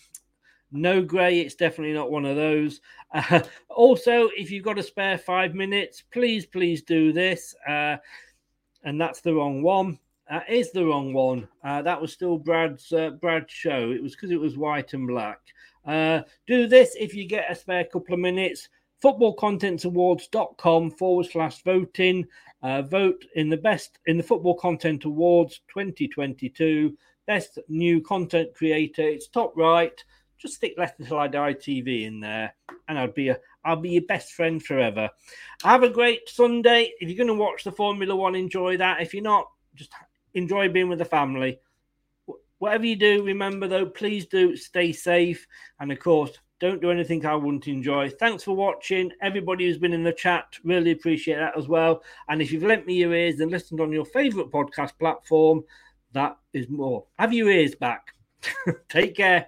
no grey, it's definitely not one of those. Uh, also, if you've got a spare five minutes, please, please do this. Uh, and that's the wrong one. That is the wrong one. Uh, that was still Brad's uh, Brad's show. It was because it was white and black. Uh, do this if you get a spare couple of minutes. Footballcontentsawards.com forward slash voting. Uh, vote in the best in the Football Content Awards 2022. Best new content creator. It's top right. Just stick Leicester Till I Die TV in there, and I'll be a I'll be your best friend forever. Have a great Sunday. If you're going to watch the Formula One, enjoy that. If you're not, just enjoy being with the family. Whatever you do, remember though, please do stay safe. And of course, don't do anything I wouldn't enjoy. Thanks for watching. Everybody who's been in the chat, really appreciate that as well. And if you've lent me your ears and listened on your favorite podcast platform, that is more. Have your ears back. Take care.